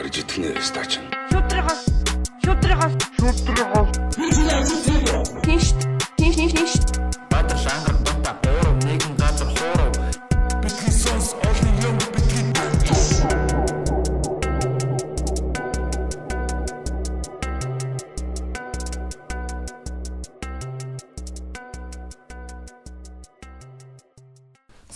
барьж итгэнэ стач. Шудрагаас шудрагаас шудрагаас Тинш тинш тинш тинш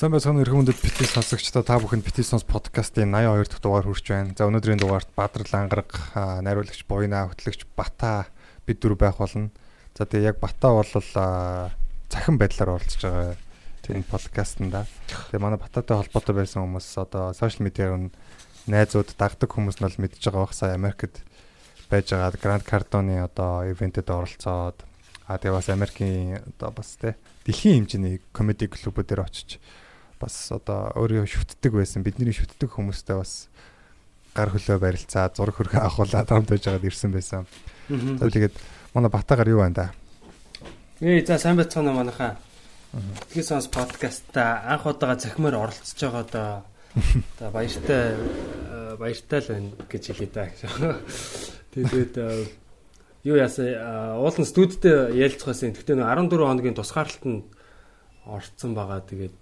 Сайн байцгаана өрхөн мөндөд битгий сонсогчдоо та бүхэнд битгий сонс подкастын 82 дахь дугаар хүрч байна. За өнөөдрийн дугаарт Бадрал ангараг найруулагч Буйна хөтлөгч Бата бид дөрөв байх болно. За тэгээ яг Бата бол цахим байдлаар оролцож байгаа тийм подкастнда. Тэгээ манай Бататай холбоотой байсан хүмүүс одоо сошиал медиаар нь найзууд дагдаг хүмүүс нь бол мэдж байгаа бах сая Америкт байж байгаа Гранд Кардоны одоо ивентэд оролцоод а тэгээ бас Америкийн одоо бас те дэлхийн хэмжээний комеди клубүүдээр очиж бас одоо өөрөө шүтдэг байсан бидний шүтдэг хүмүүстэй бас гар хөлөө барилцаа зураг хөргө авахуулаад хамт байж байгаад ирсэн байсан. За тэгээд манай Батагаар юу байна да? Ээ за сайн байцгаана манайхаа. Тэгээс сонс подкастта анх удаага захимаар оролцож байгаа одоо одоо баяртай э, баяртай л байна гэж хэлээ да. Тэгээд э, юу яасан уулын студидтэй ярилцах байсан. Гэхдээ нөө 14 хоногийн тусгаарлалтанд орцсон байгаа. Тэгээд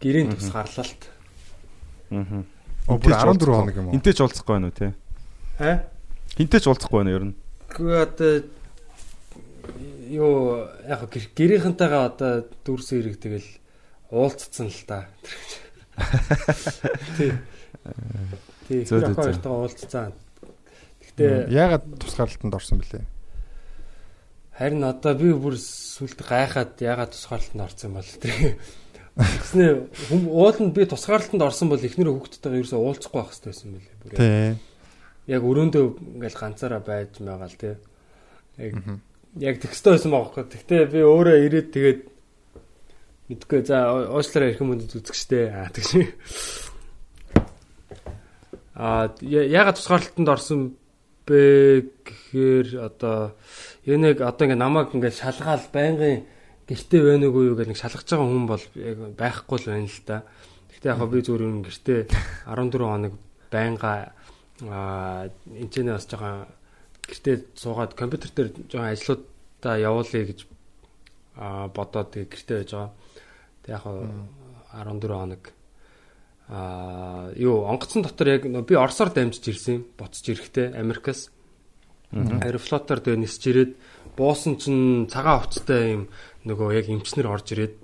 гэрийн тусгаарлалт. Аа. Оо бүр 14 хоног юм уу? Хинтээ ч уулзахгүй байна уу те? Аа? Хинтээ ч уулзахгүй байна ер нь. Гэхдээ одоо юу яг гэр- гэрийнхэнтэйгээ одоо дүрс хэрэг тэгэл уулзсан л да. Тий. Тий. Зөө. хоёртойгоо уулзсан. Гэхдээ Яагаад тусгаарлалтанд орсон бэлээ? харин одоо би бүр сүлд гайхаад ягаад тусгаарлалтанд орсон юм бол тэр Тэгснэ хүм ууланд би тусгаарлалтанд орсон бол эхнэр хүүхдтэйгээ ерөөсөө уулзахгүй байх хэрэгтэй байсан мөлий. Бүр яг- Тий. Яг өрөөндөө ингээл ганцаараа байж байгаа л тий. Яг яг текстөө байсан байгаа байхгүй. Гэхдээ би өөрөө ирээд тэгээд мэдгүй за уучлаарай ирэх юм үндэд үзэгчтэй. Аа тэгш. Аа ягаад тусгаарлалтанд орсон бэ гэхээр одоо энэ яг одоо ингээ намайг ингээ шалгаал байнгын гэртээ байна уугүй юу гэх нэг шалгаж байгаа хүн бол яг байхгүй л байна л да. Гэхдээ яг би зүгээр юм гэртээ 14 хоног байнга энэ ч бас жоохон гэртээ суугаад компьютер дээр жоохон ажлуудаа явуулъя гэж бодоод тэгээ гэртээ байж байгаа. Тэг яг 14 хоног аа юу онгоцон дотор яг би Оросоор дамжиж ирсэн юм. Буцаж ирэхдээ Америкаас. Аэрофлотоор тэгээ нисэж ирээд буусан чинь цагаан хувцастай юм нөгөө яг эмчнэр орж ирээд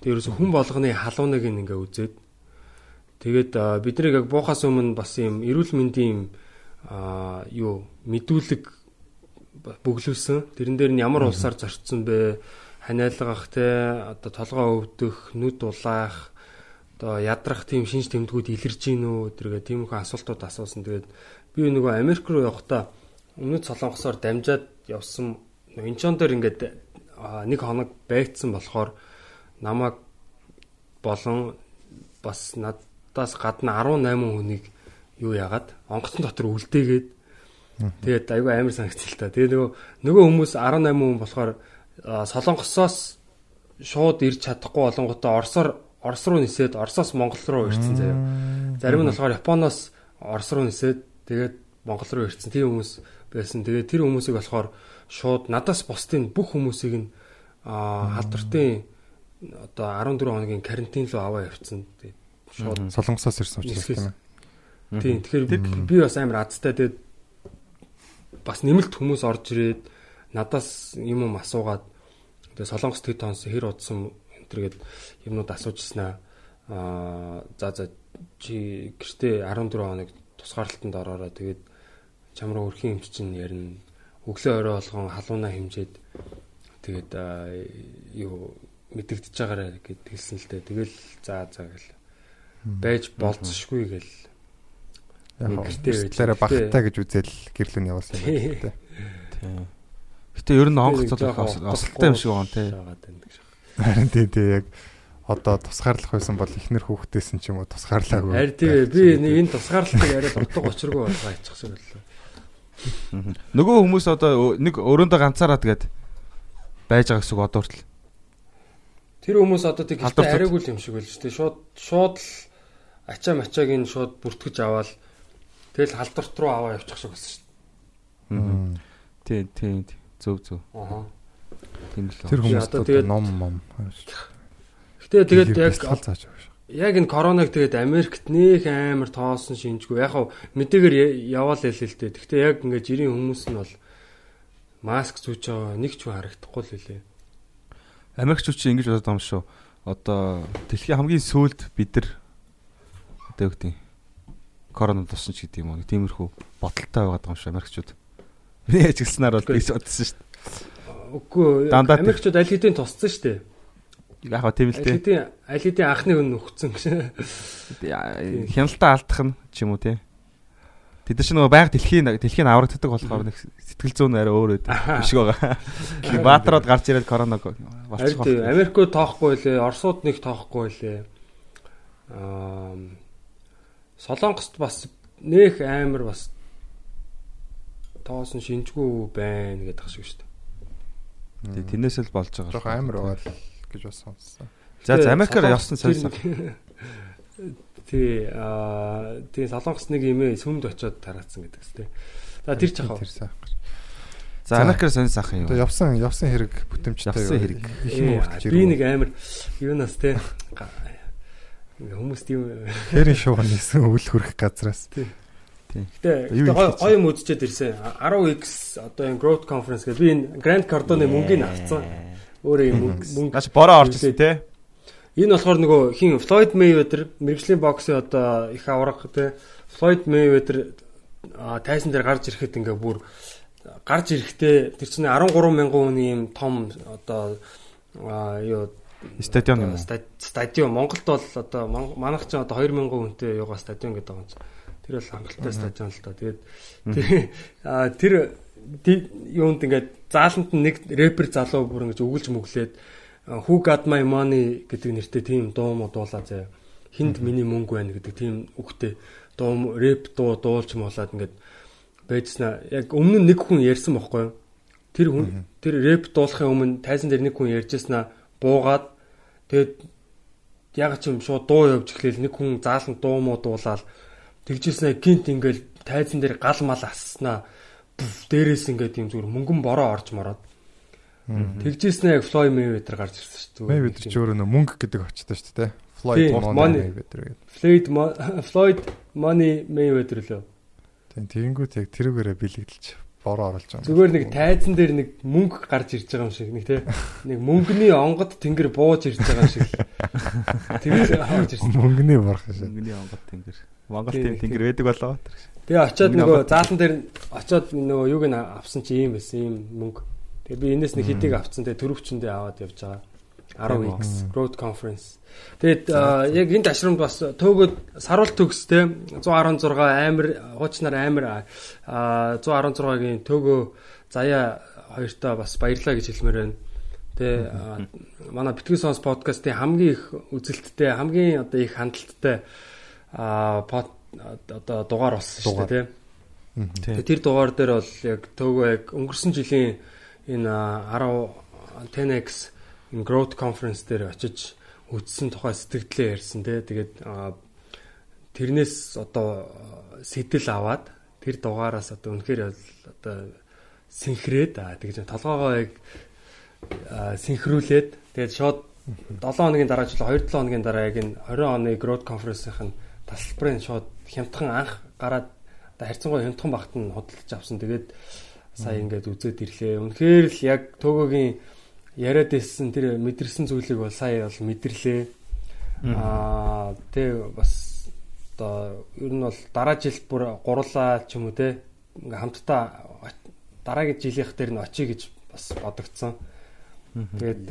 тэгээ ерөөсө хүн болгоны халууныг ингээ үзээд тэгээд бид нарыг яг буухаас өмнө бас юм эрүүл мэндийн юм юу мэдүүлэг бөглүүлсэн. Тэрэн дээр нь ямар улсаар зорчсон бэ? Ханиалгах те одоо толгоо өвдөх, нүд улаах, одоо ядрах тийм шинж тэмдгүүд илэрж гин үү? тэргээ тийм их асуултууд асуусан. Тэгээд би нөгөө Америк руу явахдаа өмнөд Солонгосоор дамжаад явсан. Инчон дээр ингээд нэг хоног байцсан болохоор намайг болон бас надаас гадна 18 хүнийг юу яагаад онгоцон дотор үлдээгээд тэгээд айгүй амар санагцал та. Тэгээ нөгөө нөгөө хүмүүс 18 хүн болохоор Солонгосоос шууд ирж чадахгүй болонготой Оросоор Орос руу нисээд Оросоос Монгол руу ирсэн заяа. Зарим нь болохоор Японоос Орос руу нисээд тэгээд Монгол руу ирсэн. Тийм хүмүүс байсан. Тэгээд тэр хүмүүсийг болохоор шууд надаас бусдын бүх хүмүүсийг нь халдвартын одоо 14 хоногийн карантин руу аваа явцсан. Шууд Солонгосоос ирсэн учраас тийм ээ. Тийм. Тэгэхээр би бас амар азтай. Тэгээд бас нэмэлт хүмүүс орж ирээд надаас юм юм асуугаад тэгээд солонгос төд тонс хэр удсан энтергээд юмнууд асуужснаа аа за за чи гэртээ 14 хоног тусгаарлалтанд ороорой тэгээд чам руу өрхийн эмч чинь ярина өглөө орой болгон халуунаа хэмжээд тэгээд юу мэдэгдэж байгаарэ гэд хэлсэн л дээ тэгэл за за гэл байж болцсохгүй гэл Яг Гэртээ байж- багтаа гэж үзэл гэрлүүн явуулсан юм байна. тий. Тийм. Гэтэ ер нь Жоохон осолтой юм шиг байна те. Харин тий тий яг одоо тусгаарлах байсан бол ихнэр хүүхдээсэн ч юм уу тусгаарлаагүй. Харин тий би нэг энэ тусгаарлалтыг яриад утга учиргүй болгоо боллоо. Мгм. Нөгөө хүмүүс одоо нэг өрөөндөө ганцаараа тэгээд байж байгаа гэсэн үг одоо хүртэл. Тэр хүмүүс одоо тэг тат. арайгүй юм шиг байл шүү дээ. Шууд шууд л ачаа мачааг нь шууд бүртгэж аваад Тэгэл халдварт руу аваа явчих шиг болсон шүү Мгм. Тий, тий. тий. Зөв зөв. дээ. Аа. Тийм л. Тэр одоо хүмүүс тэгээд- ном ном. Гэтэ тэгээд яг зааж. Яг энэ коронавиг тэгээд Америкт нөх амар тоосон шинжгүй. Яг хав мэдээгээр яваал л л дээ. Гэтэ яг ингээд жирийн хүмүүс нь бол маск зүүж байгаа нэг ч харагдахгүй л үлээ. Америкчууд чи ингэж бодоод байгаа юм шүү. Одоо дэлхийн хамгийн сүүлд бид нар одоо юу гэдэг корона туссан ч гэдэг юм уу. Тиймэрхүү бодолтой байгаа юм шүү Америкчууд. Би яж гэлснээр бол гэж бодсон шүү Үгүй Дандаа тэр- Америкчууд аль хэдийн тусцсан шүү дээ. Яг хаа тийм л хэдийн аль хэдийн анхны хүн нөхцөн гэж. Хяналтаа алдах нь ч юм уу те. Тэд нар ч нөгөө байг дэлхийн дэлхийн аврагддаг болохоор нэг сэтгэл зүйн арай өөр өд биш байгаа. Баатраад гарч ирээд корона болчих тийм Америкууд тоохгүй лээ, Оросууд нэг тоохгүй лээ. Аа Солонгост бас нөх амар бас тоосон шинжгүй байна гэдэг шиг шүү дээ. Тэрнээс л болж байгаа. Жохоо амар байгаа л гэж бас сонссон. За за Тэгээ Америкаар явсан нэг- Тий, аа тий Солонгос нэг юмээ сүмд очиод тараацсан гэдэг үстэй. За тэр ч сайх. За Америкаар сайхан Тэгээ юм. явсан явсан хэрэг бүтэмжтэй. Явсан хэрэг. Ээ, юм уртж Би нэг амар юунаас те хүмүүс тийм хэрийн шоу нисэн үл хөрөх газраас. Юу гэтэ гоё юм үзчихэд ирсэн. 10x одоо энэ growth conference гэдэг би энэ Grand Cardone мөнгөний авцсан. Өөрөө юм мөнгө Наач бороо орж ирсэн те. Энэ болохоор нөгөө хин Floyd Mayweather мэрэгжлийн боксын одоо их авраг те. Floyd Mayweather тайсан дээр гарч ирэхэд ингээ бүр гарч ирэхдээ тэр чинь 13 мянган хүний юм том одоо юу Стадион юм стадион. Монголд бол одоо ман- манайх ч одоо 2000 хүнтэй юугаа стадион гэдэг юм. Тэр бол хангалттай стадион л та. Тэгээд тэр юунд ингээд зааланд нэг рэпер залуу бүр ингэж өгүүлж мөглээд Who got my money гэдэг нэртэй тийм дуу муу дуулаа заяа. Хинд миний мөнгө байна гэдэг тийм үгтэй дуу рэп дуу дуулж муулаад ингээд байжснаа. Яг өмнө нэг хүн ярьсан бохгүй юу? Тэр хүн тэр рэп дуулахын өмнө тайзан дээр нэг хүн ярьжсанаа буугаад тэгээд яг ч юм шууд дуу явж эхлээл нэг хүн заалан дуу муу дуулаад тэгжсэнээ гинт ингээл тайзан дээр гал мал асснаа дээрээс ингээд юм зүгээр мөнгөн бороо орж мороод яг Floyd Mayweather гарч ирсэн шүү дээ. Mayweather ч өөрөө мөнгө гэдэг очтой шүү дээ. Тийм, Floyd money. Mayweather гэдэг. Mo- Floyd Money Mayweather лөө. Тийм тэгэнгүүт яг тэрүүгээрээ бэлэгдэлж бороо оруулж байгаа. Зүгээр нэг тайзан дээр нэг мөнгө гарч ирж байгаа юм шиг нэг тий. Нэг мөнгөний онгод тэнгэр бууж ирж байгаа юм шиг. Тэгээд орж ирсэн. Мөнгөний борох шээ. Мөнгөний онгод тэнгэр. Монгол Тийм, тийм тэнгэр байдаг болоо. Тэгээ очиод нөгөө заалан дээр очиод нөгөө юуг нь авсан чи ийм байсан ийм мөнгө. Тэгээ би энэс нэг хэдийг авцсан. Тэгээ төрөвчөндөө аваад явж байгаа. 10x growth conference. Тэгээд яг энэ ташрамд бас төөгөд саруулт төгс те 116 амир хуучнаар амир а 116-гийн төөгөө заяа хоёртоо бас баярлаа гэж хэлмээр байна. Тэ манай Битгий сонс подкастын хамгийн их үзэлттэй хамгийн одоо их хандлттай а одоо дугаар болсон шүү дээ тий. Тэгээ тэр дугаар дээр бол яг төөгөө яг өнгөрсөн жилийн энэ а, 10 10x энэ growth conference дээр очиж үдсэн тухай сэтгэлдээ ярьсан тий. Тэгээд тэрнээс одоо сэтэл аваад тэр дугаараас одоо үнэхээр одоо синхрээд аа тэгж толгоогоо яг синхруулээд тэгээд шууд 7 хоногийн дараа ч 2 7 хоногийн дараа яг энэ 20 оны growth conference-ийн тасалбарын шууд хямдхан анх гараад одоо харьцангуй хямдхан багт нь худалдаж авсан. Тэгээд сая ингээд үзээд ирлээ. Үнэхээр л яг төгөөгийн яриад ирсэн тэр мэдэрсэн зүйлийг бол сая бол мэдэрлээ. Аа тэг бас одоо ер нь бол дараа жил бүр гурлаа ч юм уу те ингээ хамтдаа дараагийн жилийнх дээр нь очие гэж бас бодогдсон. Тэгээд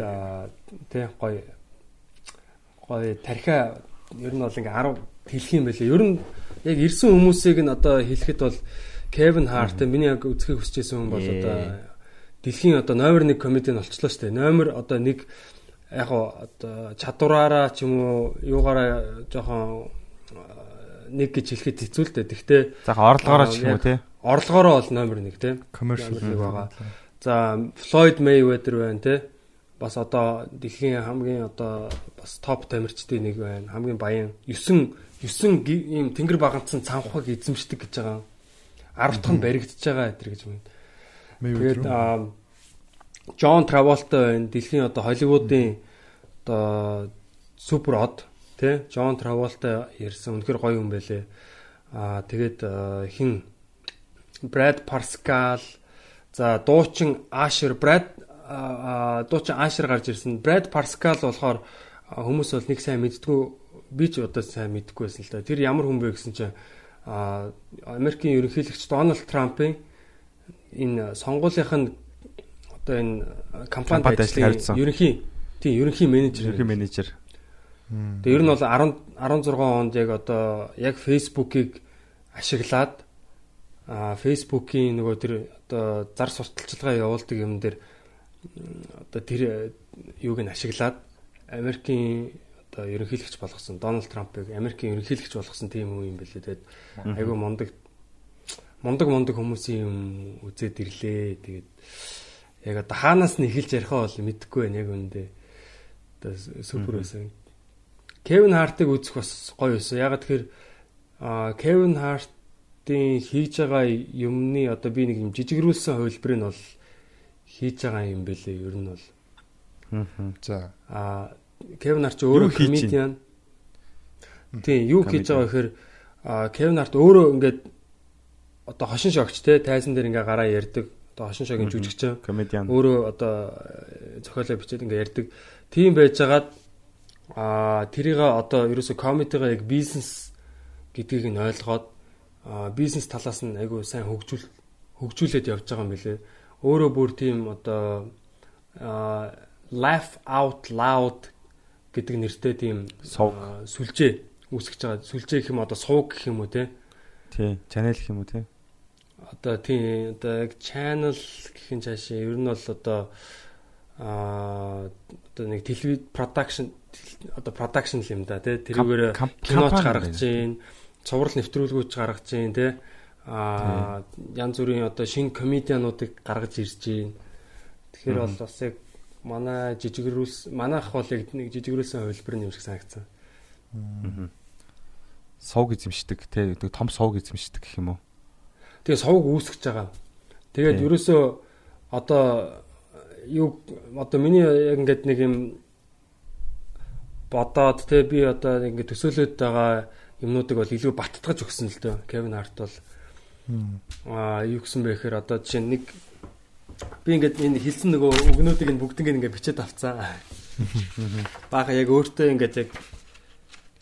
тэ гоё гоё тархиа ер нь бол ингээ 10 хэлэх юм байлээ. Ер нь яг ирсэн хүмүүсийг нь одоо хэлэхэд бол Kevin Hart миний яг үзхийг хүсэж байсан хүн бол одоо дэлхийн одоо номер 1 комедиан болчлоо шүү дээ. Номер одоо нэг яг одоо чадвараараа ч юм уу юугаараа жоохон а, нэг гэж хэлэхэд хэцүү л дээ. Тэгтээ Заах орлогоороо ч юм уу те. Орлогоороо бол номер 1 тийм. Commercial нэг байгаа. За Floyd Mayweather байна те. бас одоо дэлхийн хамгийн одоо бас топ тамирчдын нэг байна. Хамгийн баян 9 9 ийм тэнгэр багцсан цанхаг эзэмшдэг гэж байгаа. 10 дахь нь баригдаж байгаа гэтэр гэж байна. Тэгээд Джон Траволта байна. Дэлхийн одоо Холливуудын одоо супер од тий Джон Траволта ярьсан үнэхэр гоё хүн байлээ. Аа тэгээд хин Брэд Парскал за дуучин Ашер Брэд дуучин Ашер гарч ирсэн. Брэд Парскал болохоор хүмүүс бол нэг сайн мэддгүү би ч одоо сайн мэддэггүй байсан л да. Тэр ямар хүн бэ гэсэн чинь Америкийн ерөнхийлөгч Дональд Трампын энэ сонгуулийнх нь одоо энэ компанид ажилласан ерөнхий тийм ерөнхий менежер ерөнхий менежер. Тэгээ ер нь бол 10 16 онд яг одоо яг Facebook-ыг ашиглаад а Facebook-ийн нөгөө тэр одоо зар сурталчилгаа явуулдаг юм дээр одоо тэр юуг нь ашиглаад Америкийн одоо ерөнхийлөгч болгосон Дональд Трампыг Америкийн ерөнхийлөгч болгосон тийм хүн юм бэлээ. Тэгээд айгүй мундаг мундаг мундаг хүмүүсийн юм үзээд ирлээ. Тэгээд яг одоо хаанаас нь эхэлж ярихаа бол мэдэхгүй байна яг үндэ. Одоо супер байсан. Кевин Хартыг үзэх бас гоё байсан. Ягаад тэгэхээр Кевин Хартын хийж байгаа юмны одоо би нэг юм жижигрүүлсэн хувилбар нь бол хийж байгаа юм бэлээ. Ер нь бол. За. А Кевин Харт ч өөрөө комедиан. Тийм, юу хийж байгаа гэхээр Кевин Харт өөрөө ингээд одоо хошин шогч те тайзан дээр ингээ гараа ярьдаг. Одоо хошин шогийн жүжигч комедиан. Өөрөө одоо зохиолоо бичээд ингээ ярьдаг. Тийм байжгаад а тэрийг одоо ерөөсө комедигаа яг бизнес гэдгийг нь ойлгоод бизнес талаас нь айгүй сайн хөгжүүл хөгжүүлээд явж байгаа юм билээ. Өөрөө бүр тийм одоо laugh out loud гэдэг нэртэй тийм сүлжээ үүсгэж байгаа. Сүлжээ гэх юм одоо сууг гэх юм уу те? Тий, channel гэх юм уу те? Одоо тийм одоо яг channel гэх юм цаашаа ер нь бол одоо аа одоо нэг телевиз production одоо production юм да тий тэрүүгээр киноч гаргаж гин цуврал нэвтрүүлгүүч гаргаж гин тий а янз бүрийн одоо шинэ комедиануудыг гаргаж ирж гин. Тэгэхээр бол бас яг манай жижигрүүлс манайх бол яг нэг жижигрүүлсэн хувилбар юм шиг санагдсан. Сувг эзэмшдэг. Тий нэг том сувг эзэмшдэг гэх юм уу? Тэгээ сувг үүсгэж байгаа. Тэгээд ерөөсөө одоо юу одоо миний яг ингээд нэг юм бодоод те би одоо ингээд төсөөлөд байгаа юмнуудыг бол илүү баттгаж өгсөн л дөө. Кевин Харт бол. Аа юу гэсэн бэ гэхээр одоо жишээ нэг би ингээд энэ хэлсэн нөгөө өгнүүдийг нь бүгднийг ингээд бичээд авцсан. Бага яг өөртөө ингээд яг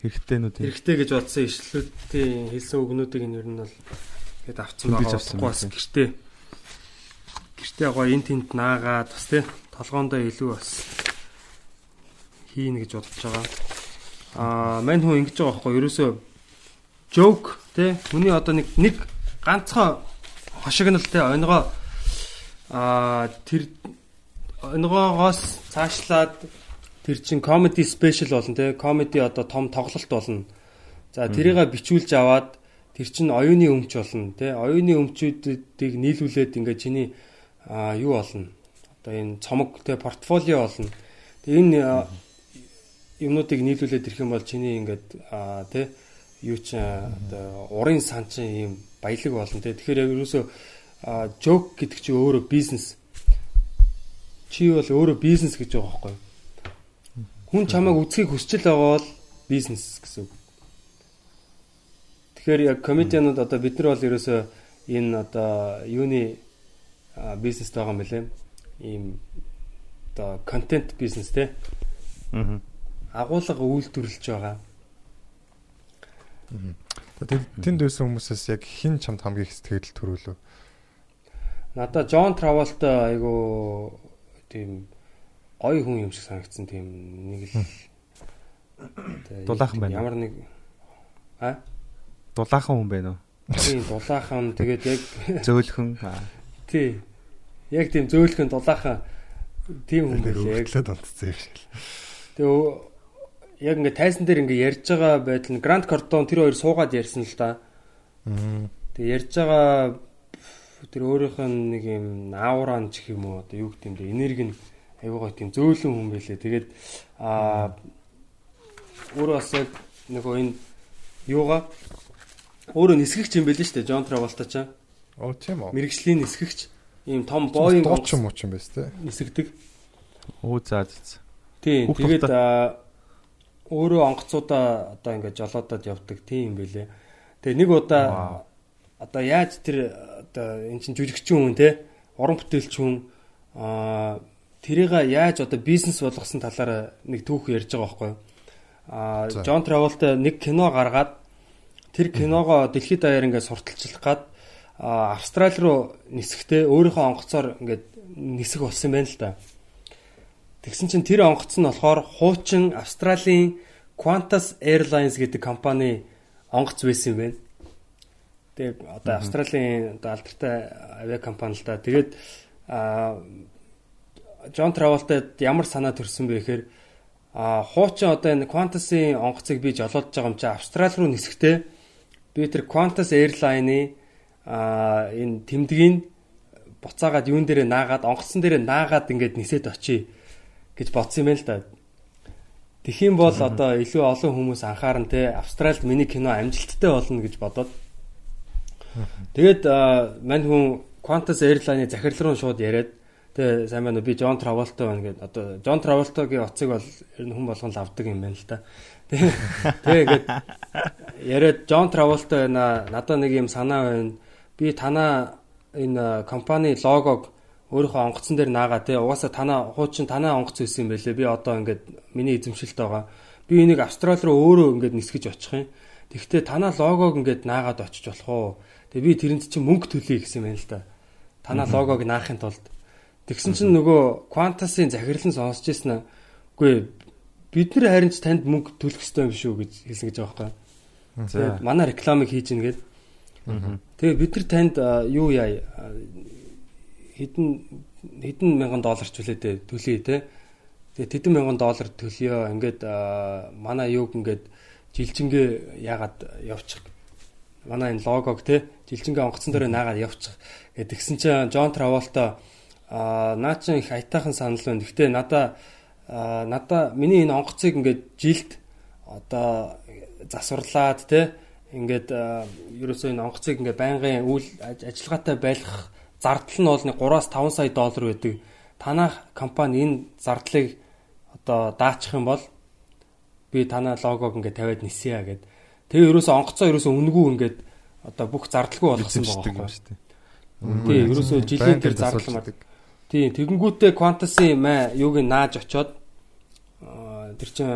хэрэгтэйнүүд хэрэгтэй гэж бодсон ишлүүдийн хэлсэн өгнүүдийг нь ер нь бол ингээд авцсан байгаа. Бас гэртээ гэртээ гоё эн тент наагаад бас тий толгоондоо илүү бас хийнэ гэж бодож байгаа. Аа мань хүн ингэж байгаа байхгүй ерөөсөө joke тий хүний одоо нэг нэг ганцхан хошигнол тий онгоо аа тэр онгоогоос цаашлаад тэр чин comedy special болно тий comedy одоо том тоглолт болно. За тэрийг бичүүлж аваад тэр чин оюуны өмч болно тий оюуны өмчүүдийг нийлүүлээд ингээ чиний юу олно. Одоо энэ цомог те портфолио олно. Тэгээ энэ юмнуудыг нийлүүлээд ирэх юм бол чиний ингээд те юу ч одоо урын сан чин ийм баялаг болно те. Тэгэхээр юусоо жок гэдэг чи өөрөө бизнес. Чи бол өөрөө бизнес гэж байгаа байхгүй юу? Хүн чамайг үзхийг хүсчил байгаа бол бизнес гэсэн үг. Тэгэхээр яг комедианууд одоо бид нар бол ерөөсөө энэ одоо юуны бизнес байгаа юм лээ. Ийм одоо контент бизнес те. Аа. Агуулга үйлдвэрлэж байгаа. Аа. Тэнд байсан хүмүүсээс яг хин чамд хамгийн их сэтгэл төрүүлв. Надаа Джон Траволта айгу тийм гоё хүн юм шиг санагдсан тийм нэг л дулаахан байна. Ямар нэг а дулаахан хүн байна уу? Тийм дулаахан тэгээд яг зөөлхөн. Тий. Яг тийм зөөлхөн дулаахан тийм хүн байлээ. Яг л донтцсон юм шиг л. Тэгээ яг ингээ тайсан дээр ингээ ярьж байгаа байдал нь Гранд Кортон тэр хоёр суугаад ярьсан л да. Тэгээ ярьж байгаа тэр өөрийнх нь нэг юм ауран ч юм уу одоо юу гэдэг юм бэ энерги нь гоё тийм зөөлөн хүн байлээ. Тэгээд аа өөрөө бас яг нөгөө энэ юугаа өөрөө нисгэгч юм байл шүү дээ. Джон Траволта ч Оо тийм үү. мэрэгжлийн нисгэгч ийм том боинг дууч юм уу ч юм байс те. нисгдэг. Өө заа заа. Тийм. Тэгээд өөрөө онгоцудаа одоо ингээд жолоодод явдаг тийм юм бэлээ. Тэгээ нэг удаа одоо яаж тэр одоо эн чин жүжигчин хүн те уран бүтээлч хүн аа тэрийг яаж одоо бизнес болгосон талаараа нэг түүх ярьж байгаа байхгүй? Аа. Джон Траволта нэг кино гаргаад тэр киногоо дэлхийд даяар ингээд сурталчлах гад Австрали руу нисэхдээ өөрийнхөө онгоцоор ингээд нисэх болсон байна л да. Тэгсэн чинь тэр онгоц нь болохоор хуучин Австралийн Qantas Airlines гэдэг компани онгоц байсан юм байна. Тэгээ одоо Австралийн одоо алдартай авиа компани л да. Тэгээд аа Джон Траволтад ямар санаа төрсөн бэ гэхээр а хуучин одоо энэ Qantas-ийн онгоцыг би жолоодж байгаа юм чи Австрали руу нисэхдээ би тэр Qantas Airline-ы а энэ тэмдгийг буцаагаад юун дээрээ наагаад онгоцсон дээрээ наагаад ингээд нисээд очие гэж бодсон юм л да. Юм бол одоо илүү олон хүмүүс анхааран те Австралид миний кино амжилттай болно гэж бодоод тэгээд мань хүн Qantas Airline-ы захирал руу шууд яриад тэгээ сайн байна уу би Джон Траволта байна гэдэг одоо Джон Траволтагийн оцыг бол ер нь хүн болгон лавдаг юм байна л да. Тэгээ тэгээд яриад Джон Траволта байна надад нэг юм санаа байна. Би танаа энэ компани логог өөрийнхөө онгоцон дээр наагаа те угаасаа танаа хуучин танаа онгоц байсан юм байлээ. Би одоо ингээд миний эзэмшилт байгаа. Би энийг Австрали руу өөрөө ингээд нисгэж очих юм. Тэгвэл танаа логог ингээд наагаад очиж болох уу? Тэгээ би тэрэнд чинь мөнгө төлье гэсэн юм байна л да. Танаа логог наахын тулд. Тэгсэн чинь нөгөө Qantas-ын захирал нь сонсч ирсэн аа. Үгүй бид нар харин ч танд мөнгө төлөх ёстой юм шүү гэж хэлсэн гэж байгаа байхгүй. Тэгээд манай рекламыг хийж ийн гээд. Тэгээ бид нар танд юу яа хэдэн хэдэн мянган долларч үлээдэ төлье те. Тэгээ тэдэн мянган доллар төлөё. Ингээд манай юуг ингээд жилжингээ яагаад явчих. Манай энэ логог те жилжингээ онгоцон дээр наагаад явчих. Гэт тэгсэн чинь Джон Траволта а наа чин их аятайхан санал байна. Гэхдээ надаа надаа миний энэ онгоцыг ингээд жилд одоо засварлаад те ингээд ерөөсөө энэ онгоцыг ингээд байнгын үйл аж- ажиллагаатай байлгах зардал нь бол нэг 3-5 сая доллар байдаг. Танах компани энэ зардлыг одоо даачих юм бол би танаа логог ингээд тавиад нисье гэд. Тэгээ ерөөсөө онгоцоо ерөөсөө үнгүү ингээд одоо бүх зардалгүй болгосон байгаа юм байхгүй. шүү дээ. Тий, ерөөсөө жилийн тэр засвалж зардал мар. идэг. Тий, тэгэнгүүтээ Qantas-ийн маа юуг нь нааж очоод тэр чин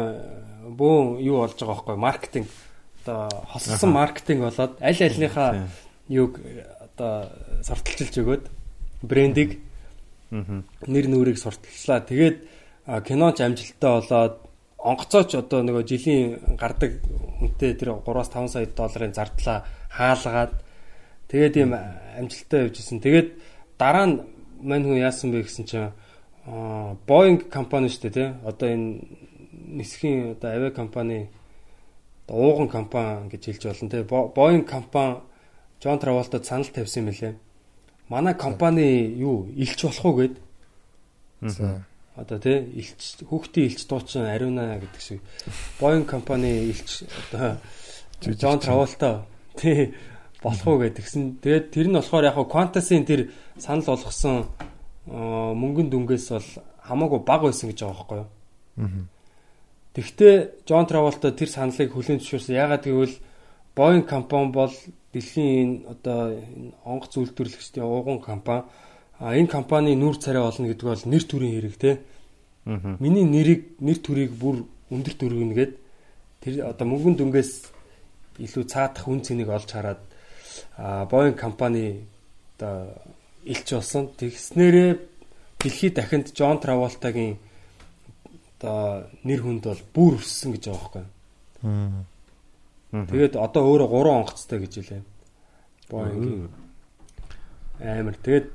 бөөн юу болж байгаа байхгүй маркетинг одоо хослсон маркетинг болоод аль альныхаа юуг одоо сурталчилж өгөөд брендийг нэр нүрийг сурталчлаа. Тэгээд киноч амжилттай болоод онгоцооч одоо нөгөө жилийн гардаг үнэтэй тэр 3-5 сая долларын зардлаа хаалгаад тэгээд ийм амжилттай явж исэн. Тэгээд дараа нь мань хүн яасан бэ гэсэн чинь Boeing компани шүү дээ тий. Одоо энэ нисхийн одоо авиа компани ууган компани гэж хэлж болно тий. Bo- Boeing компани Джон Траволтад санал тавьсан юм лээ. Манай компани юу илч болох уу гэд За. Одоо тий илч хүүхдийн илч дуучин ариуна гэдэг шиг Boeing компани илч одоо Джон Траволта тий болох уу гэдгсэн. Тэгээд тэр нь болохоор яг Qantas-ийн тэр санал болгосон аа, мөнгөн дүнгээс бол хамаагүй бага байсан гэж байгаа байхгүй юу? Мгм. Тэгвэл Джон Траволта тэр саналыг хүлээн зөвшөөрсөн. Ягаад гэвэл Boeing компани бол дэлхийн энэ одоо энэ онгоц үйлдвэрлэгчдийн ууган компани. А энэ компани нүүр царай олно гэдэг бол нэр төрийн хэрэг те. Аа. Миний нэрийг нэр төрийг бүр өндөр төргөнгээд тэр одоо мөнгөн дүнгээс илүү цаадах үн цэнийг олж хараад а Boeing компани одоо илч болсон. Тэгснээрээ дэлхийд дахинд Джон Траволтагийн одоо нэр хүнд бол бүр өссөн гэж байгаа байхгүй. Тэгээд одоо өөрөө 3 онгоцтой гэж хэлээ. Boeing амар. Тэгээд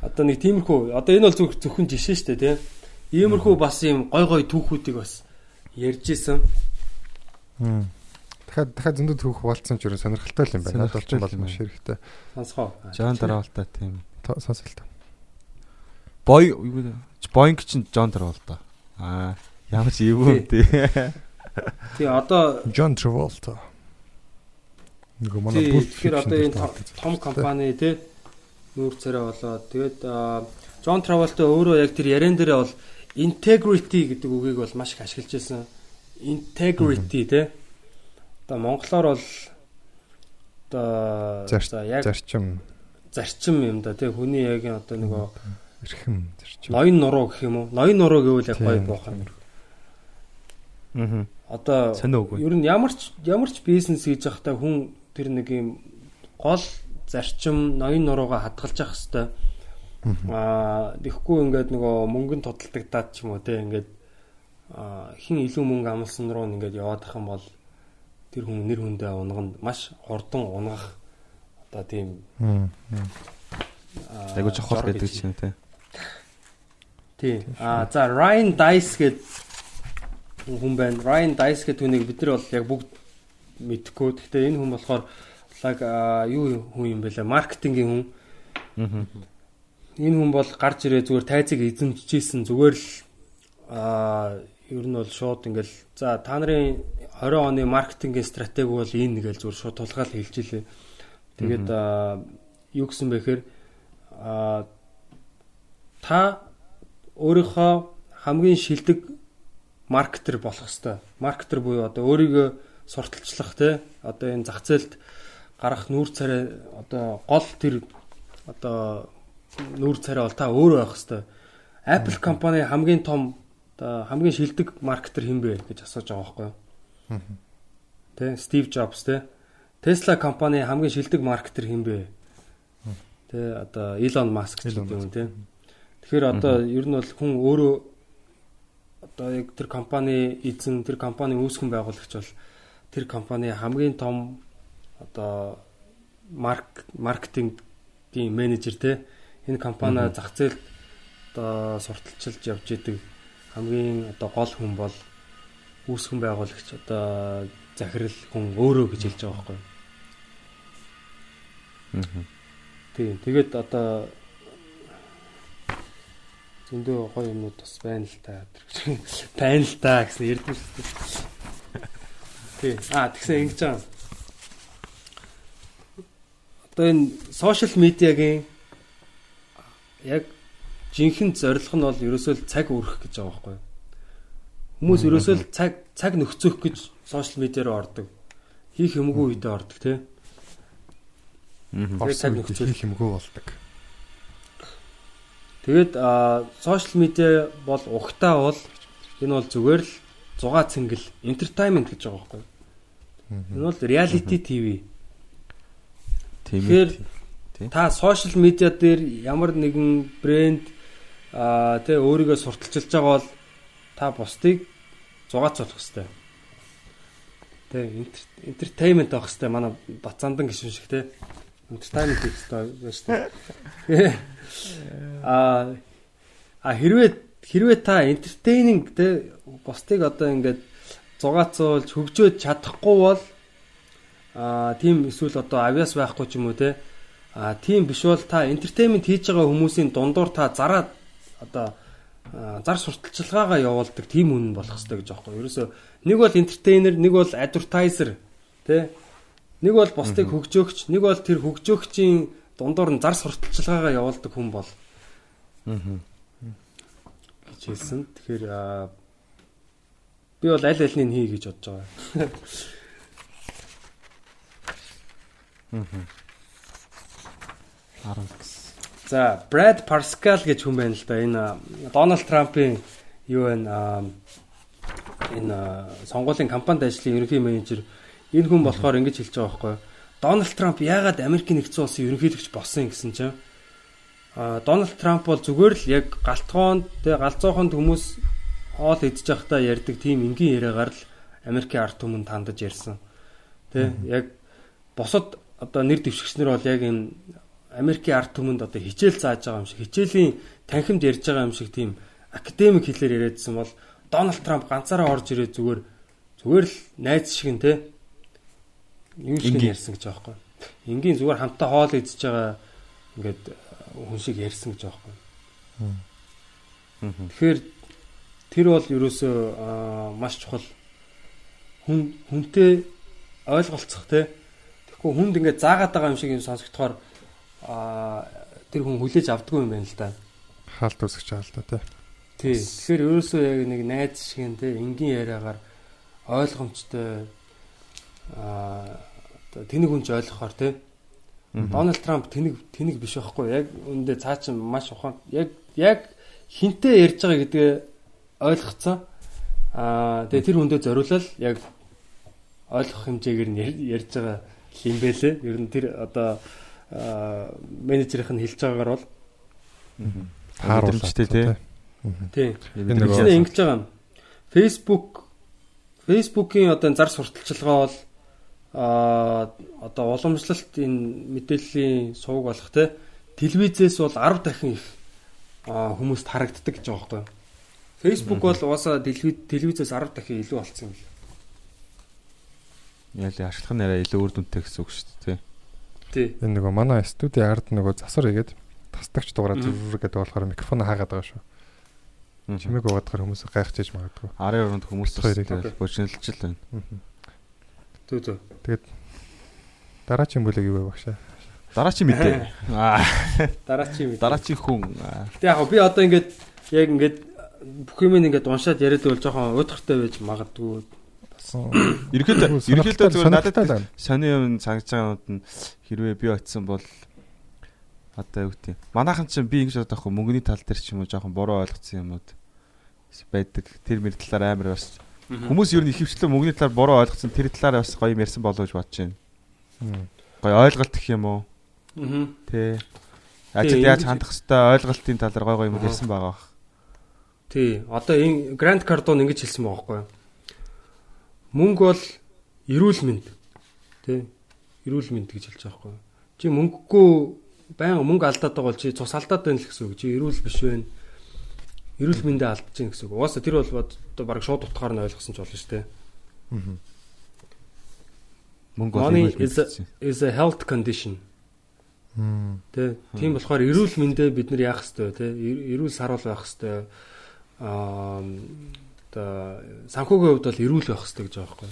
одоо нэг тиймэрхүү одоо энэ бол зөв зөвхөн жишээ шүү дээ тий. Иймэрхүү бас юм гой гой түүхүүдийг бас ярьж исэн. Дахиад дахиад зөндөө түүх болцсон ч ерөн сонирхолтой л юм байна. Надад Сонирхолтой бол юм маш хэрэгтэй. Сонсгоо. Жан дараалтаа тийм. Сонсолтой. Бой юу Boeing чинь John Travolta. Аа ямар ч эвгүй тий. тий одоо John Travolta. Нөгөө манай Pulp тэгэхээр одоо энэ том- компани тий нүүр царай болоод тэгээд Джон Траволта өөрөө яг тэр ярен дээрээ бол integrity гэдэг үгийг бол маш их ашиглаж байсан. Integrity тий. Одоо монголоор бол одоо за яг зарчим зарчим юм да тий хүний яг одоо нөгөө эрхэм зарчим. ноён нуруу гэх юм уу? ноён нуруу гэвэл яг гоё Тийм. буухан. Аа. Одоо ер нь ямар ч ямар ч бизнес хийж байхдаа хүн тэр нэг юм гол зарчим ноён нурууга хадгалж явах хэвээр аа тэгэхгүй ингээд нөгөө мөнгөнд тодтолдог даад ч юм уу те ингээд хин илүү мөнгө амлсан руу ингээд яваад ах юм бол тэр хүн нэр хүндээ унганд маш хурдан унгах одоо тийм аа, Айгуу чухал гэдэг чинь тий. Тий. Аа за Ryan Dice гэд хүн байна. Ryan Dice гэдэг хүнийг бид нар бол яг бүгд мэдхгүй. Гэхдээ энэ хүн болохоор лаг юу хүн юм бэ лээ? Маркетингийн хүн. Энэ хүн бол гарч ирээ зүгээр тайзыг эзэмшижсэн зүгээр л аа ер нь бол шууд ингээл за та нарын 20 оны маркетингийн стратеги бол энэ гэж зүгээр шууд тулгаал хэлж илээ. Тэгээд юу гэсэн бэ гэхээр аа та өөрийнхөө хамгийн шилдэг маркетер болох хэвээр. Маркетер буюу одоо өөрийгөө сурталчлах те одоо энэ зах зээлд гарах нүүр царай одоо гол тэр одоо нүүр царай бол та өөрөө байх хэвээр. Apple компани хамгийн том одоо хамгийн шилдэг маркетер хэн бэ гэж асууж байгаа байхгүй юу? Тэ Стив Джобс тэ Tesla компани хамгийн шилдэг маркетер хэн бэ? Тэ одоо Elon Musk гэдэг юм тэ. Тэгэхээр одоо ер нь бол хүн өөрөө одоо яг тэр компани эзэн тэр компани үүсгэн байгуулагч бол тэр компани хамгийн том одоо марк маркетингийн менежер те энэ компани зах зээлд одоо сурталчилж явж идэг хамгийн одоо гол хүн бол үүсгэн байгуулагч одоо захирал хүн өөрөө гэж хэлж байгаа байхгүй? Аа. Тийм. Тэгээд одоо зөндөө гоё юмнууд бас байна л та. Байна л та гэсэн дээ. Тийм. Аа тэгсэн ингэж байгаа. Одоо энэ сошиал медиагийн яг жинхэнэ зорилго нь бол ерөөсөө л цаг өрөх гэж байгаа байхгүй юу? Хүмүүс ерөөсөө л цаг цаг нөхцөх гэж сошиал медиа руу ордог. Хийх юмгүй үедээ ордог тий. Аа. цаг нөхцөл. хийх юмгүй болдог. Тэгээд сошиал медиа бол ухтаа бол энэ бол зүгээр л зугаа цэнгэл entertainment гэж байгаа байхгүй юу? Энэ бол reality TV. Тэгэхээр Тий. та сошиал медиа дээр ямар нэгэн брэнд аа тэ өөрийгөө сурталчилж байгаа бол та бусдыг зугаацуулах хэрэгтэй. Тэ entertainment авах хэрэгтэй. Манай Бацаандан гişүн шиг тэ. Entertainment хийх хэрэгтэй байна шүү дээ. Аа а хэрвээ хэрвээ та entertaining тэ бусдыг одоо ингээд зугаацуулж хөгжөөд чадахгүй бол аа тийм эсвэл одоо авьяас байхгүй ч юм уу те а тийм биш бол та entertainment хийж байгаа хүмүүсийн дундуур та зараад одоо зар сурталчилгаагаа явуулдаг тийм хүн болох хэрэгтэй гэж аахгүй. Ерөөсө нэг бол entertainer, нэг бол advertiser тэ нэг бол бусдыг хөгжөөгч, нэг бол тэр хөгжөөгчийн дундуур нь зар сурталчилгаагаа явуулдаг хүн бол Аа. гэж хэлсэн. Тэгэхээр би бол аль альнийг хий гэж бодож байгаа. За, Brad Pascal гэж хүн байна л да. Энэ а, Donald Trump-ын юу вэ? Энэ а, сонгуулийн кампанид ажлын ерөнхий менежер энэ хүн болохоор ингэж хэлж байгаа байхгүй юу? Donald Trump яагаад Америкийн нэгдсэн улсын ерөнхийлөгч болсон гэсэн чинь а Donald Trump бол зүгээр л яг галтгоонд тэг галзууханд хүмүүс хоол идж байхдаа ярьдаг тийм энгийн яриагаар л Америкийн ард түмэнд хандаж ярьсан. Тэ яг босод одоо нэр дэвшигчнэр бол яг энэ Америкийн ард түмэнд одоо хичээл зааж байгаа юм шиг хичээлийн танхимд ярьж байгаа юм шиг тийм академик хэлээр яриадсан бол Дональд Трамп ганцаараа орж ирээд зүгээр зүгээр л найз шиг нь те юу шиг нь ярьсан гэж байхгүй. Энгийн зүгээр хамтаа хоол идж байгаа ингээд хүн шиг ярьсан гэж байхгүй. Тэгэхээр тэр бол ерөөсөө аа, маш чухал хүн хүнтэй ойлголцох те. Тэгэхгүй хүнд ингээд заагаад байгаа юм шиг юм сонсогдохоор аа тэр хүн хүлээж авдаггүй юм байна л да. Хаалт л да тий. Тий. Тэгэхээр ерөөсөө яг нэг найз шиг юм те энгийн яриагаар ойлгомжтой аа одоо тэнэг хүнч ойлгохоор те. Дональд Трамп тэнэг тэнэг биш байхгүй яг үндэ цаа чин маш ухаан яг яг хинтээ ярьж байгаа гэдгээ ойлгоцсон. Аа тэгээ тэр хүндээ зориулал яг ойлгох хэмжээгээр нь яр- ярьж байгаа юм бэлээ. Ер нь тэр одоо менежерийнх нь хэлж байгаагаар бол Тааруулаад Мэдрэмжтэй тий. тий. Чинь ингэж байгаа юм. Facebook Facebook-ийн одоо зар сурталчилгаа бол аа одоо уламжлалт энэ мэдээллийн сувг болох те телевизээс бол 10 дахин их хүмүүст харагддаг гэж байгаа байхгүй. Facebook бол угаасаа телевиз телевизээс 10 дахин илүү болцсон юм л. Яли ашиглах нь арай илүү үр дүнтэй гэсэн үг шүү дээ тий. Тий. Энэ нөгөө манай студийн ард нөгөө засвар игээд тастагч дугаараа зүрх гэдэг болохоор микрофон хаагаад байгаа шүү. Чимээг угаадахаар хүмүүс гайхаж иж магадгүй. Арын оронд хүмүүс бочнолж л байна. Түү түү. Дараачийн бүлэг юу вэ багшаа? Дараачийн мэдээ. Аа Дараачийн мэдээ. дараачийн хүн Тэг яг би одоо ингээд яг ингээд бүх юм ингээд уншаад яриад бол жоохон уйдгартай байж магадгүй. ерөнхийдөө ерөнхийдөө зүгээр надад сони юм цангаж байгаанууд нь хэрвээ би очисон бол одоо юу гэдэг манайхан чинь би ингэж бодох хөө мөнгөний тал дээр ч юм уу жоохон буруу ойлгоцсон юмуд байдаг. Тэр мэр талаар амар бас хүмүүс ер нь ихэвчлэн мөнгөний талаар буруу ойлгоцсон тэр талаар бас гоё юм ярьсан болов гэж бодож байна. Гоё ойлголт гэх юм уу? Аа. тий Тий, ажил яаж хандах хэвээр ойлголтын талаар гоё гоё юм ярьсан байгаа. Тий. Одоо энэ Grand Cardone ингэж хэлсэн байгаа байхгүй юу? Мөнгө бол эрүүл мэнд. Тий. Эрүүл мэнд гэж хэлж байгаа байхгүй? Чи мөнгөгүй баян мөнгө алдаад байгаа бол чи цус алдаад байна л гэсэн үг. Чи эрүүл биш байна. Эрүүл мэндэ алдаж байна гэсэн үг. Угаасаа тэр бол одоо баг шууд утгаар нь ойлгосон ч болно шүү дээ. мөнгө бол Money is a, is a health condition. Тэ. Тийм болохоор эрүүл мэндэ бид нар яах хэвээр тэ. Эр- Эрүүл саруул байх хэвээр аа одоо санхүүгийн хувьд бол эрүүл байх хэвээр гэж байгаа байхгүй?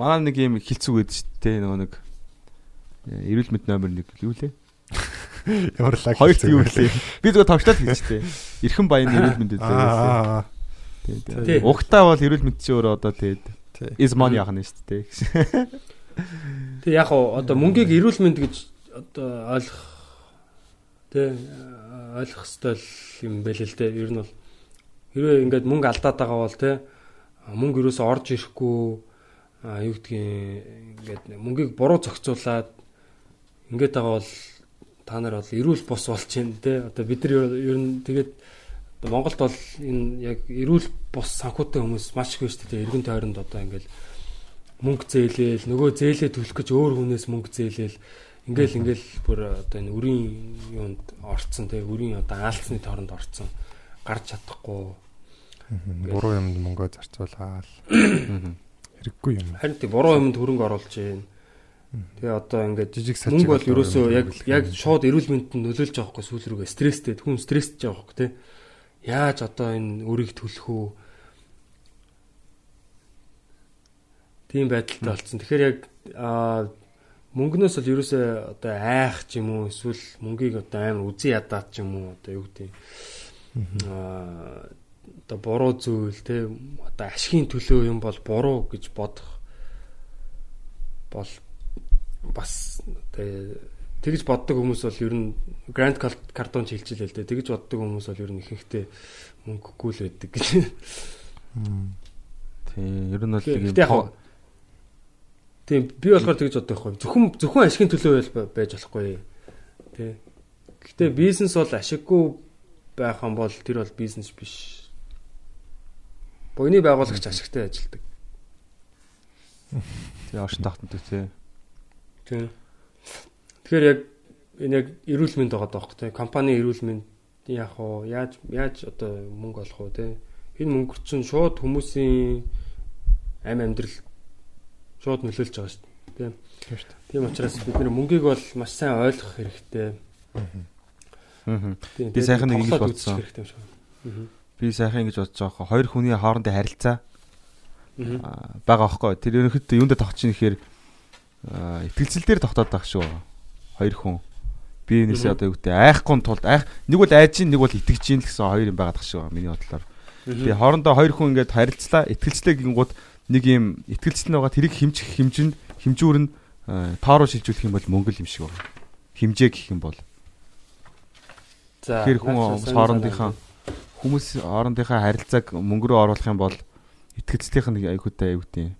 Манай нэг юм хилцүү гэдэг шүү дээ нөгөө нэг э, эрүүл мэнд номер 1 юу лээ? Ямар лаг. Хоёр юу лээ? Би зүгээр товчлол гэж дээ. Эрхэн баян эрүүл мэнд. Тий. Угтаа бол эрүүл мэнд чи өөрөө одоо тэгээд is money яах нь шүү дээ. Тэг яг уу одоо мөнгийг эрүүл мэнд гэж одоо ойлгох тэ ойлгох хэвээр юм байл л дээ. Ер нь бол хэрвээ ингээд мөнгө алдаад байгаа бол тэ мөнгө юусоо орж ирэхгүй а юу гэдгийг ингээд мөнгийг буруу зохицуулаад ингээд байгаа бол та нар бол эрүүл бус болж байна тэ одоо бид нар ер нь тэгээд Монголд бол энэ яг эрүүл бус санхүүтэй хүмүүс маш их байна шүү дээ. Эргэн тойронд одоо ингээд мөнгө зээлээл нөгөө зээлээ төлөх гэж өөр хүнээс мөнгө зээлээл ингээл ингээл бүр одоо энэ үрийн юунд орцсон те үрийн одоо аалцны торонд орцсон гарч чадахгүй. Буруу юмд мөнгөө зарцуулаад. Хэрэггүй юм. харин тий буруу юмд хөрөнгө оруулж байна тэгээ одоо ингээд Жижиг сажиг мөнгө бол ерөөсөө яг яг шууд эрүүл мэндэд нөлөөлж байгаа хгүй сүүл рүүгээ стресстэй хүн стресстэй байгаа хгүй те яаж одоо энэ үрийг төлөх үү? Тийм байдалтай болсон. Тэгэхээр яг мөнгнөөс л ерөөсөө одоо айх ч юм уу эсвэл мөнгийг одоо амар үзий ядаад ч юм уу одоо юу гэдэг аа одоо буруу зүйл те одоо ашигын төлөө юм бол буруу гэж бодох бол бас тэгж боддог хүмүүс бол ер нь Grand Cardone ч хэлчихлээ л дээ. Тэгж боддог хүмүүс бол ер нь ихэнхдээ мөнгөгүй л байдаг гэж. Тий, ер нь бол тийм Тийм би болохоор тэгж боддог байхгүй. Зөвхөн зөвхөн ашигын төлөө байж болохгүй. Тэ. Гэтэ бизнес бол ашиггүй байх юм бол тэр бол бизнес биш. Богино байгуулагч ашигтай ажилдаг. тий оршин тогтнод тий. Тийм. Тэгэхээр яг энэ яг эрүүл мэнд байгаа даахгүй те. Компани эрүүл мэнд яах вэ? Яаж яаж одоо мөнгө олох вэ те? Энэ мөнгө чинь шууд хүмүүсийн амь амьдрал шууд нөлөөлж байгаа шүү дээ. Тийм. Тийм учраас бид нэр мөнгийг бол маш сайн ойлгох хэрэгтэй. Аа. Би сайхан нэг ингэж бодсон. юм. Би сайхан ингэж бодож байгаа хөө хоёр хүний хоорондын харилцаа аа, байгаа байхгүй. Тэр ерөнхийдөө юундэ тогтчих нэхээр итгэлцэл дээр тогтоод байгаа шүү. Хоёр хүн. Би энэсээ одоо юу гэдэг айхгүй тулд айх нэг бол айж ийн нэг бол итгэж ийн л гэсэн хоёр юм байгаа шүү. Миний бодлоор. Тэгээ хоорондоо хоёр хүн ингээд харилцлаа итгэлцлээ гингууд нэг юм итгэлцэл нь байгаа тэрийг хэмжих хэмжинд хэмжүүр нь аа, тоороо шилжүүлэх юм бол мөнгө л юм шиг байна. Хэмжээ гэх юм бол За. Тэгэхээр хүн хоорондынхаа хүмүүс хоорондынхаа харилцааг мөнгө рүү оруулах юм бол итгэлцлийнх нь айгуутай аюутын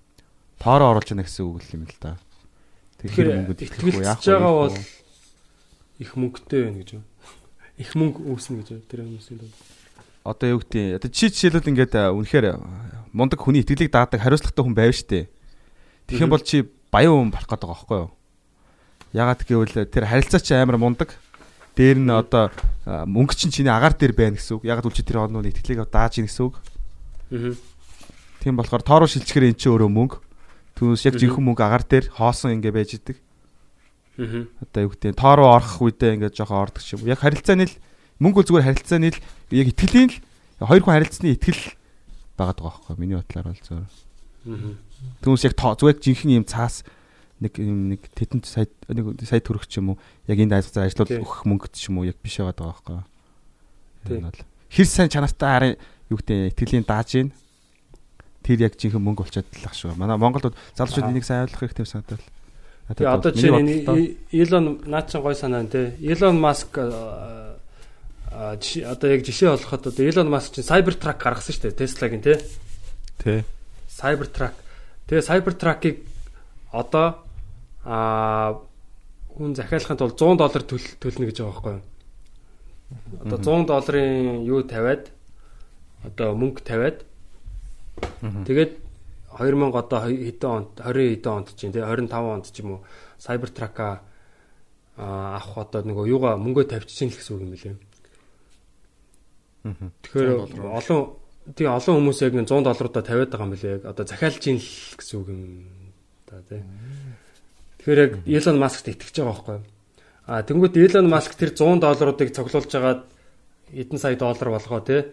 тоороо оруулж яана гэсэн үг юм л да. Тэгэхээр мөнгөд итгэхгүй яах итгэлцэж байгаа вэ? бол их мөнгөтэй байна гэж юу? Их мөнгө үүснэ гэж? Тэр хүмүүсийн доо. одоо юу гэдэг одоо чи жишээлбэл ингээд үнэхээр мундаг хүний итгэлийг даадаг хариуцлагатай хүн байв штэ. Тэгэх юм бол чи баян хүн болох гэдэг байгаа байхгүй юу? Ягаад гэвэл тэр харилцаа чи амар мундаг. Дээр нь одоо мөнгө чинь чиний агаар дээр байна гэсэн үг. Ягаад үл чи тэр одноо итгэлийг дааж ийн гэсэн үг. Аа. Тийм болохоор тоороо шилжчихэр эн чинь өөрөө мөнгө. Түүнээс яг жинхэнэ мөнгө агаар дээр хоосон ингээ байж идэг. Аа. Одоо юу гэдэг тоороо орох үедээ ингээ жоохон ордог юм. Яг харилцааны л мөнгө зүгээр харилцааны л яг итгэлийн л хоёр хүн харилцсны итгэл байгаад байгаа байхгүй миний бодлоор бол зөв. Түүнээс яг тоо- зүгээр жинхэнэ юм цаас нэг нэг тэтэнд сая нэг сая төгрөг ч юм уу яг дайсгацаар ажиллаад Тий. өгөх мөнгөд ч юм уу яг биш байгаад байгаа байхгүй. Тий. Хэр сайн чанартай харин юу гэдэг итгэлийн дааж ийн тэр яг жинхэнэ мөнгө болчиход л ах шүү. Манай Монголд залуучууд энийг сайн ойлгох хэрэгтэй санагдал. Тэгээ одоо чи Илон наачин гой санаа те. Илон Маск одоо яг жишээ олоход одоо Илон Маск чинь Cybertruck гаргасан шүү дээ. Tesla-гийн те. тий. Cybertruck. Тэгээ Cybertruck-ыг одоо а хүн захиалахын тулд 100 доллар төл- төлнө гэж байгаа байхгүй юу? Одоо 100 долларын юу тавиад одоо мөнгө тавиад тэгээд 2000 одоо хэдэн онд 20 хэдэн онд чинь тий 25 онд ч юм уу Cybertruck-а авах одоо нөгөө юугаа мөнгөө тавьчихын л гэсэн үг юм билээ. Тэгэхээр 100 доллар. олон тийм олон хүмүүс яг нэг 100 долларуудаа тавиад байгаа юм билээ. Яг одоо захиалж ийн л гэсэн үг юм да тий. Тэгэхээр яг Elon Musk-т итгэж байгаа байхгүй юу? А тэнгуут Elon Musk тэр 100 долларуудыг цуглуулж агаад эдэн сая доллар болгоо тий.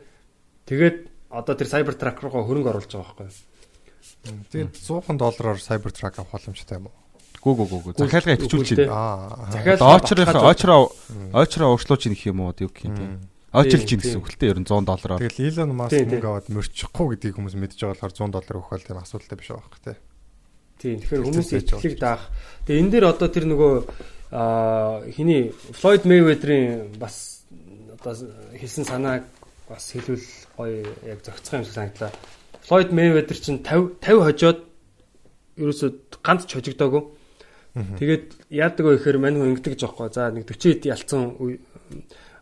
Тэгээд одоо тэр Cybertruck руу хөрөнгө оруулж байгаа байхгүй юу? Тэгээд 100 доллараар Cybertruck авах боломжтой юм уу? Гүү гүү гүү гүү. Захиалга Үгүй, байна. Аа. Захиалга Очроо баталгаажуулж- очроо очроо уршлууч гэх юм уу юу гэх юм тий. Очилж ийн Тийм, гэсэн үг л дээ ер нь 100 доллараар. Тэгэл Elon Musk мөнгө аваад мөрчихгүй гэдгийг хүмүүс мэдж байгаа болохоор 100 доллар өгөх бол тийм асуудалтай биш байгаа хэрэг тий. Тийм тэгэхээр байж итгэлийг даах. Тэгээ энэ дээр одоо тэр нөгөө аа хиний Floyd Mayweather-ийн бас одоо хэлсэн санааг бас хэлвэл гоё яг зохицох юм шиг санагдлаа. Floyd Mayweather чинь 50 50 хожоод ерөөсөө ганц ч хожигдоогүй. Тэгээд яадаг вэ гэхээр мань хүн ингэдэг гэж байхгүй. За нэг 40 хэд ялцсан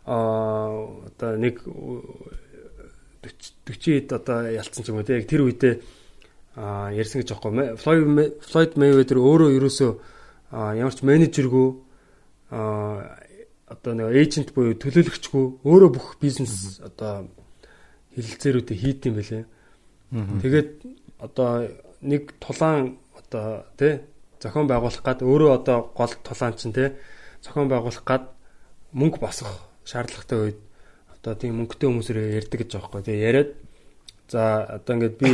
аа одоо нэг 40 хэд одоо ялцсан ч юм уу те яг тэр үедээ ярьсан гэж аахгүй. Флойд Флойд Мэйведер өөрөө ерөөсөө ямар ч менежергүй одоо нэг эйжент буюу төлөөлөгчгүй өөрөө бүх бизнес одоо хилэлцээрүүдээ хийд юм байлээ. Тэгээд одоо нэг тулаан одоо тий зохион байгуулах гад өөрөө одоо гол тулаан чинь тий зохион байгуулах гад мөнгө босгох шаардлагатай үед одоо тийм мөнгөтэй хүмүүсээр ярьдаг гэж байхгүй тий яриад За одоо ингээд би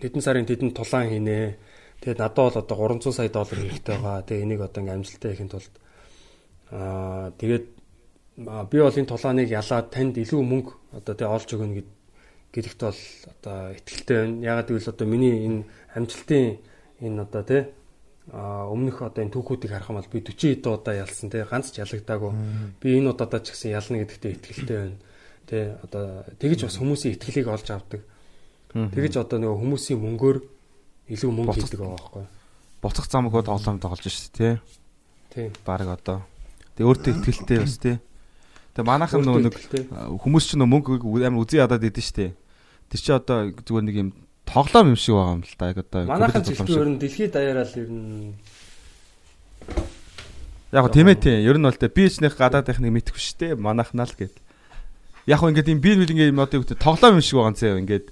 тэдэн сарын тэдэн тулаан хийнэ. Тэгээд надад бол одоо 300 сая доллар хэрэгтэй байгаа. Тэгээд энийг одоо ингээд амжилттай хийхэд тулд аа тэгээд би бол энэ тулааныг ялаад танд илүү мөнгө одоо тэг олж өгнө гэд гэдэгт бол одоо ихтэлтэй байна. Ягаад гэвэл одоо миний энэ амжилтын энэ одоо тий а өмнөх одоо энэ түүхүүдийг харах юм бол би 40 хэд удаа ялсан тий ганц ч ялагдаагүй. Би энэ удаадаа ч гэсэн ялна гэдэгтээ ихтэлтэй байна. Тий одоо тэгэж бас хүмүүсийн ихтгэлийг олж авдаг. Тэгэж одоо нөгөө хүмүүсийн мөнгөөр илүү мөнгө хийдэг байгаа байхгүй. Буцах зам хөө тоглоом тоглож шүү дээ тий. Тийм. Бараг одоо. Тэгээ өөртөө ихтгэлтэй бас тий. Тэгээ манайхан нөгөө нэг хүмүүс ч нөгөө мөнгө амар үзий ядаад идэв шүү дээ. Тэр чи одоо зүгээр нэг юм тоглоом юм шиг байгаа юм л да. Яг одоо Манайхан ихтэй ер нь дэлхийд даяараа л ер нь Яг тийм ээ тийм. Ер нь бол тэ би ч нэг гадаад их нэг мэдхгүй шүү дээ. Манайхнаа л гээд. Яг го ингээд юм би нэг ингээд юм одоо юу тоглоом юм шиг байгаа юм зэ ингээд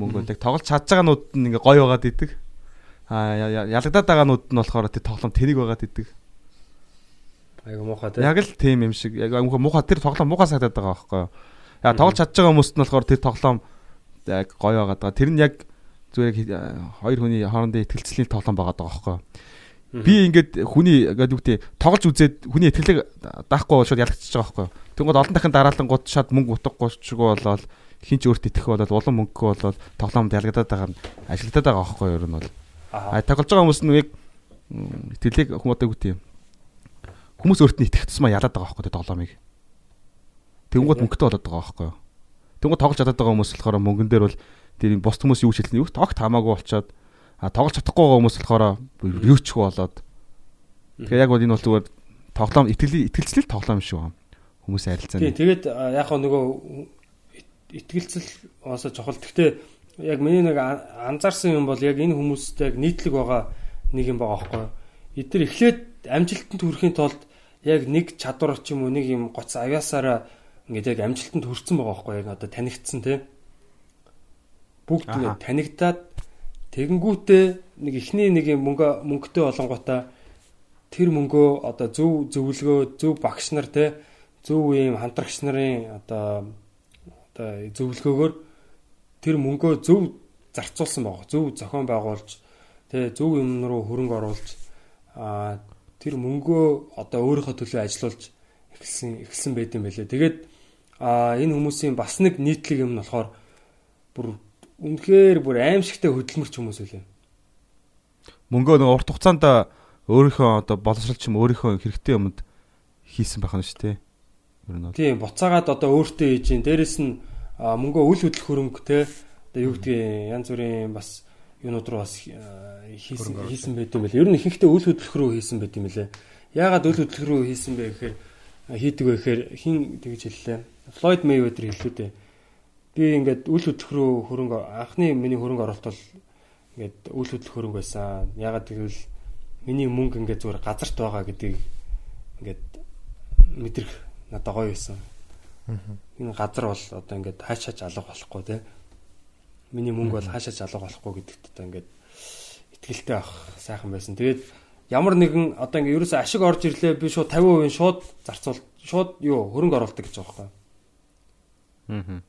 мөнгө тэг тоглож чадж байгаанууд нь ингээд гоё байгаад идэг. А ялагдаад байгаанууд нь болохоор тэр тоглоом тэрийг байгаад идэг. айгу муухай тийм. Яг л тийм юм шиг яг муухай муухай тэр тоглоом муухай санагдаад байгаа байхгүй юу. Яа тоглож чадж байгаа хүмүүст нь болохоор тэр тоглоом яг гоё байгаа даа. Тэр нь яг зүгээр хоёр хүний хоорондын ихтгэлцлийн тоглоом байгаа даа байхгүй. Би ингээд хүний гэдэг үгтэй тоглож үзээд хүний ихтгэлийг даахгүй шууд ялгчихж байгаа байхгүй. Тэнгод олон дахин дараалангууд шат мөнгө утгагүй ч болоод хин ч өөрт итгэх болоод улам мөнгөгүй болоод тоглоомд ялгадаад байгаа нь ажиглагдаад байгаа байхгүй юу ер нь бол. Аа тоглож байгаа хүмүүс нь яг итгэлийг хүмүүдэг үгтэй. Хүмүүс өөрт нь итгэх тусмаа ялаад байгаа байхгүй тоглоомыг. Тэнгууд мөнгөтэй болоод байгаа байхгүй юу. Тэнгууд тоглож чадаад байгаа хүмүүс болохоор мөнгөн дээр бол тэр бус хүмүүс юу шилэн юу тогт хамаагүй болчоод а тоглож чадахгүй байгаа хүмүүс болохоор юу ч болоод Тэгэхээр яг бол энэ бол зүгээр тоглоом итгэл итгэлцэл тоглоом шүү юм. Хүмүүс арилцаа. Тийм тэгээд яг нөгөө итгэлцэл оосо чухал. Гэхдээ яг миний нэг анзаарсан юм бол яг энэ хүмүүстэй яг нийтлэг байгаа нэг юм байгаа байхгүй юу? Эдгээр эхлээд амжилтанд хүрэхийн тулд яг нэг чадвар ч юм уу нэг юм гоц авяасаараа ингээд яг амжилтанд хүрсэн байгаа байхгүй яг одоо танигдсан тий. Бүгд ингээд танигдаад тэгэнгүүтээ нэг ихний нэг юм мөнгө мөнгөтэй болонготой тэр мөнгөө одоо зөв зөвлөгөө зөв багш нар те зөв ийм хамтрагч нарын одоо одоо зөвлөгөөгөөр тэр мөнгөө зөв зарцуулсан байгаа. Зөв зохион байгуулж те зөв юм руу хөрөнгө оруулж а тэр мөнгөө одоо өөрийнхөө төлөө ажилуулж эхэлсэн эхэлсэн байт юм байлээ. Тэгээд а энэ хүмүүсийн бас нэг нийтлэг юм нь болохоор бүр үнэхээр бүр аимшигтай хөдөлмөрч хүмүүс үлээ. Мөнгөө нэг урт хугацаанд өөрийнхөө одоо боловсролч юм өөрийнхөө хэрэгтэй юмд хийсэн байх нь шүү дээ. Ер нь. Тийм, буцаагаад одоо өөртөө хийж гин. Дээрэс нь мөнгөө үл хөдлөх хөрөнгө те одоо юу гэдгийг янз бүрийн бас юунууд руу бас хийсэн хийсэн байт юм бэл. Ер нь ихэнхдээ үл хөдлөх рүү хийсэн байт юм лээ. Яагаад үл хөдлөх рүү хийсэн бэ гэхээр хийдэг вэ гэхээр хин тэгж хэллээ. Флойд Мэйведер хэллүү дээ би ингээд үл хөдлөх рүү хөрөнгө анхны миний хөрөнгө оруулалт бол ингээд үл хөдлөх хөрөнгө байсан. Ягаад гэвэл миний мөнгө ингээд зүгээр газарт байгаа гэдгийг ингээд мэдрэх надад гоё байсан. Энэ газар бол одоо ингээд хаашаач алга болохгүй те. Миний мөнгө бол хаашаач алга болохгүй гэдэгт одоо ингээд итгэлтэй авах сайхан байсан. Тэгээд ямар нэгэн одоо ингээд ерөөсөө ашиг орж ирлээ би шууд 50% шууд зарцуул шууд юу хөрөнгө оруулдаг гэж байгаа байхгүй. Аа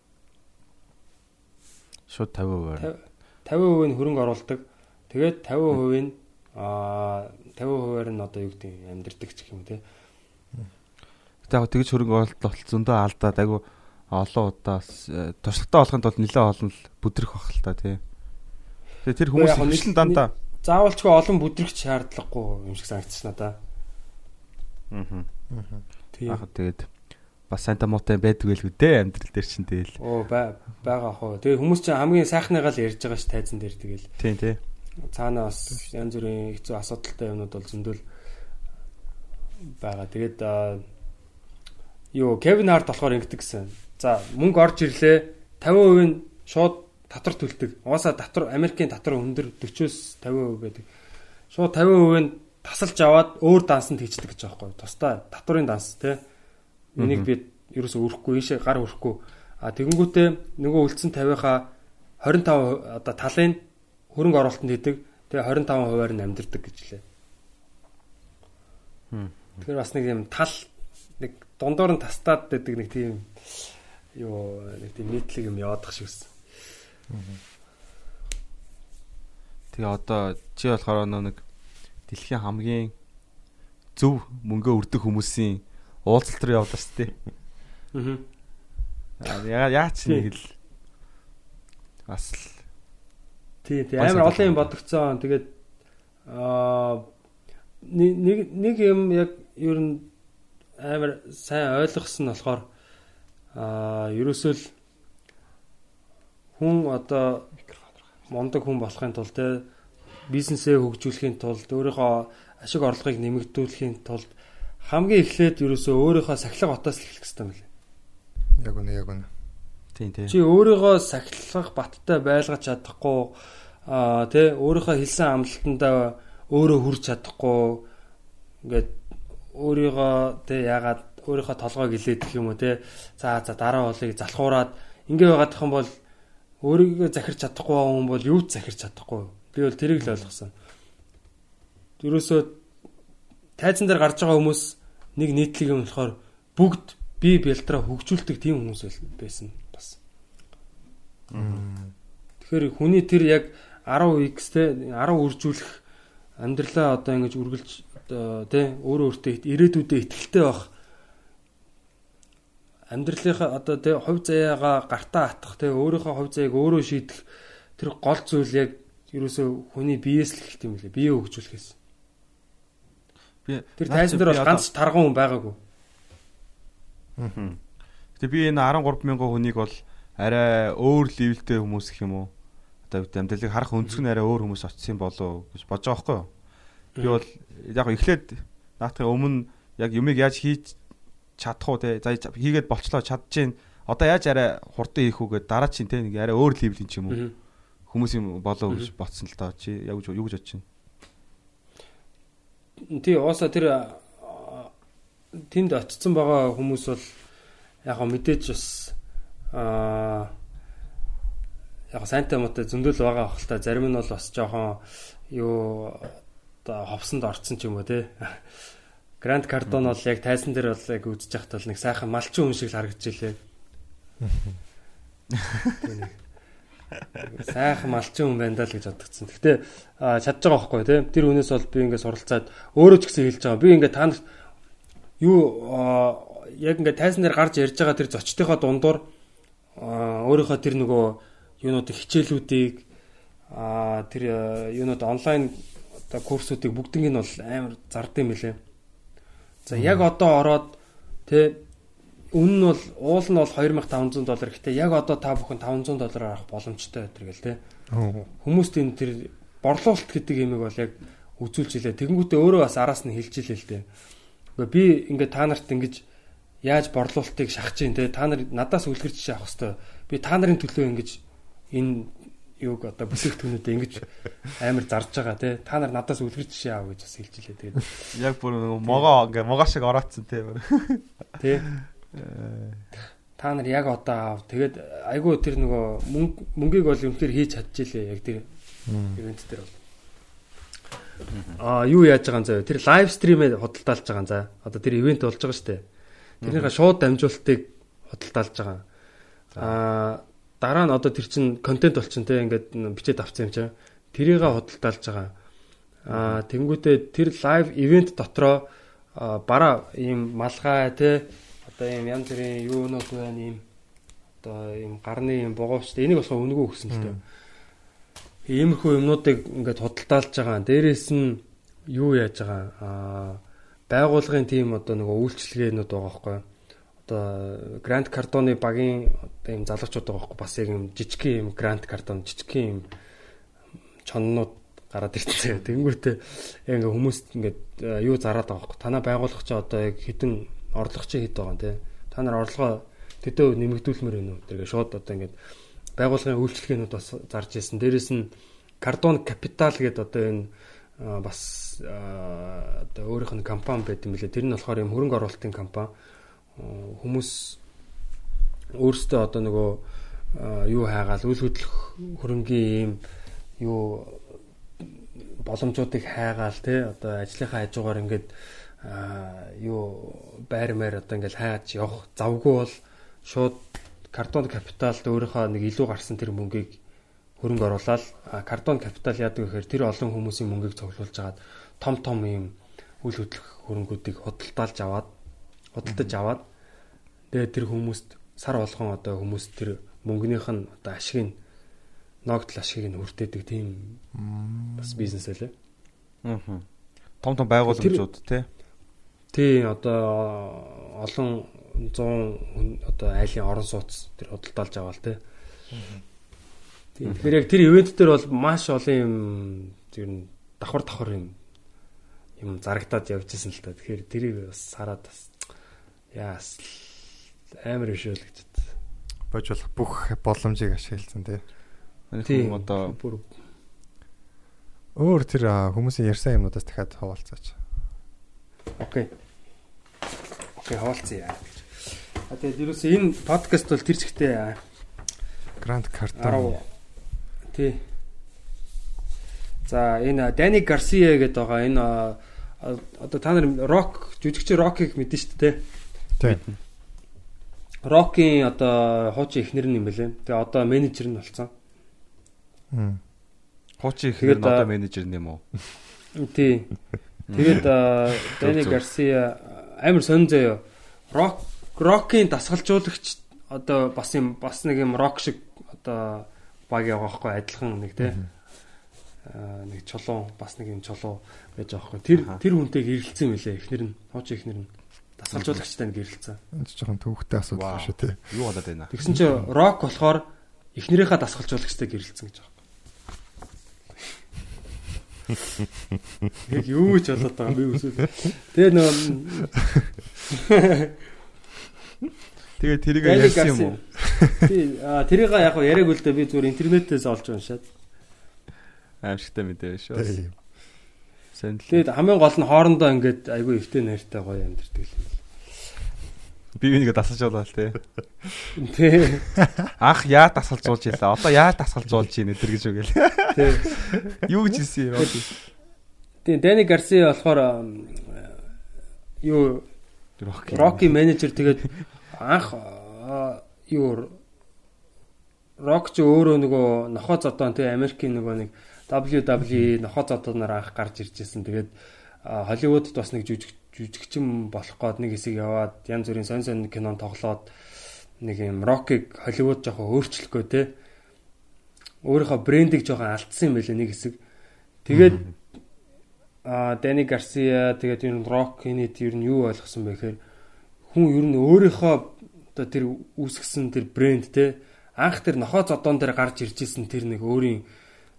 Шууд 50%-аар. 50% нь хөрөнгө оруулдаг. Тэгээд 50% нь аа 50%-аар нь одоо юу гэдэг амьдрдаг ч гэх юм те. Гэтэ яг тэгж хөрөнгө оруулалт бол зөндөө алдаад айгу олон удаас э, туршлагатай болохын тулд нэлээд олон бүдрэх бах л та тий. Тэгээ тэр хүмүүс хэмжлэн дандаа заавалчгүй олон бүдрэх шаардлагагүй юм шиг санагдчихна да. Аа. Тийм. Яг тэгээд бас санта муутай байдаг байлгүй дээ амьдрал дээр чинь тэгэл. Оо байгаа хоо. Тэгээ хүмүүс чинь хамгийн сайхныгаа л ярьж байгаа ш тайзан дээр тэгэл. Тийм тий. Цаанаа бас янз бүрийн хэцүү асуудалтай юмнууд бол зөндөл байгаа. Тэгээд юу Кевин Харт болохоор ингэдэг гэсэн. За мөнгө орж ирлээ 50% нь шууд татвар төлдөг. Угаасаа татвар Америкийн татвар өндөр 40-оос 50% байдаг. Шууд 50% нь тасалж аваад өөр дансанд хийчихдэг гэж байгаа байхгүй. Тусдаа татварын данс тий Энийг би ерөөсөө өрөхгүй, ийшээ гар өрөхгүй. А тэгэнгүүтээ нөгөө үлдсэн 50-ийнхаа 25 одоо талын хөрөнгө оруулалтанд хийдэг. Тэгээ 25%-аар нь амьдэрдэг гэж лээ. Тэгэхээр бас нэг юм тал нэг дундуур нь тастаад байдаг нэг тийм юу нэг тийм нийтлэг юм яваадах шигсэн. Тэгээ одоо чи болохоор нэг дэлхийн хамгийн зөв мөнгө өрдөх хүмүүсийн уулзалт руу явлаа шүү дээ. Аа. Яа яач нэг л бас л Тий, тий амар олон юм бодогцсон. Тэгээд аа нэг нэг юм яг ер нь амар сайн ойлгосон нь болохоор аа ерөөсөө л хүн одоо мондөг хүн болохын тулд те бизнесээ хөгжүүлэхийн тулд өөрийнхөө ашиг орлогыг нэмэгдүүлэхийн тулд хамгийн эхлээд ерөөсөө өөрийнхөө сахилга л эхлэх хэрэгтэй мөлий. Яг үнэ яг үнэ. Тийм тийм. Чи өөрийгөө сахилгах баттай байлгаж чадахгүй аа тий өөрийнхөө хэлсэн амлалтандаа өөрөө хүрч чадахгүй ингээд өөрийгөө тий ягаад өөрийнхөө толгойг илээдэх юм уу тий за за дараа болыг залхуураад ингээ байгаад юм бол өөрийгөө захирч чадахгүй хүн бол юу ч захирч чадахгүй би бол тэрийг л ойлгосон. Ерөөсөө тайзан дээр гарч байгаа хүмүүс нэг нийтлэг юм болохоор бүгд би бэлтраа хөгжүүлдэг тийм хүмүүс байсан бас. Тэгэхээр хүний тэр яг 10x те 10 үржүүлэх амьдралаа одоо ингэж үргэлж одоо те өөрөө өөртөө ирээдүйдээ ихтэй байх амьдралынхаа одоо те хувь заяагаа гартаа атах те өөрийнхөө хувь заяаг өөрөө шийдэх тэр гол зүйл яг ерөөсөө хүний биеэс л эхэлт юм лээ. Бие хөгжүүлэхээс. Би Тэр тайзан дээр бол ганц тарган хүн байгаагүй. Гэтэ би энэ 13 мянган хүнийг бол арай өөр левелтэй хүмүүс гэх юм уу? Одоо бид амьдралыг харах өнцг нь арай өөр хүмүүс очсон болоо гэж бодож байгаа байхгүй юу? Би бол яг эхлээд наадахын өмнө яг юмыг яаж хийж чадах уу те за хийгээд болчлоо чадчихээн. Одоо яаж арай хурдан хийх үү гэд дараа чинь те нэг арай өөр левелийн ч юм уу. Хүмүүс юм болоо гэж ботсон л доо чи. Яг юу гэж бодож байна? Тий, ууса тэр тэнд очсон байгаа хүмүүс бол яг го мэдээж бас аа яг сайнтай мотой зөндөл байгаа хэл та зарим нь бол бас жоохон юу одоо ховсонд орцсон ч юм уу те. Гранд картон бол яг тайзан дээр бол яг үзэж яхад бол нэг сайхан малчин хүн шиг л харагдаж илээ. Сайхан малчин хүн байна даа л гэж бодгдсон. Гэтэ чадж байгаа байхгүй тий. Тэр хүнээс бол би ингээд суралцаад өөрөө ч гэсэн хэлж байгаа. Би ингээд та нарт юу яг ингээд тайзан дээр гарч ярьж байгаа тэр зочдынхоо дундуур өөрийнхөө тэр нөгөө юунуудыг хичээлүүдийг тэр юунууд онлайн одоо курсуудыг бүгднийг нь бол амар зард юм билээ. За яг одоо ороод тий Үнэн нь бол уул нь бол 2500 доллар гэхдээ яг одоо та бүхэн 500 доллараар авах боломжтой байдаг гэл те. Хүмүүст энэ тэр борлуулалт гэдэг юмыг бол яг үзүүлж илээ. Тэгэнгүүтээ өөрөө бас араас нь хэлж илээ л те. Гэхдээ би ингээд та нарт ингэж яаж борлуулалтыг шахаж чинь те. Та нар надаас үлгэр жишээ авах хэвээр. Би та нарын төлөө ингэж энэ юуг одоо бүсэгтүүнүүдэд ингэж амар зарж байгаа те. Та нар надаас үлгэр жишээ аав гэж бас хэлж илээ. Тэгээд яг бүр могоо ингээ могоо шиг ороодсон те Тэ. Та нар яг одоо аав. Тэгээд айгүй тэр нөгөө мөнгө мөнгийг бол үнэхээр хийж чадчихлээ яг тэр ивент дээр бол. Аа юу яаж байгаа юм заа. Тэр лайв стримээ худалдаалж байгаа юм заа. Одоо тэр ивент болж байгаа шүү дээ. Тэрнийхээ шууд дамжуулалтыг худалдаалж байгаа. Аа дараа нь одоо тэр чин контент болчин те ингээд бичээд авсан юм чинь. Тэрийг худалдаалж байгаа. Аа тэнгуүтээ тэр лайв ивент дотроо бараа ийм малгай те одоо ийм янз бүрийн юунууд байна ийм одоо ийм гарны ийм бугуучтай энийг бас өнгөө өгсөн л дээ. Иймэрхүү юмнуудыг ингээд худалдаалж байгаа. Дээрээс нь юу яаж байгаа аа байгуулгын тим одоо нөгөө үйлчлэгээнүүд байгаа байхгүй юу? Одоо Гранд Картоны багийн одоо ийм залуучууд байгаа байхгүй бас яг ийм жижигхэн ийм Гранд Картон жижигхэн ийм чоннууд гараад ирчихсэн. Тэнгүүтээ яг ингээ хүмүүст ингээд юу зараад байгаа байхгүй. Танаа байгуулах чи одоо яг хідэн орлого чи хэд байгаа юм те. Та нар орлогоо төдөө нэмэгдүүлмээр байна уу? Тэгээ шууд одоо ингээд байгууллагын үйлчлэгээнүүд бас зарж ирсэн. Дээрээс нь Cardon Capital гэдэг одоо энэ бас одоо өөрийнх нь компани байт юм лээ. Тэр нь болохоор юм хөрөнгө оруулалтын компани. Хүмүүс өөрсдөө одоо нөгөө юу хайгаал үйл хөдлөх хөрөнгийн ийм юу боломжуудыг хайгаал те одоо ажлынхаа хажуугаар ингээд юу байр маяр одоо ингээд хайж явах завгүй бол шууд картон капиталд өөрийнхөө нэг илүү гарсан тэр мөнгийг хөрөнгө оруулаад картон капитал яадаг гэхээр тэр олон хүмүүсийн мөнгийг цуглуулж агаад том том ийм үйл хөдлөх хөрөнгүүдийг худалдаалж аваад худалдаж аваад тэгээ тэр хүмүүст сар болгон одоо хүмүүс тэр мөнгөнийх нь одоо ашиг нь ногдол ашигыг нь хүртээдэг тийм бас бизнес байлаа. Аа. Том том байгууламжууд те. Тий одоо олон 100 хүн одоо айлын орон сууц тэр худалдаалж аваал. Тий. Тэгэхээр яг тэр ивент дээр бол маш олон юм тэр нь давхар давхар юм юм зарагдаад явжсэн л та. Тэгэхээр тэрийг бас хараад бас яас амар биш үү л гэж бод. Бож болох бүх боломжийг ашигласан тий. Тий. Хүн одоо Өөр тэр хүмүүсийн ярьсан юмнуудаас дахиад хаваалцаач. Окей. Окей, хаалцъя. А тэгээд ерөөсөө энэ подкаст бол тэр зэгтээ Картон 10 тий. За энэ Дани Гарсия гэдэг байгаа энэ одоо та нар рок жүжигч рокийг мэдэн шүү дээ. Тий. Рокийн одоо хуучин эхнэр нь юм бэлээ. Тэгээ одоо менежер нь болсон. Хуучин их Тэгээд, нэр одоо менежер юм уу? Тий. Тэгээд Дани. Гарсиа амар сонь заяа. Рок рокийн дасгалжуулагч одоо бас юм бас нэг юм рок шиг одоо баг яваа байхгүй адилхан нэг. Аа нэг чулуун бас нэг юм чулуу байж байгаа байхгүй. Тэр тэр хүнтэй гэрэлцсэн мөлий эхнэр нь. Хуучин эхнэр нь дасгалжуулагчтай нь гэрэлцсэн. энэ ч жоохон төвхтэй асуудал байна шүү те. Юу болоод байна? Тэгсэн чинь рок болохоор эхнэрийнхээ дасгалжуулагчтай гэрэлцсэн гэж байгаа. Яг юу ч болоод байгаа би үсэл. Тэгээ нөө Тэгээ тэрийг ярьсан юм уу? Тий, а тэрийг яг яриаг үлдээ би зүгээр интернетээс олж уншаад. Аимшигтай мэдээ шүү. Тийм. Сайн л. Тэгээд хамгийн гол нь хоорондоо ингээд айгүй эвтэй найртай гоё амьдэрдэг юм. Би бинийг дасалж болоо л те. Тий. Анх яа дасгалжуулж илаа. Одоо яа дасгалжуулж ийн өдр гэж үгээл. Тий. Юу гэж хэлсэн юм бэ? Тийм Дани Гарси болохоор юу Рокки. Роки менежер тэгээд анх юу Рок ч өөрөө нөгөө нохоо зодон тий Америкийн нөгөө нэг WWE нохоо зодоноор анх гарч ирж байсан. Тэгээд Холливуудд бас нэг жүжиг жүжигчин болох гээд нэг хэсэг яваад янз бүрийн сонь сонь кинон тоглоод нэг юм Рокийг Холливуд жоохон өөрчлөхөө тий өөрийнхөө брендийг жоохон алдсан юм байлээ нэг хэсэг. Тэгээд а Дани Гарсиа тэгээд ер нь рок инэт ер нь юу ойлгосон бэ гэхээр хүн ер нь өөрийнхөө одоо тэр үүсгэсэн тэр брэнд те анх тэр нохоо зодон дээр гарч ирж исэн тэр нэг өөрийн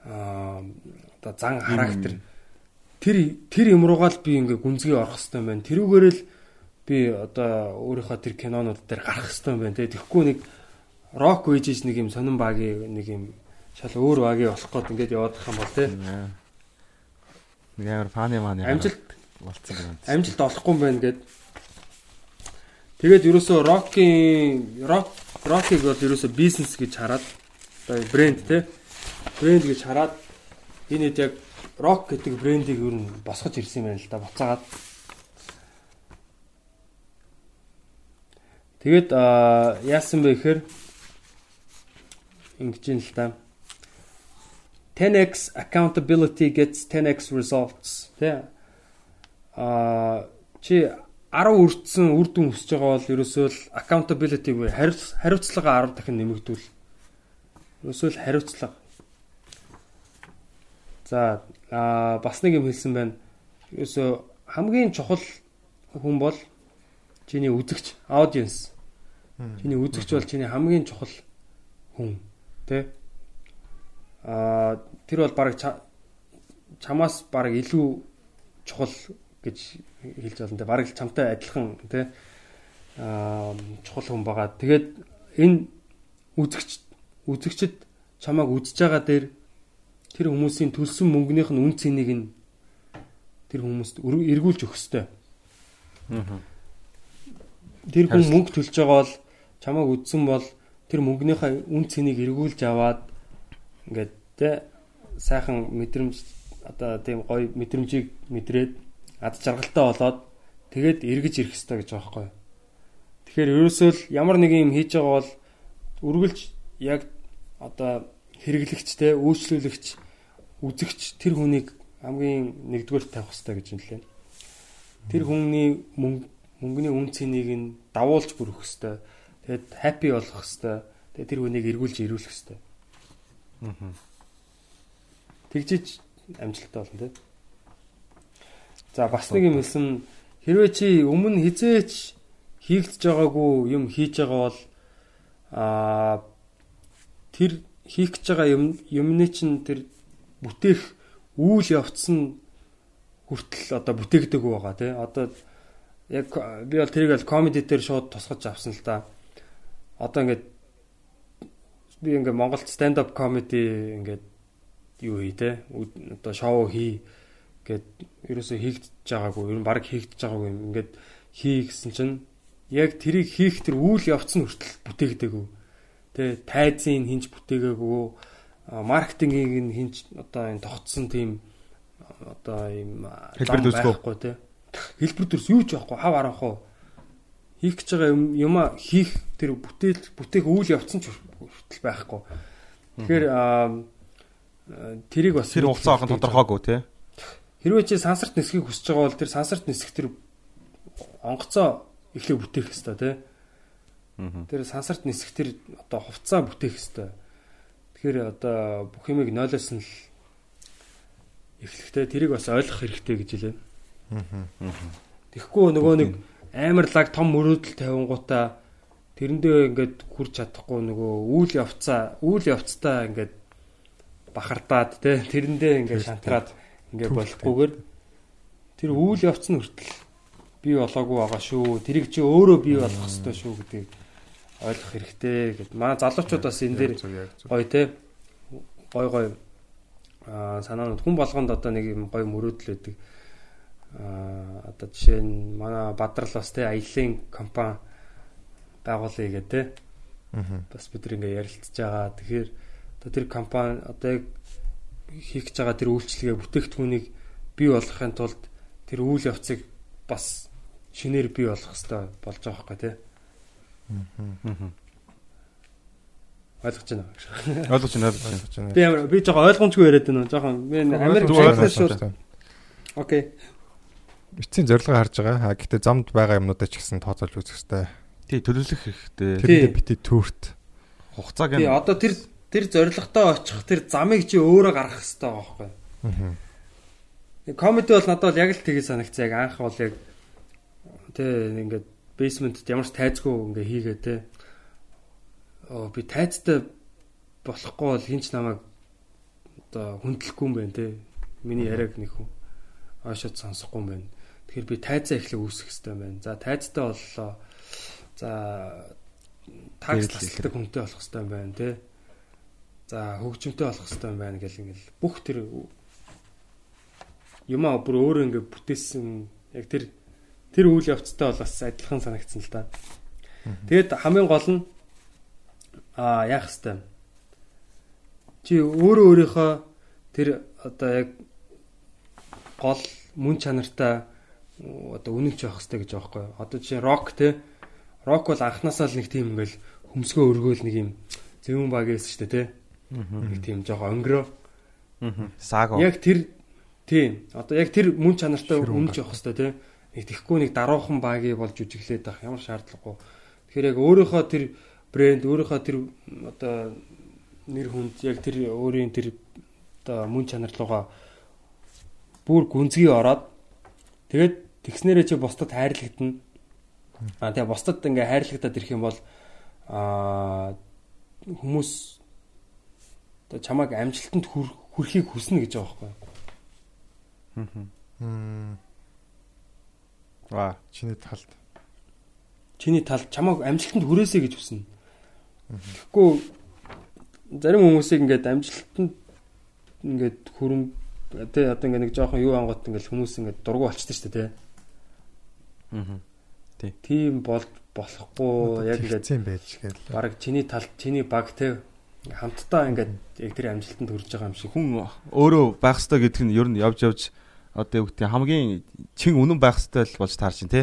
одоо зан характер тэр тэр юм руугаа л би ингээ гүнзгий орох хэвээр байна. Тэрүүгээр л би одоо өөрийнхөө тэр кинонууд дээр гарах хэвээр байна. Тэгэхгүй нэг рок үежж нэг юм сонин багийн нэг юм шал өөр багийн болох гээд ингээд яваад байгаа юм бол те. Нэг амар фаны маань Амжилт болцсон юм. амжилт олохгүй юм байна гэд. Тэгээд ерөөсөө рокийн рок рокийг бол ерөөсөө бизнес гэж хараад одоо брэнд те брэнд гэж хараад энэ хэд яг рок гэдэг брендийг ер нь босгож ирсэн юм байна л да буцаагаад. Тэгээд аа, яасан бэ гэхээр ингэж юм л да. 10x accountability gets 10x results. Тэ а чи 10 үрдсэн үр дүн өсөж байгаа бол ерөөсөө л accountability буюу хариуц- хариуцлага 10 дахин нэмэгдүүл. Ерөөсөө л хариуцлага. За бас нэг юм хэлсэн байна. Ерөөсөө хамгийн чухал хүн бол чиний үзэгч audience. Чиний үзэгч бол чиний хамгийн чухал хүн. Тэ? А тэр бол баг чамаас баг илүү чухал гэж хэлж байна те бараг л чамтай адилхан те аа чухал хүн байгаа. Тэгээд энэ үзэгч үзэгчд чамааг үзэж байгаа дээр тэр хүмүүсийн төлсөн мөнгөнийх нь үн цэнийг нь тэр хүмүүст эргүүлж өгөх ёстой. Тэр хүн мөнгө төлж байгаа бол чамааг үзсэн бол тэр мөнгөнийхөө үн цэнийг эргүүлж аваад ингээд те сайхан мэдрэмж одоо тийм гоё мэдрэмжийг мэдрээд ад жаргалтай болоод тэгээд эргэж ирэх хэрэгтэй гэж байгаа байхгүй. Тэгэхээр ерөөсөө л ямар нэг юм хийж байгаа бол үргэлж яг одоо хэрэглэгч те үйлчлүүлэгч үзэгч тэр хүнийг хамгийн нэгдүгээр тавих хэрэгтэй гэж хэлээ. Тэр хүний мөнгө мөнгөний үн цэнийг нь давуулж бүрэх хэрэгтэй. Тэгээд хаппи болох хэрэгтэй. Тэгээд тэр хүнийг эргүүлж ирүүлэх хэрэгтэй. Тэгжиж амжилттай болно тийм. За бас нэг юм хэлсэн хэрвээ чи өмнө хизээч хийгдэж байгаагүй юм хийж байгаа бол аа тэр хийх гэж байгаа юм юмны чинь тэр бүтээх үйл явц нь хүртэл одоо бүтээгдэг байгаа тий. Одоо яг би бол тэрийг л комеди дээр шууд тусгаж авсан л да. Одоо ингээд би ингээд Монголд stand up comedy ингээд юу хий те? Одоо шоу хий гэд ерөөсөө хийгдэж байгаагүй. Ер нь баг хийгдэж байгаагүй ингээд хий гэсэн чинь яг тэрийг хийх тэр үйл явц нь хүртэл бүтээгдээгүй те тайзын хинж бүтээгээгүй маркетингийг нь хинж одоо энэ тогтсон тийм одоо ийм Хэлбэр байхгүй те хэлбэр дүрс юу ч байхгүй хав арахгүй хийх гэж байгаа юм юма хийх тэр бүтээл бүтээх үйл явц нь ч хүртэл байхгүй. Тэгэхээр тэрийг бас Тэр хугацаа ахын тодорхойгүй тий. Хэрвээ чи сансарт нисхийг хүсэж байгаа бол тэр сансарт нисэх тэр онгоцоо эхлээ бүтээх хэрэгтэй тий. Тэр сансарт нисэх тэр одоо хувцаа бүтээх хэрэгтэй. Тэгэхээр одоо бүх юмыг нойлоос нь л эхлэхдээ тэрийг бас ойлгох хэрэгтэй гэж хэлээ. Тэгэхгүй нөгөө нэг амар лаг том мөрөөдөл тавингуудаа тэрэндээ ингээд хүрч чадахгүй нөгөө үйл явцаа үйл явцтай ингээд бахардаад те тэрэндээ ингээд шантраад ингээд болохгүйгээр тэр үйл явц нь хүртэл бий болоогүй байгаа шүү. Тэрийг чи өөрөө бий болгох хэрэгтэй шүү гэдгийг ойлгох хэрэгтэй гэд. Манай залуучууд бас энэ дээр гоё те гой гой аа санаанууд хүн болгонд одоо нэг юм гой мөрөөдөл өгдөг. Аа одоо жишээ нь манай Бадрал бас те аялын компани байгуулъя гэдэг те. Бас бид ингээ ярилцж байгаа. Тэгэхээр одоо тэр компани одоо яг хийх гэж байгаа тэр үйлчлэгээ бүтээгдэхүүнийг бий болгохын тулд тэр үйл явцыг бас шинээр бий болгох хэрэгтэй болж байгаа байхгүй те. Ойлгож байна гэж. Ойлгож байна ойлгож байна. Би амар би жоохон ойлгомжгүй яриад байна. Жоохон би Америк шахнаас шууд. Окей. Эцсийн зорилгоо харж байгаа. А гэхдээ замд байгаа юмнуудаа ч гэсэн тооцоолж үзэх хэрэгтэй. Тий төлөвлөх хэрэгтэй. Тэрэндээ бити түүрт. Хугацааг Тий нь одоо тэр тэр зорилготой очих тэр замыг чи өөрөө гаргах хэрэгтэй байгаа байхгүй. Аа. Комеди бол надад бол яг л тгий санагцсан. Яг анх бол яг тий ингээд basement ямар ч тайцгүй ингээ хийгээ тий. Оо би тайцтай болохгүй бол хинч намайг одоо хүндлэхгүй юм байна тий. Миний яриаг нэг хүн ойшоод сонсохгүй юм байна. Тэгэхээр би тайцаа эхлэх үүсэх хэрэгтэй байна. За тайцтай боллоо. За такс тасалдаг хүнтэй болох хэрэгтэй юм байна тий. За хөгжимтэй болох хэрэгтэй юм байна гэл ингээл бүх тэр юмаа бүр өөрөө ингээ бүтээсэн яг тэр тэр үйл явцтай бол бас адилхан санагдсан л та. Тэгэд хамгийн гол нь аа яах хэвээр чи өөрөө өөрийнхөө тэр одоо яг гол мөн чанартай одоо үнэнч явах хэрэгтэй гэж байгаа байхгүй. Одоо жишээ рок те рок бол анханасаа л нэг тийм ингээл хөмсгөө өргөөл нэг юм зэвүүн баг гэсэн дээ те. Нэг тийм жоохон өнгөрөө. сааго. Яг тэр тийм одоо яг тэр мөн чанартай үнэнч явах хэрэгтэй те. Нэг тэхгүй нэг даруухан багийг болж үжиглээд байх ямар шаардлагагүй. Тэгэхээр яг өөрийнхөө тэр брэнд өөрийнхөө тэр одоо нэр хүнд яг тэр өөрийн тэр одоо мөн чанар руугаа бүр гүнзгий ороод тэгээд тэгснээрээ чи бусдад хайрлагдана. Аа тэгээ бусдад ингээ хайрлагдаад ирэх юм бол аа хүмүүс одоо чамайг амжилтанд хүрэхийг хүснэ гэж байгаа байхгүй. Ва. Чиний талд. Чиний талд чамайг амжилтанд хүрээсэй гэж хүснэ. Тэгэхгүй зарим хүмүүсийг ингээд амжилтанд ингээд хүрэн тэ одоо ингээд нэг жоохон юу ангууд ингээд хүмүүс ингээд дургу болчтой шүү дээ тэ. Аа. Тий. Тийм бол болохгүй яг ингээд зэн байж гээл. баг чиний талд чиний баг тэ хамтдаа ингээд яг тэр амжилтанд хүрэж байгаа юм шиг. Хүн өөрөө байх ёстой гэдг нь ер нь явж явж одоо юу гэдэг хамгийн чин үнэн байх ёстой л болж таарч байна те.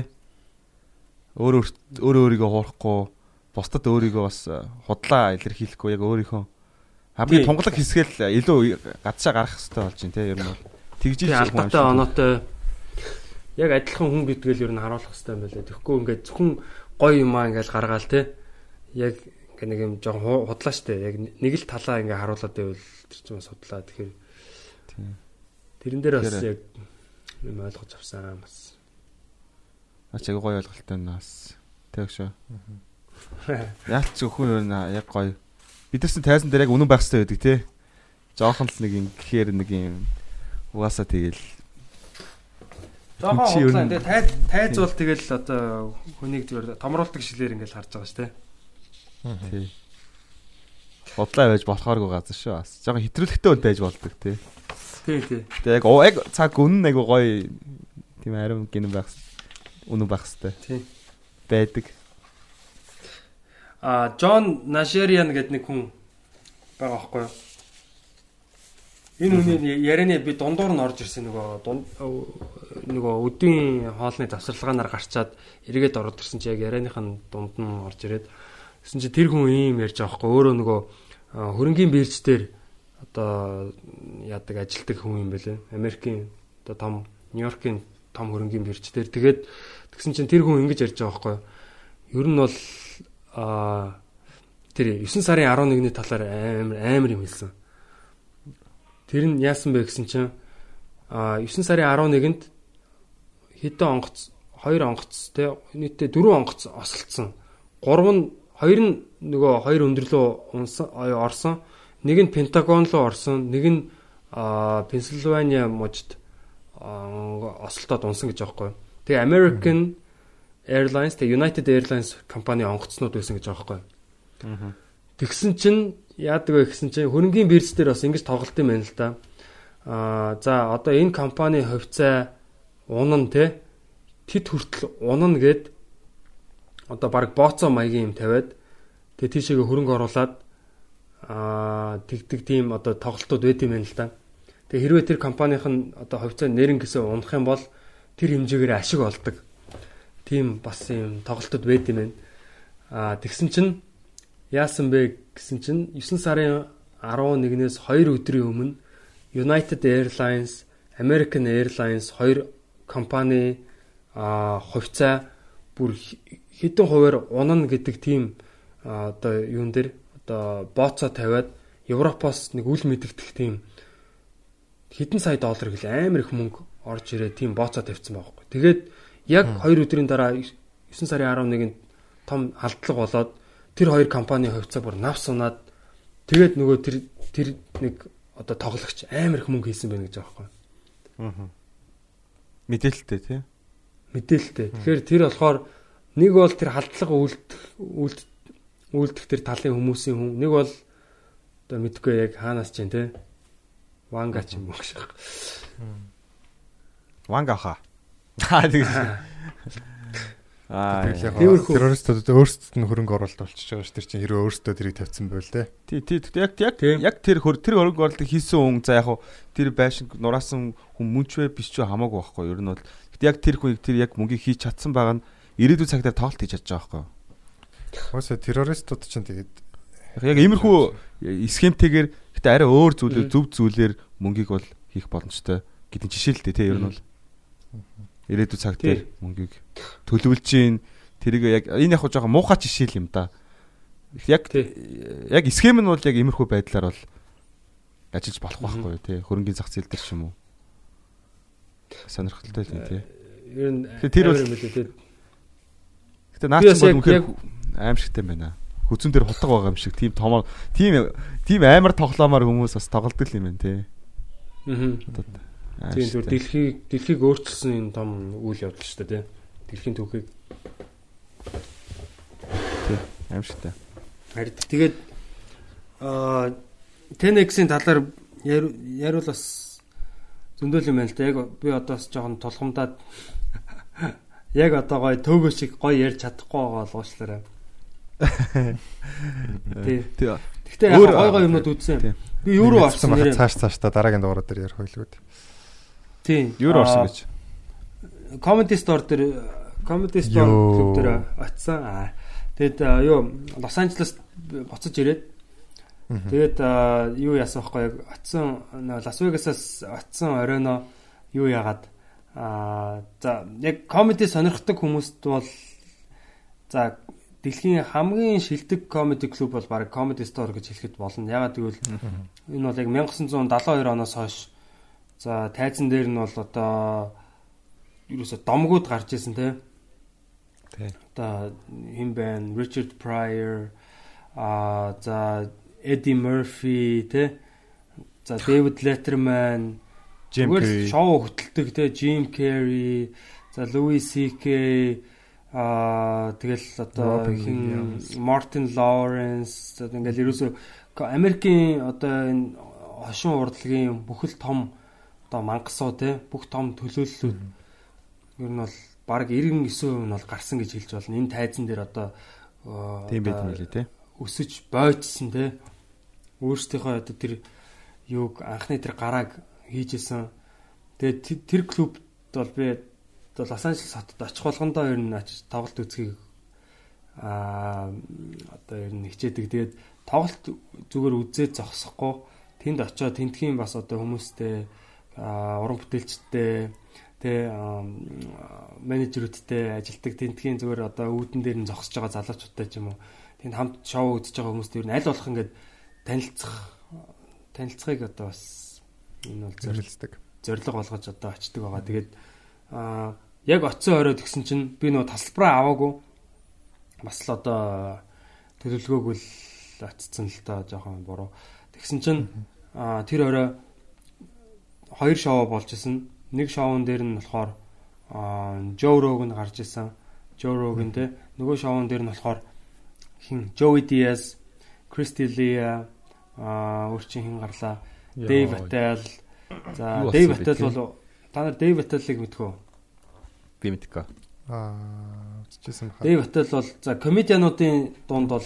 Өөрөө өөрөө өөрийгөө хуурахгүй бусдад өөрийгөө бас худлаа илэрхийлэхгүй яг өөрийнхөө хамгийн тунгалаг хэсгээл илүү гадшаа гарах хэрэгтэй болж байна те ер нь бол тэгж Тийм албатай оноотой яг адилхан хүн гэдгээл ер нь харуулах хэрэгтэй юм байлаа. Тэгэхгүй ингээд зөвхөн гоё юмаа ингээд гаргаал те. Яг ингээ нэг юм жоохон худлаа штэ. Яг нэг л талаа ингээ харуулад байвал тэр чинь бас худлаа. Тэгэхээр тэрэн дээр бас яг юм ойлгож авсан бас. Ач яг гоё ойлголттой нас. Тэг шүү. Яалч өхөн яг гоё. Бидэрс тайзан дээр яг үнэн байх хэрэгтэй байдаг те. Жохон л нэг юм гэхээр нэг юм угаасаа тэгэл Жохон худлаа. нь- Тэгээ тайз бол тэгэл одоо хүнийг зүгээр томруулдаг шилээр ингээл харж байгаа штэ. тий. Бодлоо байж болохооргүй газар шүү. Бас жоохон хэтрүүлэгтэй бол байж болдог тий. Тий, тий. Тэгээ яг яг цаг үнэн айгу гоё тийм ариун гинэн байх үнэн байх хэвээр Тий. байдаг. А Джон Нашериан гэдэг нэг хүн байгаа байхгүй юу? Энэ хүний ярианы би дундуур нь орж ирсэн нөгөө дунд нөгөө өдийн хоолны завсарлагаанаар гарчаад эргээд ороод ирсэн чи яг ярианых нь дунд нь орж ирээд гэсэн чи тэр хүн ийм ярьж байгаа хгүй өөрөө нөгөө хөрөнгийн бирж дээр одоо яадаг ажилтдаг хүн юм байлээ. Америкийн одоо том Нью-Йоркийн том хөрөнгийн бирж дээр тэгээд тэгсэн чинь тэр хүн ингэж ярьж байгаа хгүй. Ер нь бол а тэр 9 сарын 11-ний талаар амар амар юм хэлсэн Тэр нь яасан бэ гэсэн чинь а 9 сарын 11-нд хэдэн онгоц 2 онгоц те нийтдээ 4 онгоц осолцсон. 3 нь 2 нь нөгөө 2 өндөрлөө орсон. Нэг нь Пентагон руу орсон, нэг нь Пенсильвания мужид осолтоод унсан гэж байхгүй. Тэгээ American Airlines, тэгээ United Airlines компани онгоцнууд байсан гэж байхгүй. Тэгсэн чинь яадаг вэ гэсэн чинь хөрөнгөний бирж дээр бас ингэж тоглолт юм байна л да. Аа за одоо энэ компани хувьцаа унан те тэд хүртэл унана гэд одоо баг бооцоо маягийн юм тавиад тэгээ тийшээгээ хөрөнгө оруулаад аа тэгдэг тийм одоо тоглолтууд байд юм байна л да. Тэгээ хэрвээ тэр компанийн нь одоо хувьцаа нэрнгэсээ унах юм бол тэр хэмжээгээр ашиг олдог. Тийм бас юм тоглолтууд байд юм байна. Аа тэгсэн чинь яасан бэ гэсэн чинь 9 сарын 11-ээс 2 өдрийн өмнө United Airlines, American Airlines хоёр компани а хувьцаа бүр хэдэн хувиар унана гэдэг тийм одоо юун дээр одоо бооцоо тавиад Европоос нэг үл мэдэгдэх тийм хэдэн сая доллар гэл амар их мөнгө орж ирээ тийм бооцоо тавьсан байхгүй. Тэгээд яг 2 өдрийн дараа 9 сарын 11-нд том халдлага болоод тэр хоёр компани хувьцаа бүр навс унаад тэгээд нөгөө тэр тэр нэг одоо тоглогч амар их мөнгө хийсэн байна гэж байгаа байхгүй. Аа. Мэдээлэлтэй тий. Мэдээлэлтэй. Тэгэхээр тэр болохоор нэг бол тэр халдлага үлдэх үлд үлдэх тэр талын хүмүүсийн хүн нэг бол одоо мэдгүй яг хаанаас ч юм тий. Ванга ч юм уу гэж. Ванга хаа. Аа тэгсэн. Аа террористууд өөрсдөд нь хөрөнгө оруулалт болчихж байгаа ш тэр чинь хэрвээ өөрсдөө тэрийг тавьсан байвал те. Тий, тий. Яг яг яг тэр тэр хөрөнгө оруулалтыг хийсэн хүн за яг тэр байшин нураасан хүн мөнч вэ биш ч хамаагүй байхгүй. Ер нь бол яг тэр хүн тэр яг мөнгийг хийж чадсан байгаа нь ирээдүйн цагтаар тоглолт хийж чадж байгаа байхгүй юу. Хөөсө террористууд чинь тэгээд яг иймэрхүү схемтэйгээр гэтээ арай өөр зүйлээр зөв зүйлээр мөнгийг бол хийх боломжтой гэдэг жишээлтэй те ер нь бол. Ирээдүйн цаг дээр мөнгийг төлөвлөж гин тэрийг яг энэ яг жоохон муухай жишээл юм да. Яг яг схем нь бол яг иймэрхүү байдлаар бол ажиллаж болох байхгүй тий хөрөнгөний зах зээл дээр ч юм уу. Сонирхолтой л юм тий. Ер нь тэр бол Гэтэ наач бол үнэхээр аимшигтай байна. Хүзүүн дээр хутга байгаа юм шиг тийм томор тийм тийм амар тоглоомоор хүмүүс бас тоглолдог юм байна тий. Аа. Тийм зөв дэлхийг дэлхийг өөрчилсөн энэ том үйл явдал шүү дээ. Дэлхийн түүхийг тийм аимшигтай. Харин тэгээд аа Tenex-ийн талаар яриул бас зөндөл юм байна л да. Яг би одоос жоохон толгомдаад яг одоо гоё төөгөө шиг гоё ярьж чадахгүй байгаа болгоочлаарай. Тий. Гэхдээ яг гоё гоё юмнууд үзсэн. Би руу орсон нэрээ цааш цааш та дараагийн дугаар дээр ярих байлгүй. Тийм. Юу орсон гэж? Comedy Store дээр Comedy Store клуб дээр очисан. Тэгэд юу Лос Анжелес буцаж ирээд тэгээд юу яасан бэхгүй яг очисан Лас Вегасаас очисан оройно юу яагаад аа за яг comedy сонирхдаг хүмүүст бол за дэлхийн хамгийн шилдэг comedy клуб бол баг Comedy Store гэж хэлэхэд болно. Ягаад гэвэл энэ бол яг 1972 оноос хойш За тайзан дээр нь бол одоо ерөөсө домгууд гарч исэн те. Тий. Одоо хин байна? Richard Pryor а за Eddie Murphy те. За David Letterman Jim Carrey шоу хөтэлдэг те Jim Carrey за Louis CK а тэгэл одоо хин Martin Lawrence ингээл ерөөсө Америкийн одоо энэ хошин урдлагын бүхэл том одоо мангасуу те бүх том төлөөллүүд ер нь бол баг 99% нь бол гарсан гэж хэлж болно. Энэ тайзан дээр одоо тийм байт юм лээ те. Өсөж бойцсон те. Өөрсдийнхөө одоо тэр юуг анхны тэр гарааг хийжсэн. Тэгээд тэ- тэр клубт бол би одоо Лос Анжелес хотод очих болгондоо ер нь очиж тоглолт үзхийг аа одоо ер нь хичээдэг. Тэгээд тоглолт зүгээр үзээд зогсохгүй тэнд очиод тентхийн бас одоо хүмүүстэй уран бүтээлчтэй тэ менежерүүдтэй ажилтдаг тентхийн зүгээр одоо үүдэн дээр нь зогсож байгаа залуучуудтай ч юм уу тэнд хамт шоу үзэж байгаа хүмүүстэй ер нь аль болох ингээд танилцах танилцахыг одоо бас энэ бол зорил Зэрэлцдэг. зориг болгож одоо очдөг байгаа. Тэгээд аа яг оцсон оройд гисэн чинь би нөө тасалбараа аваагүй бас л одоо төлөвлөгөөгүй л очсон л та жоохон буруу. Тэгсэн чинь тэр орой хоёр шоу болж исэн. Нэг шоун дээр нь болохоор Joe Rogan гарч исэн. Joe Rogan те нөгөө шоун дээр нь болохоор хин Joey Diaz, Christy Lee аа өөрчин хин гарлаа. Dave Attell. За Dave Attell бол та нар Dave Attell-ыг мэдхүү? Би мэдгүй. Аа үзчихсэн баха. Dave Attell бол за комедиануудын дунд бол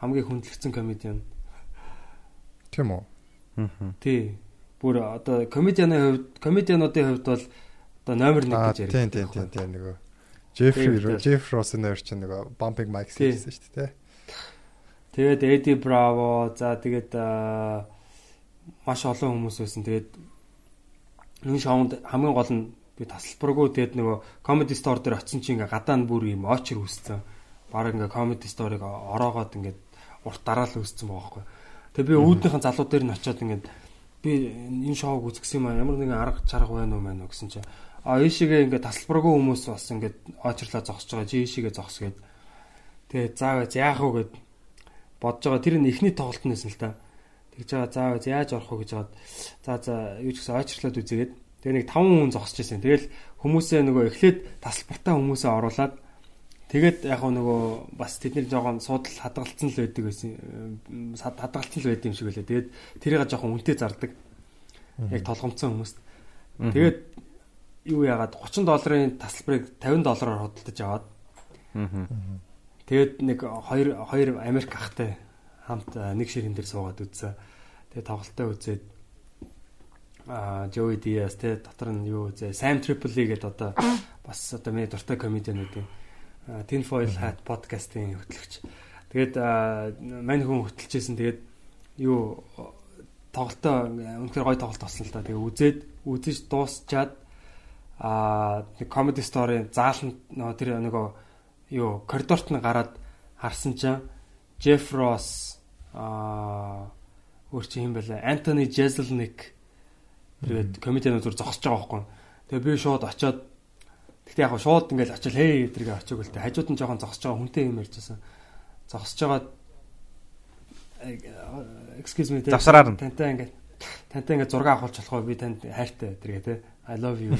хамгийн хүндлэгдсэн комедиан. Тийм үү? Аа. Тий. Бүр одоо комедианы хувьд комедиануудын хувьд бол одоо номер 1 Аа гэж ярих. тийм тийм тийм тийм нөгөө Jeff Rosen нэр чинь нөгөө bumping Тийм. хийсэн шүү дээ. Тэгээд Eddie Bravo за тэгээд маш олон хүмүүс байсан. Тэгээд энэ шоунд хамгийн гол нь би тасалбаргүй тэгээд нөгөө comedy store дээр очисон чинь ингээ гадаа нь бүр юм очер үсцэн. Бараг ингээ comedy store-ыг ороогоод ингээ урт дараал үсцэн байгаа байхгүй. Тэгээд би үүднийхэн залуу дээр нь очиод ингээ би энэ шоуг үзгэсэн юм аа ямар нэгэн арга чарга байна уу мэн гэсэн чинь. А ийшээгээ ингээ тасалбаргүй хүмүүс бас ингээ очрлаа зогсож байгаа. Чи ийшээгээ зогс гээд тэгээд заавал яах вэ гэд бодож байгаа. Тэр нь эхний тоглолт нэсэн л та. Тэгж байгаа заавал яаж орох вэ гэж хаад за за юу ч гэсэн очрлаад үзээгээд тэгээ нэг 5 хүн зогсож байсан тэгэл хүмүүсээ нөгөө эхлээд тасалбартаа хүмүүсээ оруулаад тэгээд яг нөгөө бас тэдний жоохон суудал хадгалцсан л байдаг байсан. Хадгалцсан л байд юм шиг байлаа тэгээд тэрийг жоохон үнэтэй зардаг яг толгомцсон хүмүүст. Тэгээд юу яагаад 30 долларын тасалбарыг 50 доллараар худалдаж аваад Аа. Тэгээд нэг хоёр хоёр Америк ахтай хамт нэг ширхэн дээр суугаад үзсэн. Тэгээд тоглолтоо үзээд Joey Diaz тэ дотор нь юу үзээ Sam Tripoli гэдэг одоо бас одоо миний дуртай комедиануудын а, Tinfoil Hat подкастын хөтлөгч. Тэгээд мань хүн хөтлөжсэн. Тэгээд юу тоглолтоо үнэхээр гоё тоглолт болсон л да. Тэгээд үзээд үзэж дуусчаад а нэг comedy story зааланд нөгөө тэр нөгөө юу коридорт нь гараад харсан чинь Jeff Ross а өөр чи юм бэлээ Anthony Jeselnik тэгээд комедиан зүр зогсож байгаа байхгүй. Тэгээ би шууд очиод Гэтэ яг шууд ингээл очил хей эдрийг очиг үлдээ. Хажууд нь жоохон зогсож байгаа хүнтэй юм ярьжсэн. Зогсож байгаа excuse me Завсраар нь. тантай ингээд тантай ингээд зураг авахулж болох би танд хайртай эдрийг те I love you.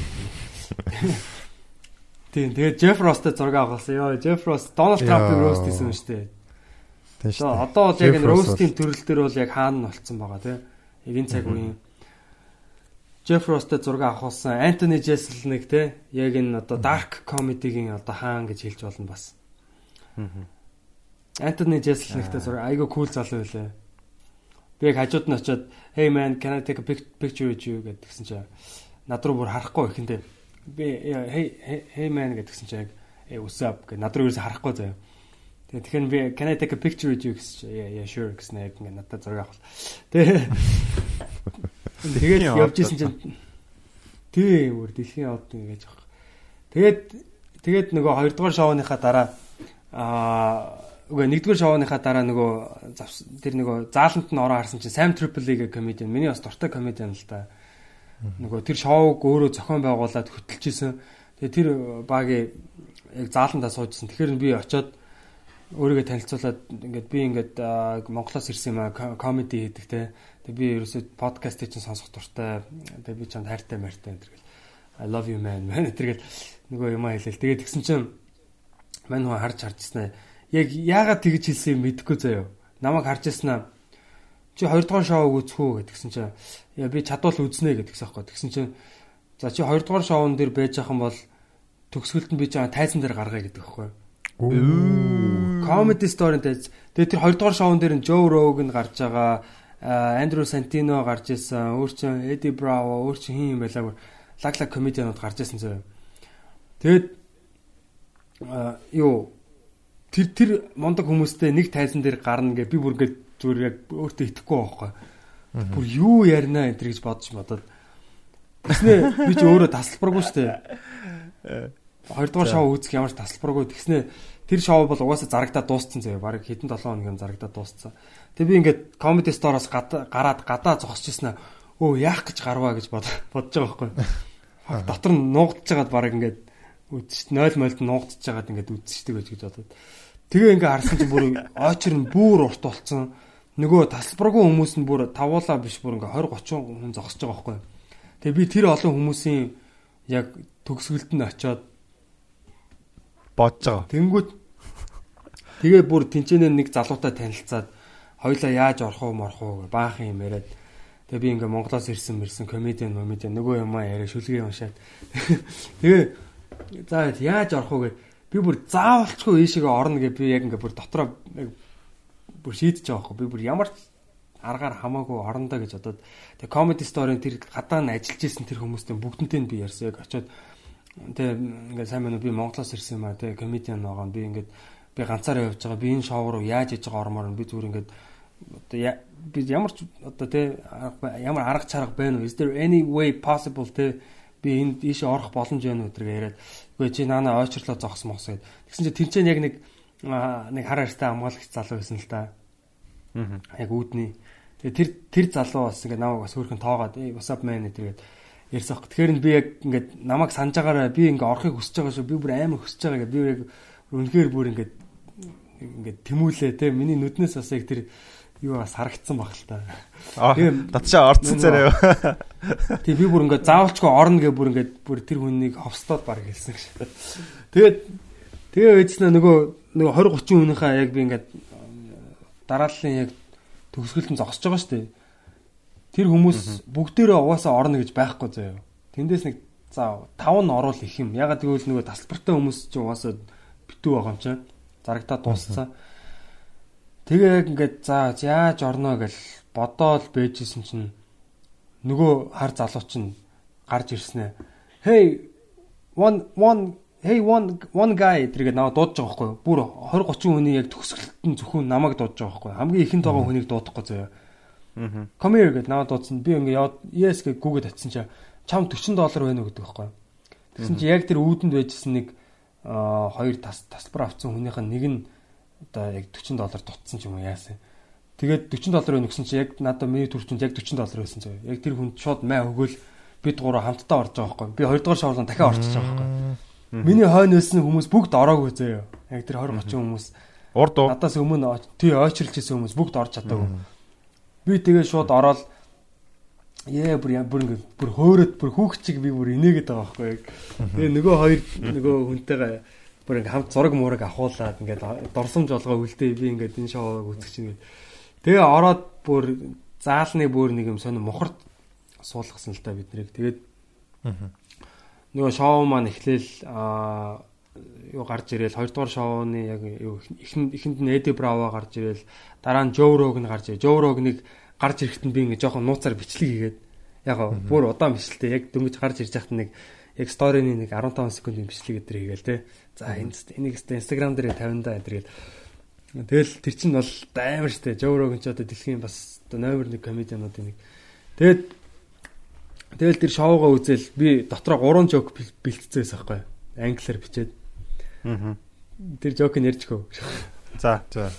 Тийм тэгээд Jeff Ross-тай зураг авахсан. Йоо Jeff Ross Donald Trump-ыг роуст хийсэн шүү дээ. Тийм шүү одоо бол яг энэ роустын төрөл дээр бол яг хаана нь болцсон байгаа те. Яг энэ цаг үеийн Jeff Ross-тай зураг авахсан. Anthony Jeselnik те. Яг энэ одоо dark comedy-гийн одоо хаан гэж хэлж болно бас. Anthony Jeselnik-тай зураг айгүй cool залуу байлаа. Би яг хажууд нь очиод hey man can I take a pic- picture with you гэдгсэн чинь над руу бүр харахгүй ихэндээ би hey hey- man гэдгсэн чинь яг up гэж над руу ерөөсө харахгүй заяа. Тэгээ тэгэхээр би can I take a picture with you гэсэн чинь yeah yeah sure гэсэн яг ингээд надад зураг авах. Тэгээ Тэгээд явж исэн чинь тийм өөр дэлхийн авд ингэж авах. Тэгээд тэгээд нөгөө хоёрдугаар шоуныхаа дараа аа үгүй нэгдүгээр шоуныхаа дараа нөгөө тэр нөгөө зааланд нь ороо харсан чинь Sam Tripoli гэх комедиан миний бас дуртай комедиан л да. Нөгөө тэр шоуг өөрөө зохион байгуулад хөтлөж исэн. Тэгээ тэр багийн яг зааландаа суужсэн. Тэгэхээр би очиод өөрийгөө танилцуулаад ингээд би ингээд Монголоос ирсэн юм аа ко- комеди хийдэг те. Тэгээ би ерөөсөө подкастыг чинь сонсох дуртай. Тэгээ би чанд хайртай мартай энэ гэл. I love you man. Man тэргээл нөгөө юм хэлээл. Тэгээд тэгсэн чинь мань хүн харж харжснаа. Яг яагаад тэгж хэлсэн юм мэдэхгүй заяо. Намайг харж яснаа. Чи хоёр дахь шоуг үзэх үү гэдгсэн чинь яа би чадвал үзнэ гэдгсэн аахгүй. Тэгсэн чинь за чи хоёр дахь шоун дээр байж ахын бол төгсгөлд нь би чаа тайзан дээр гаргая гэдэг аахгүй. Comedy story дээр тэгээ тэр хоёр дахь шоун дээр нь Joe Rogan гарч байгаа, Андрю Сантино гарч ирсэн, өөр чин Эди Браво, өөр чин хин юм байлаагүй лаглаг комедианууд гарч ирсэн зөө. Тэгээд а юу тэр тэр мондог хүмүүстэй нэг тайзан дээр гарна гэ би бүр ингээд зүгээр яг өөртөө итгэхгүй байхгүй. Бүр юу ярина энэ гэж бодож бодоод Тэгснэ би ч өөрөө тасалбаргүй шүү дээ. Хоёрдугаар шоу үзэх ямар ч тасалбаргүй. Тэгснэ тэр шоу бол угаасаа зарагдаад дууссан заяа. Бараг хэдэн 7 хоногийн зарагдаад дууссан. Тэгээ би ингээд comedy store-оос гараад гадаа зогсчихсан аа. Өө яах гэж гарваа гэж бодож байгаа байхгүй. Дотор нь нуугдж байгаад бараг ингээд үдчих 0 молд нуугдж байгаад ингээд үдчихдэг байж гэж бодоод. Тэгээ ингээ харсан чинь бүр очер нь бүр урт болцсон. Нөгөө тасалбаргүй хүмүүс нь бүр тавуулаа биш бүр ингээ 20 30 хүн зогсож байгаа байхгүй. Тэгээ би тэр олон хүмүүсийн яг төгсгөлд нь очиод бодож байгаа. Тэнгүүт тэгээ бүр тэнцэнэ нэг залуутай танилцаад хоёлаа яаж орох уу морох уу баахан юм яриад. Тэгээ би ингээ Монголоос ирсэн мэрсэн комедиан комедиан нөгөө юм аа яриа шүлгээ уншаад. Тэгээ за яаж орох уу гэ би бүр заавалчгүй ийшээгээ орно гэ би яг ингээ бүр дотроо бүр шийдэж байгаа байхгүй би бүр ямар аргаар хамаагүй орондоо гэж бодоод. Тэгээ comedy story-ын тэр гадаа нь ажиллаж исэн тэр хүмүүстэй бүгднтэй нь би ярьсан. Яг очиод тэгээ ингээд сайн байна би Монголоос ирсэн юм а тэгээ comedian байгаа би ингээд би ганцаараа явж байгаа. Би энэ шоу руу яаж иж байгаа ормоор би зүгээр ингээд одоо би ямар ч одоо тэ ямар арга чарга байна уу? Is there any way possible тэ би энд ийшээ орох боломж байна уу гэдэргээ яриад үгүй чи наана ойчрлоо зогс мохс гэд тэгсэн чинь тэр чинь яг нэг нэг хар хартай амгаалагч залуу байсан л да аа яг үүдний. Тэгээ тэр тэр залуу бас ингээд намайг бас хөөрхөн тоогоод ээ what's up man? гэдэг ярьсан. Тэгэхээр би яг ингээд намайг санаж байгаараа би ингээд орохыг хүсэж байгаа шүү. Би бүр амар хүсэж байгаа гэдэг. Би яг үнэхээр бүр ингээд ингээд тэмүүлээ те миний нүднээс бас яг тэр юу бас харагдсан баг л та. Тийм татшаа орцсон царай. Тийм би бүр ингээд заавалчгүй орно гэж бүр ингээд бүр тэр хүнийг ховстоод баг хэлсэн гэж. Тэгээд тэгээ ээжснэ нөгөө нөгөө 20 30 хүнийхээ яг би ингээд дарааллын яг төгсгөлд нь зогсож байгаа шүү дээ. Тэр хүмүүс бүгдээрээ угаасаа орно гэж байхгүй заяа. Тэндээс нэг за 5 нь орвол их юм. Ягаад гэвэл нөгөө тасалбартай хүмүүс чинь угаасаа битүү байгаа юм чинь. Зарагтаа дууссан. Тэгээ яг ингээд за яаж орно гэж бодоол бэжсэн чинь нөгөө хар залуу чинь гарч ирснэ. Hey one one hey one one guy тэргээ наваа дуудаж байгаа байхгүй бүр 20 30 хүний яг төгсгөлтөнд зөвхөн намайг дуудаж байгаа байхгүй хамгийн ихэнд байгаа хүнийг дуудахгүй заяа аа come here гэд наваа дуудсан. Би ингээ яваад yes гэж гүгэд атсан чаа чам 40 доллар байна уу гэдэг байхгүй тэгсэн чи яг тэр үүдэнд байжсэн нэг хоёр тас тасбар авсан хүнийх нь нэг нь одоо яг 40 доллар дутсан ч юм уу яасан. Тэгээд 40 доллар байна гэсэн чи яг надад миний төрчөнд яг 40 доллар байсан заяа яг тэр хүн шууд май өгөөл бид гурав хамтдаа орж байгаа байхгүй. Би хоёрдугаар шоурлон дахиад орчихж байгаа байхгүй. Миний хойно байсан хүмүүс бүгд ороогүй заяа. Яг тэр 20 30 хүмүүс. Урд уу. Надаас өмнө тий ойчрлж исэн хүмүүс бүгд орж чадаагүй. Би тэгээ шууд ороод Яа бүр бүр ингэ бүр хөөрөөд бүр хүүхчиг би бүр инээгээд байгаа байхгүй яг. Тэгээ нөгөө хоёр нөгөө хүнтэйгээ бүр ингэ хамт зураг муураг авахуулаад ингээд дорсомж олгоо үлдээ би ингээд энэ шоуг үзэх чинь гээд. Тэгээ ороод бүр заалны бүр нэг юм сонир мухарт суулгасан л та бид нэрийг. Тэгээд нөгөө шоу маань эхлээл аа юу гарч ирээл хоёрдугаар шоуны яг юу ихэнд ихэнд нь Эди Браво гарч ирээл дараа нь Рог нь гарч ирээ. Жо Рогныг гарч ирэхэд нь би ингээ жоохон нууцаар бичлэг хийгээд яг бүр удаан бичлэлтэй яг дөнгөж гарч ирж байхад нэг яг сторины нэг 15 секундын бичлэг өдр хийгээл те. За энэ энийг Instagram дээр 50 да гэдэргээл Тэгэл тэр чинь бол амар штэ. Жо Рогн ч одоо дэлхийн бас номер 1 комедиануудын нэг. Тэгэд Тэгэл тэр шоугаа үзэл би дотроо 3 жок бэлтцээс байхгүй. Англиар бичээд. Аа. Тэр жокийг ярьжгүй. За, за.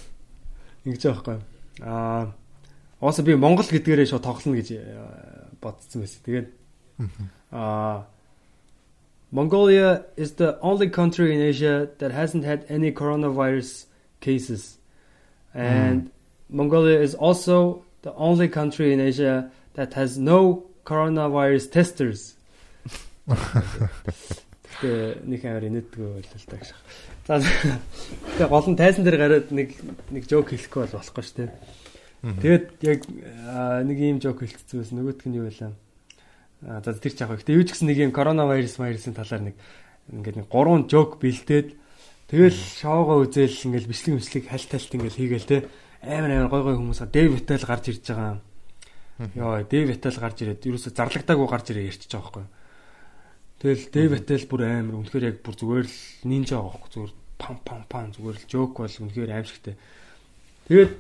Ингэж байхгүй. Аа. Ооса би Монгол гэдгээрээ шууд тоглоно гэж бодсон байсан. Тэгээд аа Mongolia is the only country in Asia that hasn't had any coronavirus cases. And mm. Mongolia is also the only country in Asia that has no coronavirus testers. Тэгээ нэг амар инээдгүй байлаа л тааш. За тэгээ гол нь тайзан дээр гараад нэг нэг жок хэлэхгүй бол болохгүй шүү дээ. Тэгээд яг нэг ийм жок хэлчихсэн байсан. Нөгөөх нь юу байлаа? За тэр ч яг. Гэтэ юу ч гэсэн нэг ийм коронавирус вирусын талаар нэг ингээд нэг гурван жок бэлдээд тэгэл шоугаа үзээл ингээд бичлэг мислэг хальт хальт ингээд хийгээл те амар амар гой гой хүмүүс Дэв Витал гарч ирж байгаа Йоо, Дэв Аттал гарч ирээд ерөөсө зарлагдаагүй гарч ирээ ярьчих жоохгүй. Тэгэл Дэв Аттал бүр амар үнэхээр яг бүр зүгээр л нинжа аахгүй зүгээр пам пам пам зүгээр л жоок бол үнэхээр аимшигтэй. Тэгээд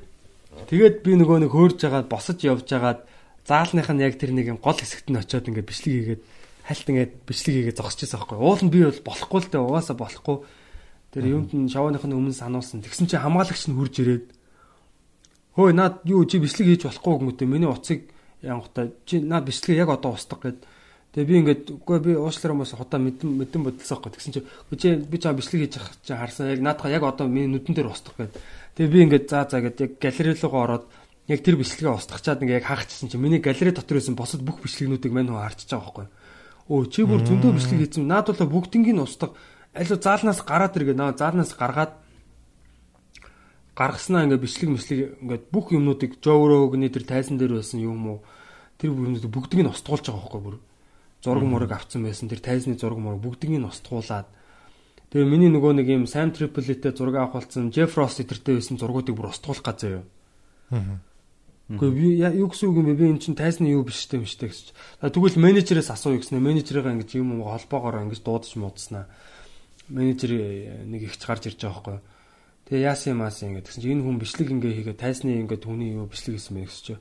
тэгээд би нөгөө нэг хөөрж жагаад босож явж жагаад заалных нь яг тэр нэг юм гол хэсэгт нь очиод ингээд бичлэг хийгээд хальт ингээд бичлэг хийгээд зогсчихсан байхгүй. Уул нь би бол болохгүй л дээ угаасаа болохгүй. Тэр юунд нь шавааных нь өмнө сануулсан. Тэгсэн чинь хамгаалагч нь хурж ирээд Хөөе наад юу чи бичлэг хийж болохгүй гэмтэй миний уцыг янгуудаа чи наад бичлэгээ яг одоо устгах гэд. Тэгээ би ингээд үгүй би уушлаар хүмүүс худаа мэдэн мэдэн байхгүй. Тэгсэн чи чи би чам бичлэг хийж явах чи харсан яг наадха яг одоо миний нүдэн дээр устгах гэд. Тэгээ би ингээд заа заа гэд яг галерей руугаа ороод яг тэр бичлэгээ устгачаад ингээд яг хаагчсан чи миний галерей дотор байсан босод бүх бичлэгнүүдийг мань хуу харчиж байгаа байхгүй. Өө чи бүр зөндөө бичлэг хийсэн. Наад бол бүгднийг нь устгах. Аль заалнаас гараад иргээ наа заалнаас гаргаад гаргаснаа ингээд бичлэг мэслэг ингээд бүх юмнуудыг жоврөөг тэр тайзан дээр байсан юм уу тэр бүгдийг нь устгуулж байгаа байхгүй бүр зураг мураг авцсан байсан тэр тайзны зураг мураг бүгдийг нь устгуулад тэгээ миний нөгөө нэг юм Sam Tripoli-тэй зураг авах болсон Jeff Ross эдэртэй байсан зургуудыг бүр устгуулах гэж заяа. Аа. Гэхдээ би юу гэсэн үг юм бэ? Би эн чинь тайзны юу биш юм штэ гэж. Тэгвэл менежерээс асуу гэсэн. Менежерыгаа ингэж юм холбоогоор ингэж дуудаж муудснаа. Менежер нэг ихч гарч ирж байгаа байхгүй? Тэгээ яасан юм аасан ингэ тэгсэн чинь энэ хүн бичлэг ингээ хийгээ тайсны ингээ түүний юу бичлэг хийсэн байх гэж.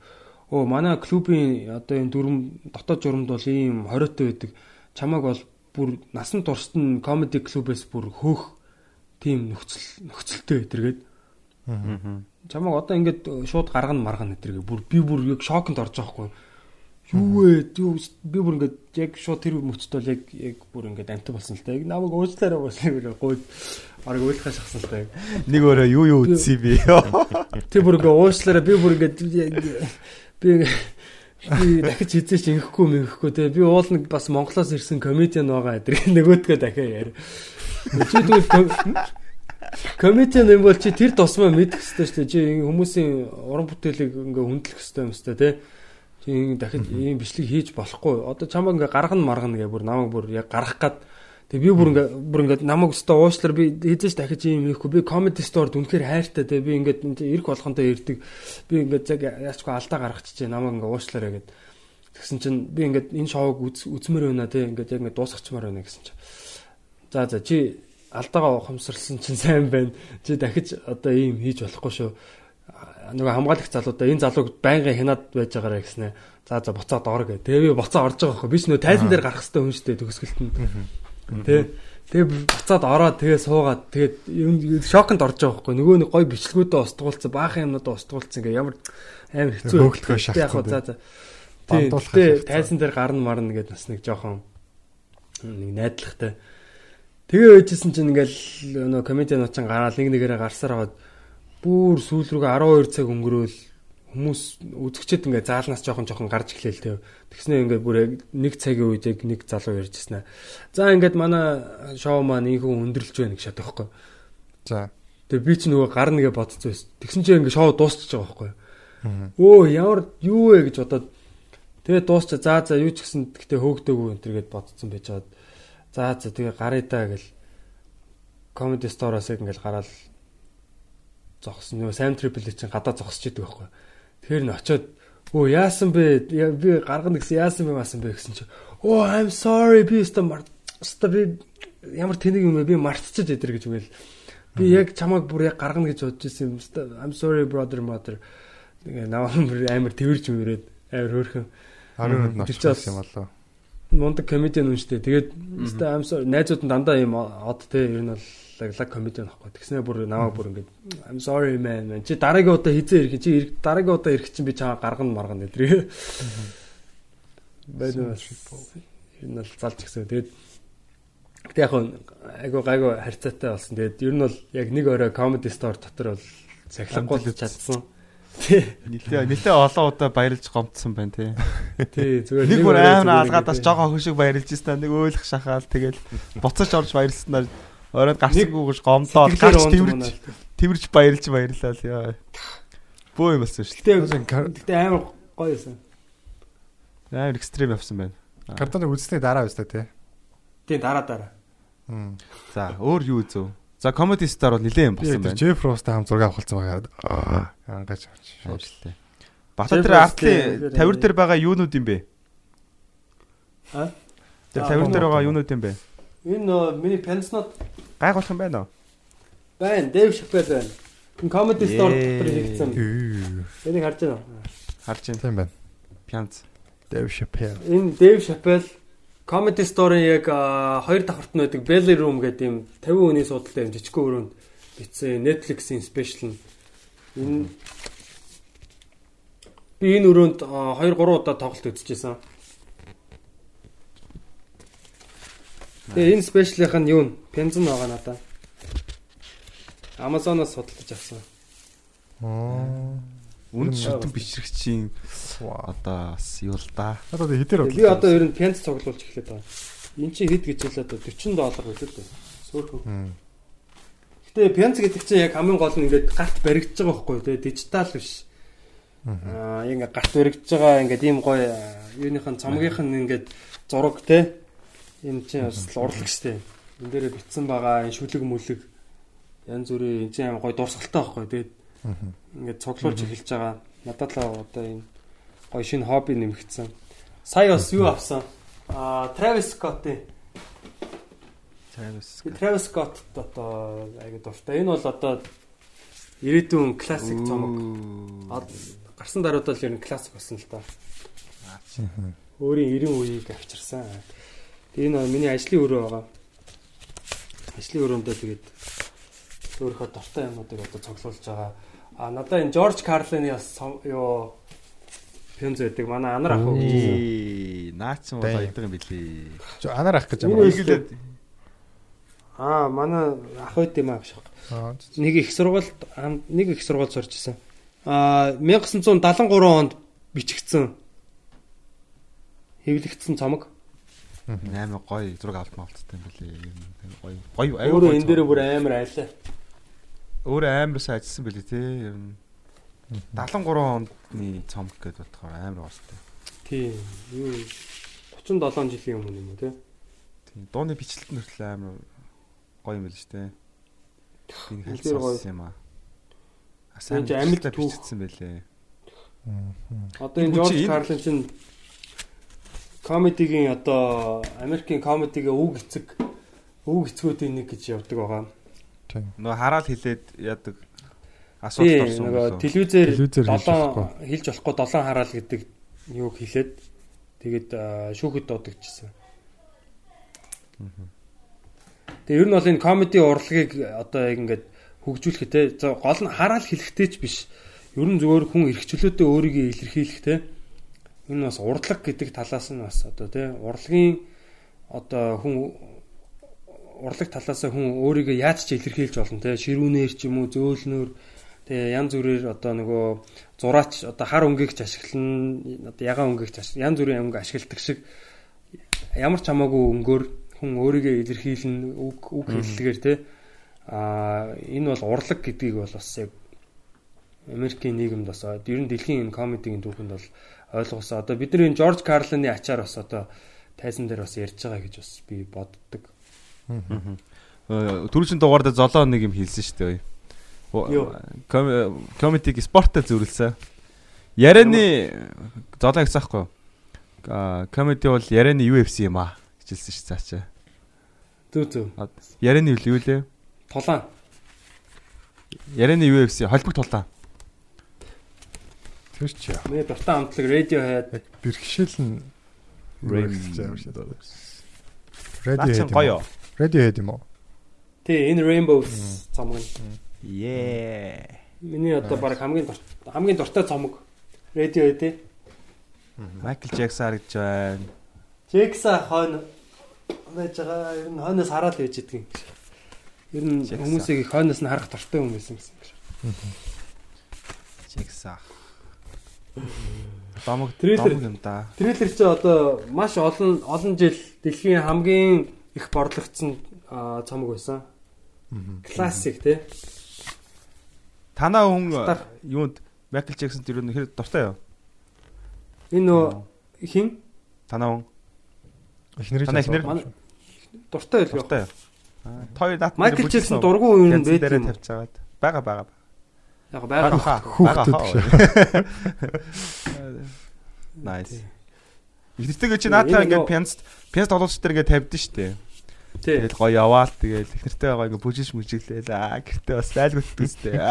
Оо манай клубын одоо энэ дүрм дотоод журамд бол ийм 20-той байдаг. Чамаг бол бүр насан туршид нь комеди клубээс бүр хөөх тийм нөхцөл нөхцөлтэй өдөргээд. Аа. Чамаг одоо ингээд шууд гаргана маргана өдөргээ. Бүр би бүр яг шоконд орж байгаа хгүй. Юу вэ? Би бүр ингээд яг шууд тэр мөчт бол яг яг бүр ингээд амт болсон л та. Яг намайг уучлаарай уучлаарай гойд арга уйлахаа шахсан л та. Нэг өөрөө юу юу үтсий би. Тэр бүр ингээд уучлаарай би бүр ингээд би би дахиж хизээч ингэхгүй мэнхэхгүй те. Би уул нэг бас Монголоос ирсэн комедиан байгаа эдрэг нөгөөдгөө дахиад. Чи тэгвэл комедиан юм бол чи тэр тусмаа мэдэх хэрэгтэй шүү дээ. Чи хүмүүсийн уран бүтээлийг ингээ хүндлэх хэрэгтэй юм шүү дээ те Чи дахид ийм бичлэг хийж болохгүй. Одоо чамаа ингээ гаргана маргана гэ бүр намайг бүр яг гарах гад Тэгээ би бүр ингээ бүр ингээ намайг өстө уушлаар би ч дахиж юм ихгүй би comedy store дүнхээр хайртай тэгээ би ингээд энэ ирэх болгонтой ирдэг. Би ингээ цаг яачгүй алдаа гаргачихжээ намайг ингээ уушлаарэ гэд. Тэгсэн чинь би ингээд энэ шоуг үзмээр байна те. Ингээд яг ингээ дуусгачмаар байна гэсэн чинь. За за чи алдаагаа ухамсарлсан чинь сайн байна. Чи дахиж одоо ийм хийж болохгүй шүү. Нөгөө хамгаалагч залуудаа. Энэ залууг байнгын хянаад байж байгаарэ гэснэ. За за буцаад ор гэ. Тэгээ би буцаа орж байгаа хөө. Би ч нөгөө тайзан дээр гарах хэрэгтэй хүн дээ төгсгөлтөнд. Тэ. Тэгээ буцаад ороод тэгээ суугаад тэгээ шоконд орж байгаа хөө. Нөгөө нэг гой бичлгүүдээ устгуулсан, баахан юмнуудаа устгуулсан ингээ ямар амар хэцүү хөөгдгөө шахах. Яг за за. Тэгээ тайзан дээр гарна марна гэдээ бас нэг жоохон нэг найдлагатай. Тэгээ байжсэн чинь ингээл нөгөө комедианууд чинь гараад нэг нэгээрээ гарсаар хагаад бүр сүүл рүүгээ 12 цаг өнгөрөөл хүмүүс үзэгчэд ингээ заалнаас жоохон жоохон гарч эхлэв те. Тэгснэ ингээ бүр нэг цагийн үед яг нэг залуу ярьжсэн аа. За ингээд манай шоу маань ийхүү өндөрлж байна гэж шатах байхгүй. За. Тэгээ би ч нөгөө гарна гэж бодсон байсан. Тэгсэн чинь ингээ шоу дуусчих жобайгаа байхгүй. Өө ямар юу вэ гэж бодоод тэгээ дуусчаа за за юу ч гэсэн гэтээ хөөгдөөгүй энэ төргээд бодсон байж чад. За за тэгээ гарыг даа гэл comedy store-аас яг ингээл гараад зогсон. Нөгөө Sam Triple чинь гадаа зогсож идэг байхгүй. Тэгэхээр н очиод өө яасан бэ? Би гаргана гэсэн яасан бэ маасан бэ гэсэн чи. Оо I'm sorry би өстө мар өстө би ямар тэнэг юм бэ? Би мартчихад идэр гэж үгээл. Би яг чамайг бүр яг гаргана гэж бодож ирсэн юм. I'm sorry brother mother. Тэгээ наваа амар тэрж мөрөөд амар хөөрхөн. Арууд ночлох юм болоо. Мундаг комедиан шүү дээ. Тэгээд өстө I'm sorry найзууд нь дандаа юм од те ер нь бол лаглаг комеди нөхгүй. Тэгснээр бүр наваа бүр ингэж I'm sorry man. Чи дараагийн удаа хизээ ирэх чи дараагийн удаа ирэх чинь би чамаа гаргана маргана гэдэг. Байна энэ бол залж гисэн. Тэгээд Гэтэ яг айгу гайгу харьцаатай болсон. Тэгээд ер нь бол яг нэг орой comedy store дотор бол цахилгагүй л чадсан. Нилээ нилээ олон удаа баярлж гомдсон байна тий. Тий зүгээр нэг бүр амар алгаадаас жоохон хөшиг баярлж ийсэн нэг өөлөх шахаал тэгэл буцаж орж баярлснаар Оройд гарсангүй гэж гомдоод гарч тэрвэрж тэрвэрж баярлж баярлаа л яа. Бөө юм болсон шүү дээ. Гэтэ амар гоё байсан. Амар экстрим явсан байна. Картаны үзсний дараа үстэй тий. Тий дараа дараа. За өөр юу үзв? За comedy star бол нилээн юм болсон байна. Jeff Ross-тай хам зураг авахулсан байгаа. Ангаж авч. Шуучлаа. Бата дээр Zephyrus артлын тавир дээр байгаа юунууд юм бэ? А? Тэр тавир дээр байгаа юунууд юм бэ? Энэ нөө миний пенснод Гайхуулах юм байна уу? байна. Дэв Шапел байна. Comedy store дотор хийгдсэн. Энийг харж байна уу? Харж байна. Тийм байна. Пянц. Dave Chappelle. Энэ Дэв Шапел comedy store-ын яг а, хоёр давхарт нь байдаг Belly Room гэдэг юм 50 хүний суудалтай юм жижиг өрөөнд бичсэн Netflix-ийн special нь. Энэ би энэ өрөөнд 2 3 удаа тоглолт үзчихсэн. Тэгээ энэ спешиалийнх нь юу? Пензен байгаа надаа. Amazon-оос судалж авсан. Аа. Үнд шүтэн бичрэгчийн одоо бас юу л да. Одоо хэдэр Би одоо ер нь пенз цуглуулж эхлэв байгаа. Энд чи хэд гэж хэлээд одоо 40 доллар үлээд байна. Сөөхөн. Мм. Гэтэ пенз гэдэг чинь яг хамгийн гол нь ингээд гарт баригдаж байгаа байхгүй юу? Тэгээ дижитал биш. Аа ингээд гарт баригдаж байгаа ингээд ийм гоё аа, юуныхын цамгийнх нь ингээд зураг те. Энэ чинь бас л урлаг штэ. Энд дээрээ битсэн байгаа энэ шүлэг мүлэг янз бүрийн энэ чинь амар гоё дурсгалтай байхгүй? Тэгээд ингээд цуглуулж эхэлж байгаа. Надад л одоо энэ гоё шинэ хобби нэмэгдсэн. Сая бас юу авсан? Аа Travis Scott-ийн Travis. Би Travis Scott одоо аяг дуртай. Энэ бол одоо ирээдүйн классик цомог. Гарсан даруйд л ер нь классик болсон л та. Өөрийн 90 үеийг авчирсан. Тэгээ энэ миний ажлын өрөө байгаа. Ажлын өрөөндөө тэгээд өөрийнхөө дуртай юмнуудыг одоо цуглуулж байгаа. А надаа энэ George Carlin-ы бас юу пенз байдаг. Манай анар ах. Ээ, наач юм болоо идэг юм билий. Анаар ах гэж юм. Аа, манай ах байт юм аа биш. Аа. нэг их сургуульд нэг их сургуульд сурч ирсэн. Аа 1973 онд бичигдсэн хэвлэгдсэн цомог. Амар гоё зураг авалт маалттай юм билий. Гоё. Гоё Өөрөө энэ дээр бүр амар айлаа. Өөрөө амар сайн ажилласан билий те. Ер нь 73 ондны цомог гэдээ бодохоор амар гоостой. Тийм. Юу 37 жилийн өмнө юм уу те? Тийм. Дууны бичлэлт нь хүртэл амар гоё юм билий штэ. Энэ хэлж дээр гоё. юм аа. Чи амьд бичлэлтэй түүх. бичсэн байлээ. Одоо энэ энэ- Carlin чинь комедигийн одоо Америкийн комедигийн үг эцэг үг эцгүүдийн нэг гэж явдаг байгаа. Тийм. Нөгөө хараал хилээд яадаг асуулт орсон нөгөө юм. телевизээр Телевизээр хэлж 7 болохгүй. хэлж болохгүй 7 хараал гэдэг юуг хэлээд тэгээд шүүхэд дуудагчсан. Тэгээ ер нь бол энэ комеди урлагийг одоо яг ингээд за гол нь хараал хэлэхтэй ч биш. Ер нь зүгээр хүн эрхчлөөдөө өөрийгөө илэрхийлэх те энэ бас урдлаг гэдэг талаас нь бас одоо те урлагийн одоо хүн урлаг талаас нь хүн өөрийгөө яаж ч илэрхийлж болно те ширүүнээр ч юм уу зөөлнөр тэгээ янз бүрээр одоо нөгөө зураач одоо хар өнгөгч ашиглана одоо ягаан өнгөгч ашиг янз бүрийн өнгө ашигладаг шиг ямар ч хамаагүй өнгөөр хүн өөрийгөө илэрхийлнэ үг үг хэллэгээр те а энэ бол урлаг гэдгийг бол бас яг Америкийн нийгэмд бас ер нь дэлхийн энэ комедигийн түүхэнд бол ойлгуулсан. Одоо бид нар энэ Жорж Карлины ачаар бас одоо тайзан дээр бас ярьж байгаа гэж бас би боддог. Түрүүчийн дугаард золоо нэг юм хэлсэн шүү дээ. Юу? Комедиг спорттой зөвлөсөн. Ярианы золоо гэсэн аахгүй. Аа комеди бол ярианы UFC юм аа гэж хэлсэн шүү цаачаа. Зүг зүг. Ярианы юу лээ? Тулаан. Ярианы UFC холбогд тулаан. Тэр чи яа. Миний дуртай хамтлаг Radiohead. Бэрхшээл нь Rain. Ready Наач гоё. Ready хэд юм уу? Тий, энэ Rainbows цомог нь. Yeah. Миний одоо баг хамгийн дуртай хамгийн дуртай цомог Radiohead тий. Майкл Джексон харагдж байна. Jacksa хойно байж байгаа. Ер нь хойноос хараад байж идэг юм. Ер нь хүмүүсийг их хойноос нь харах дуртай хүн байсан гэсэн. Джексон. Домог Трейлер. юм да. Трейлер чи одоо маш олон олон жил дэлхийн хамгийн их борлогдсон цомог байсан. Классик тий. Танаа хүн юунд Майкл Джексон тэр нь хэр дуртай юу? Энэ нөө хин Танаа хүн эхнэр? манай дуртай л дуртай юу? Аа, Хоёр нат Майкл Джексон дургу юу юм дээр юм. тавьж байгаад. Бага бага. Яг байгаа Хүүхдүүд гэж. Nice. Ихнэртэйгээ чи наатаа ингээд пянс пянс тоглолч дээр ингээд шүү дээ. Тий. Тэгэл гоё яваал тэгэл ихнэртэй байгаа ингээд бүжиж мүжиглээл аа гэртээ бас айлгуулт үстэй.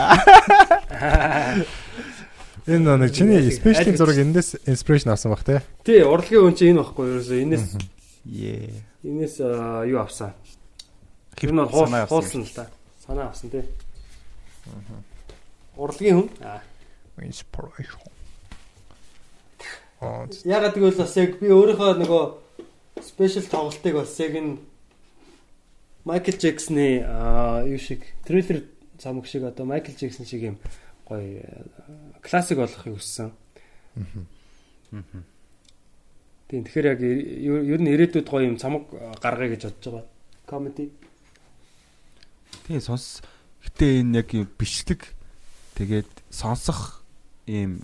Энэ нэг чиний спешиалийн зураг эндээс инспирэшн авсан бах те. Тий, урлагийн хүн чинь энэ баггүй ерөөсөө энэс Ее. энэс аа, юу авсан. Тэр нь хуулсан л да. Санаа авсан тий. Урлагийн хүн. Аа. Inspiration. Аа Ягаад гэвэл бас яг би өөрийнхөө нөгөө спешиал тоглолтыг бас яг энэ Майкл Джексны аа юу шиг трейлер замг шиг одоо Майкл Джексон шиг юм гоё классик болохыг хүссэн. Тийм тэгэхээр яг ер нь ирээдүйд гоё юм цамаг гаргая гэж бодож байгаа. Комеди. Тийм сонс. Гэтэ энэ яг бичлэг тэгээд сонсох ийм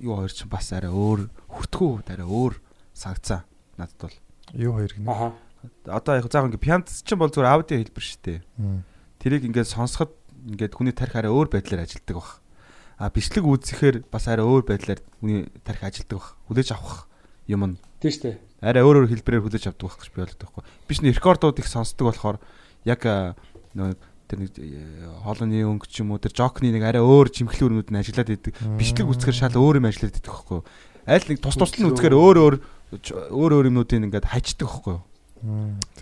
юу хоёр чинь бас арай өөр хүртгүү арай өөр санагцсан. Надад бол. юу хоёр гинэ. Аха. Одоо яг заах ингээ пиант чинь бол зүгээр аудио хэлбэр шүү дээ. Тэрийг ингээд сонсоход ингээд хүний тарих арай өөр байдлаар ажилтдаг баг. А бичлэг үзэхээр бас арай өөр байдлаар хүний тарих ажилтдаг баг. Хүлээж авах юм нь Тийм шүү дээ. арай өөр өөр хэлбэрээр хүлээж авдаг байх гэж би ойлгодог байхгүй. Биш нь рекордууд их сонсдог болохоор яг нөгөө тэр нэг э, хоолны өнгө ч юм уу тэр жокны нэг арай өөр жимхлэн өрнүүд нь ажиллаад идэг. Бичлэг үзэхээр шал өөр юм ажиллаад идэг байхгүй. Аль нэг тус тус нь үзэхээр өөр өөр өөр өөр юмнуудыг ингээд хайчдаг байхгүй.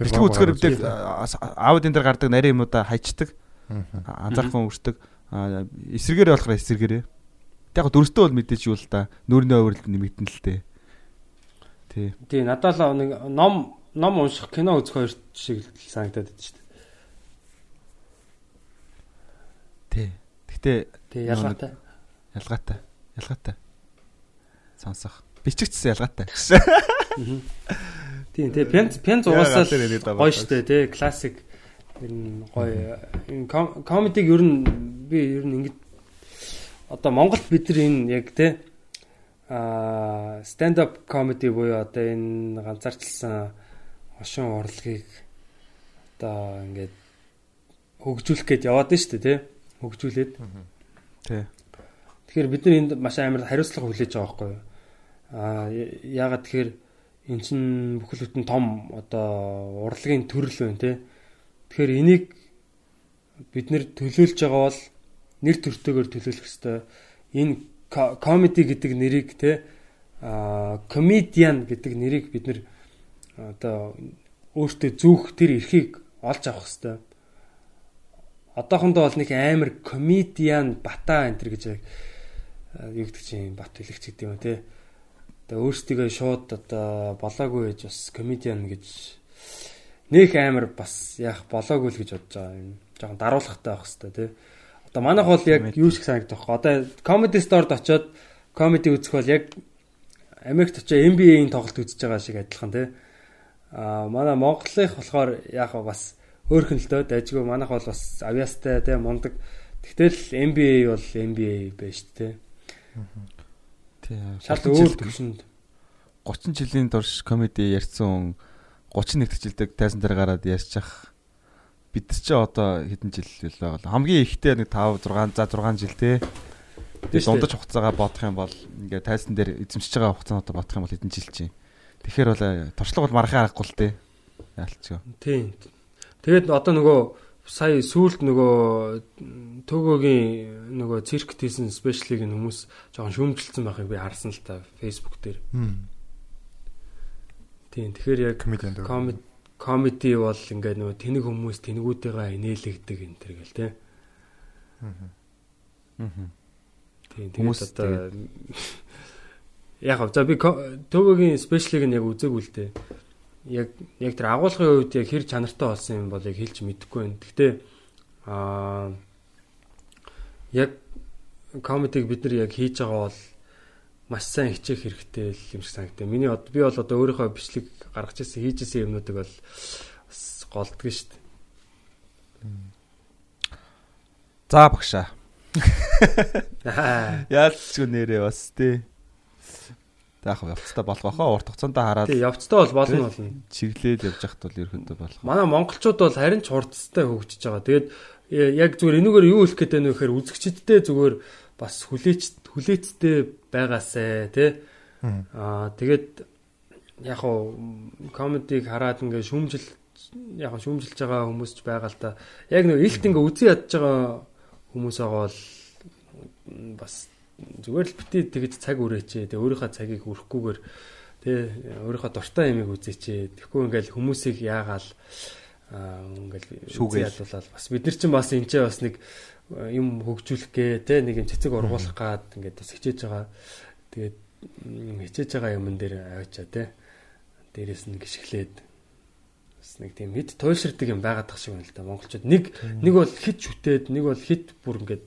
Бичлэг үзэхээр бид аудион дээр гардаг нарийн юмудаа хайчдаг. Анзаархан үрдэг. А, Эсэргээрээ болохоор эсэргээрээ. Яг дөрөстөө бол мэдээж юу л да. Нүрийн өөрөлд нэмэгдэн л дээ. Тий. Тийм надад л нэг ном ном унших кино үзэх хоёр шиг л санагдаад байна шүү дээ. Тий. Гэхдээ Тий ялгаатай. ялгаатай. Ялгаатай. Сонсох. Бичигдсэн ялгаатай. Тийм тий пянц пянц Яагаад угаасаа тэр яриад байгаа гоё штэ тий классик ер нь гоё комедиг ер нь би ер нь ингэж одоо Монголд бид нар энэ яг тий а stand up comedy буюу одоо энэ ганцаарчилсан ошин урлагийг одоо ингээд хөгжүүлэх гээд яваад нь штэ тий хөгжүүлээд Тий. Тэгэхээр бид нар энд маш амар хариуцлага хүлээж байгаа байхгүй юу? Аа яагаад тэгэхээр эн чинь бүхэл бүтэн том одоо урлагийн төрөл байна те. Тэгэхээр энийг бид нэр төлөөлж байгаа бол нэр төртөөгөр төлөөлөх ёстой. Энэ ко- комеди гэдэг нэрийг те аа комедиан гэдэг нэрийг бид нэр одоо өөртөө зүүх тэр эрхийг олж авах ёстой. Одоохондоо бол нэг амар комедиан бата энэ төр гэж яг юу гэдэг чинь бат хэлэгч гэдэг юм те. Одоо өөрсдөө шууд одоо болоогүй гэж бас комедиан гэж нөх амар бас яах болоогүй л гэж бодож байгаа юм. Жохон даруулгатай байх хэвээр те. Одоо манайх бол яг юу шиг санагдах вэ? Одоо comedy store-д очиод comedy үзэх бол яг Америкт очиод NBA-ийн тоглолт үзэж байгаа шиг адилхан те. Аа манай Монголынх болохоор вэ бас өөрхөн л дөө дайггүй манайх бол бас авьяастай те мундаг. Тэгтэл NBA бол NBA байж шүү дээ. Тий. Шал 30 өөр төвшөнд 30 жилийн турш комеди ярьсан хүн 31 дэх жилдээ тайзан дээр гараад ярьчих. Бид ч одоо хэдэн жил л байгаа л. Хамгийн ихтэй нэг 5 6 за 6 жил те. Тэгээд дундаж хугацаагаа бодох юм бол ингээ тайзан дээр эзэмшиж байгаа хугацаануудаа бодох юм бол хэдэн жил чинь. Тэгэхээр бол э, туршлага бол мархаа аргагүй л те. Яалтчгүй. Тийм. Тэгээд одоо нөгөө сая сүулт нөгөө төгөөгийн нөгөө цирк хийсэн спешиалыг нь хүмүүс жоохон шүүмжилсэн байхыг би харсан л та Facebook дээр. Тийм. Тэгэхээр яг комеди комеди бол ингээ нөгөө тэнэг хүмүүс тэнэгүүдтэйгээ инээлэгдэг энэ төр гэл те. Тийм. Хүмүүс одоо яг за би төгөөгийн спешиалыг нь яг үзээгүй л дээ. Яг яг тэр агуулгын үед яг хэр чанартай болсон юм бол яг хэлж мэдэхгүй байна. Гэхдээ аа яг комедиг бид нар яг хийж байгаа бол маш сайн хичээх хэрэгтэй л юм шиг санагдав. Миний би бол одоо өөрийнхөө бичлэг гаргаж ирсэн хийж ирсэн юмнуудыг бол бас голддог шүү дээ. За багшаа. Аа. Яалтчгүй нэрээ бас те. Заах явцтай болох байхаа урт хугацаанд хараад Тэг явцтай бол болно болно. чиглээд явж захт бол ерөөхдөө болох. Манай монголчууд бол харин ч хурдтай хөгжиж байгаа. Тэгээд Э, яг зүгээр энэгээр юу хэлэх гээд байна вэ гэхээр үзэгчдтэй зүгээр бас хүлээч хүлээцтэй байгаасай тий. Аа тэгээд яг хоо комедиг хараад ингээ шүүмжил яг хоо шүүмжилж байгаа хүмүүс ч байгаа л да. Яг нэг илт ингээ үзий ядж байгаа хүмүүс байгаа бол бас зүгээр л бити тэгж цаг үрээчээ. Тэгээ өөрийнхөө цагийг өрөхгүйгээр тий өөрийнхөө дуртай ямиг үзээчээ. Тэгэхгүй ингээл хүмүүсийг яагаал аа ингээл шүүгээ ядуулаад бас бид нар чинь бас энэ ч бас нэг юм хөгжүүлэх гээ тий нэг юм цэцэг ургуулах гад ингээд бас хичээж байгаа. Тэгээд хичээж байгаа юмн дээр аваачаа тий дээрэс нь гიშглээд бас нэг тийм хит туйлширдаг юм байгаад тах шиг байна л да монголчууд нэг нэг бол хит шүтээд нэг бол хит бүр ингээд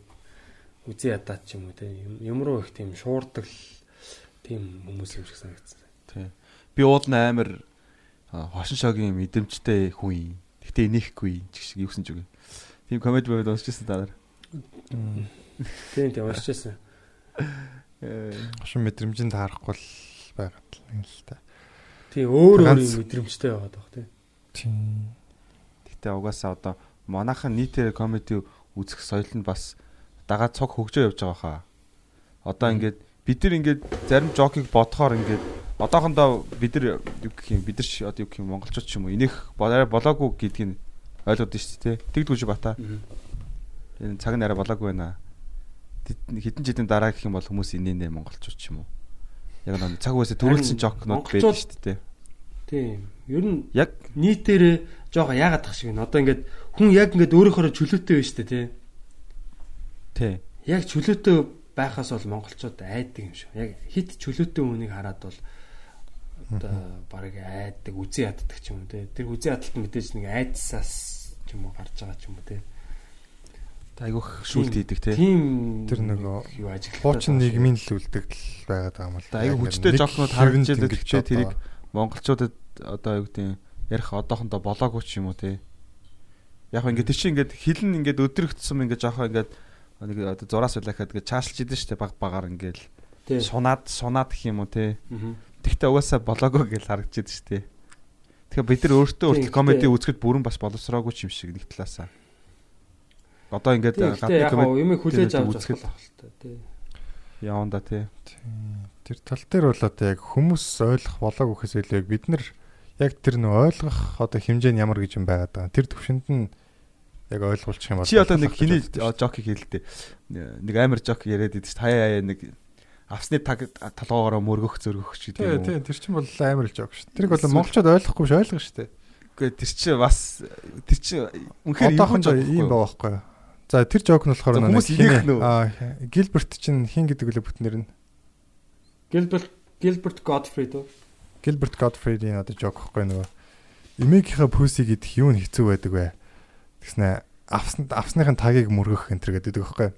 үзий ядаад ч юм уу те юм руу их тийм шуурдаг тийм хүмүүс юм шиг санагдсан. Тий. Би уул амар хошин шогийн мэдрэмжтэй хүн юм. Гэхдээ энийхгүй ч шиг юу гэсэн ч үгүй. Тийм комеди байвал уншижсэн дараа. Тийм тийм уншижсэн. Хошин мэдрэмжинд харахгүй л байгаад л л та. Тийм өөр өөр мэдрэмжтэй байгаад баг тийм. Тийм. Гэтэ угаасаа одоо манайхан нийтээр комеди үзэх соёл нь бас дагаад цог хөгжөө явж байгаа хаа. Одоо ингээд бид нар ингээд зарим жокийг бодохоор ингээд одоохондоо бид нар юу гэх юм бид нар одоо юу гэх юм монголчууд ч юм уу энийх болоогүй гэдгийг ойлгоод байна шүү дээ. Тэгдгүүж бата. Энэ цаг нь арай болоогүй байна. Хитэн жилийн дараа гэх юм бол хүмүүс инээнэ монголчууд ч юм уу. Яг нэг цаг үеэсээ төрүүлсэн жокнууд байдаг шүү дээ. Тийм. Ер нь яг нийтээрээ жоохон яагаад тах шиг байна. Одоо ингээд хүн яг ингээд өөрөөхөө чөлөөтэй шүү дээ, тий. Тий. Яг чөлөөтэй байхаас бол монголчууд айдаг юм шүү. Яг хит чөлөөтэй хүнийг хараад бол одоо барыг айдаг, үзий яддаг ч юм уу тий. Тэр үзий ядалт мэдээж нэг айдсаас ч юм уу гарч байгаа ч юм уу тий. Айгүйх шүүлт хийдэг тий. Тийм Тэр нөгөө юу ажиглах. хуучин нийгмийн л үлдэгдэл байгаад байгаа юм л да. Айгүй хүчтэй жокнууд харагдж байгаа гэвчээ тэрийг монголчуудад одоо юу гэдэг ярих одоохондоо болоогүй ч юм уу тий. Яг ингээд тийч ингээд хилэн ингээд өдрөх тусам ингээд жоохоо ингээд нэг одоо зураас байлахад ингээд чаашлж идэв штэ баг багаар ингээд сунаад сунаад гэх юм уу тий. Тэгтээ угаасаа болоогүй гэж харагдж идэв штэ. Тэгэхээр бид нар өөртөө өөртөө комеди үзэхэд бүрэн бас боловсроогүй юм шиг нэг талаасаа. Одоо ингээд гадны комеди юм хүлээж авч үзэхэд та тий. Яванда тий. Тэр тал дээр бол одоо яг хүмүүс ойлгох болоог гэхээс илүү бид нар яг тэр нөө ойлгох одоо хэмжээ нь ямар гэж юм байгаад байгаа. Тэр төвшөнд нь яг ойлгуулчих юм бол чи одоо нэг хиний жокийг хэлдэ. Нэг амар жок яриад хаяа хаяа нэг авсны таг толгоогоороо мөргөх зөргөх ч гэдэг юм уу. Тийм тэр чинь бол амар л жок шүү. Тэрийг бол монголчууд ойлгохгүй ш ойлгох шүү дээ. Үгүй тэр чинь бас тэр чинь үнэхээр одоохондоо ийм байгаа байхгүй юу? За тэр жок нь болохоор хүмүүс инех нөө. Аа Гилберт чинь хин гэдэг үлээ бүтнэр нь. Гилберт Гилберт Годфрид үү? Гилберт Годфридийн одоо жок гэхгүй нөгөө. Эмигийнхаа пүси гэдэх юу нь хэцүү байдаг вэ? Тэгснэ авсан авсныхын тагийг мөргөх энэ төр гэдэг байхгүй.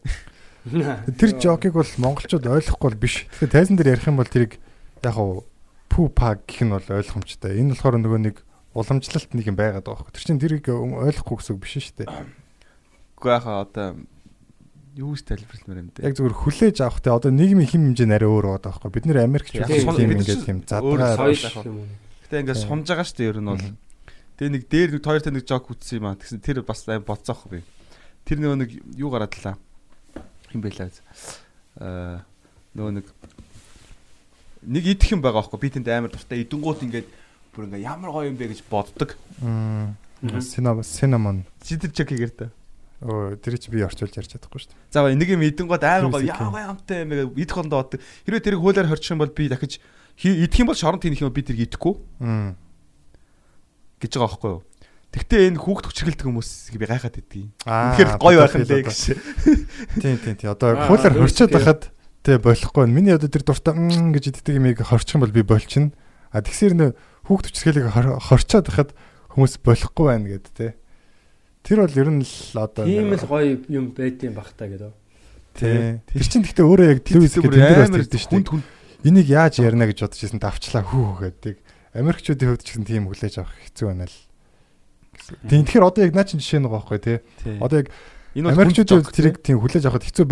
Тэр жокийг бол монголчууд ойлгохгүй биш. Тэгэхээр тайзан дээр ярих юм бол тэрийг яг хуу пүү паг гэх нь бол ойлгомжтой. Энэ болохоор нөгөө нэг уламжлалт нэг юм байгаад байгаа байхгүй. Тэр чинь тэрийг ойлгохгүй гэсэн үг биш шүү дээ. Үгүй яхаа одоо юу ч тайлбарламаар юм дээ. Яг зүгээр хүлээж авах те одоо нийгмийн хим хэмжээ нарай өөр байгаа байхгүй. Бид нэр Америкч тийм ингээд тийм задгаа. Гэтэ ингээд сунж байгаа шүү дээ ер нь бол. Тэгээ нэг дээр нэг хоёртой нэг жок үтсэн юм аа. Тэгсэн тэр бас аим боцоох би. Тэр нөгөө нэг юу гарадлаа. Хин байлаа. Аа нөгөө нэг нэг идэх юм байгаа байхгүй. Би тэнд амар дуртай идэнгуут ингээд бүр ингээд ямар гоё юм бэ гэж боддог. Синамон синамон. Сидэр чек хийгэр та. Оо тэр чи би орчуулж ярьж чадахгүй шүү дээ. За нэг юм идэн гот амар гоё яага амтай юм бэ идэх хондоо бод. Хэрвээ тэрийг хуулиар хорчих юм бол би дахиж идэх юм бол шоронд тийнх юм би тэрийг идэхгүй. Гэж байгаа байхгүй юу? Тэгтээ энэ хүүхд хүчрэлдэг хүмүүсийг би гайхаад байдгийг. Тэгэхээр гоё байх юм лээ гэж. Тийм тийм тийм. Одоо хуулиар хорчоод байхад тэ болохгүй. Миний одоо тэр дуртай гэж иддэг юмыг хорчих юм бол би болчихно. А тэгсэр нэ хүүхд хүчрэлийг хорчоод байхад хүмүүс болохгүй байна гэдэг тэ. Тэр бол ер нь л одоо тийм л гоё юм байдсан бах та гэдэг. Тий. Тэр чинь гэхдээ өөрөө яг Льюис гэдэг ирдэ шүү дээ. Энийг яаж ярина гэж бодож ирсэн давчлаа хүү гэдэг. Америкчуудын хувьд ч гэсэн тийм хүлээж авах хэцүү байна л. Тийм тэгэхээр одоо яг наа чин жишээ нэг байхгүй тий. Одоо яг Америкчуудын хувьд тэрийг тийм хүлээж авахд хэцүү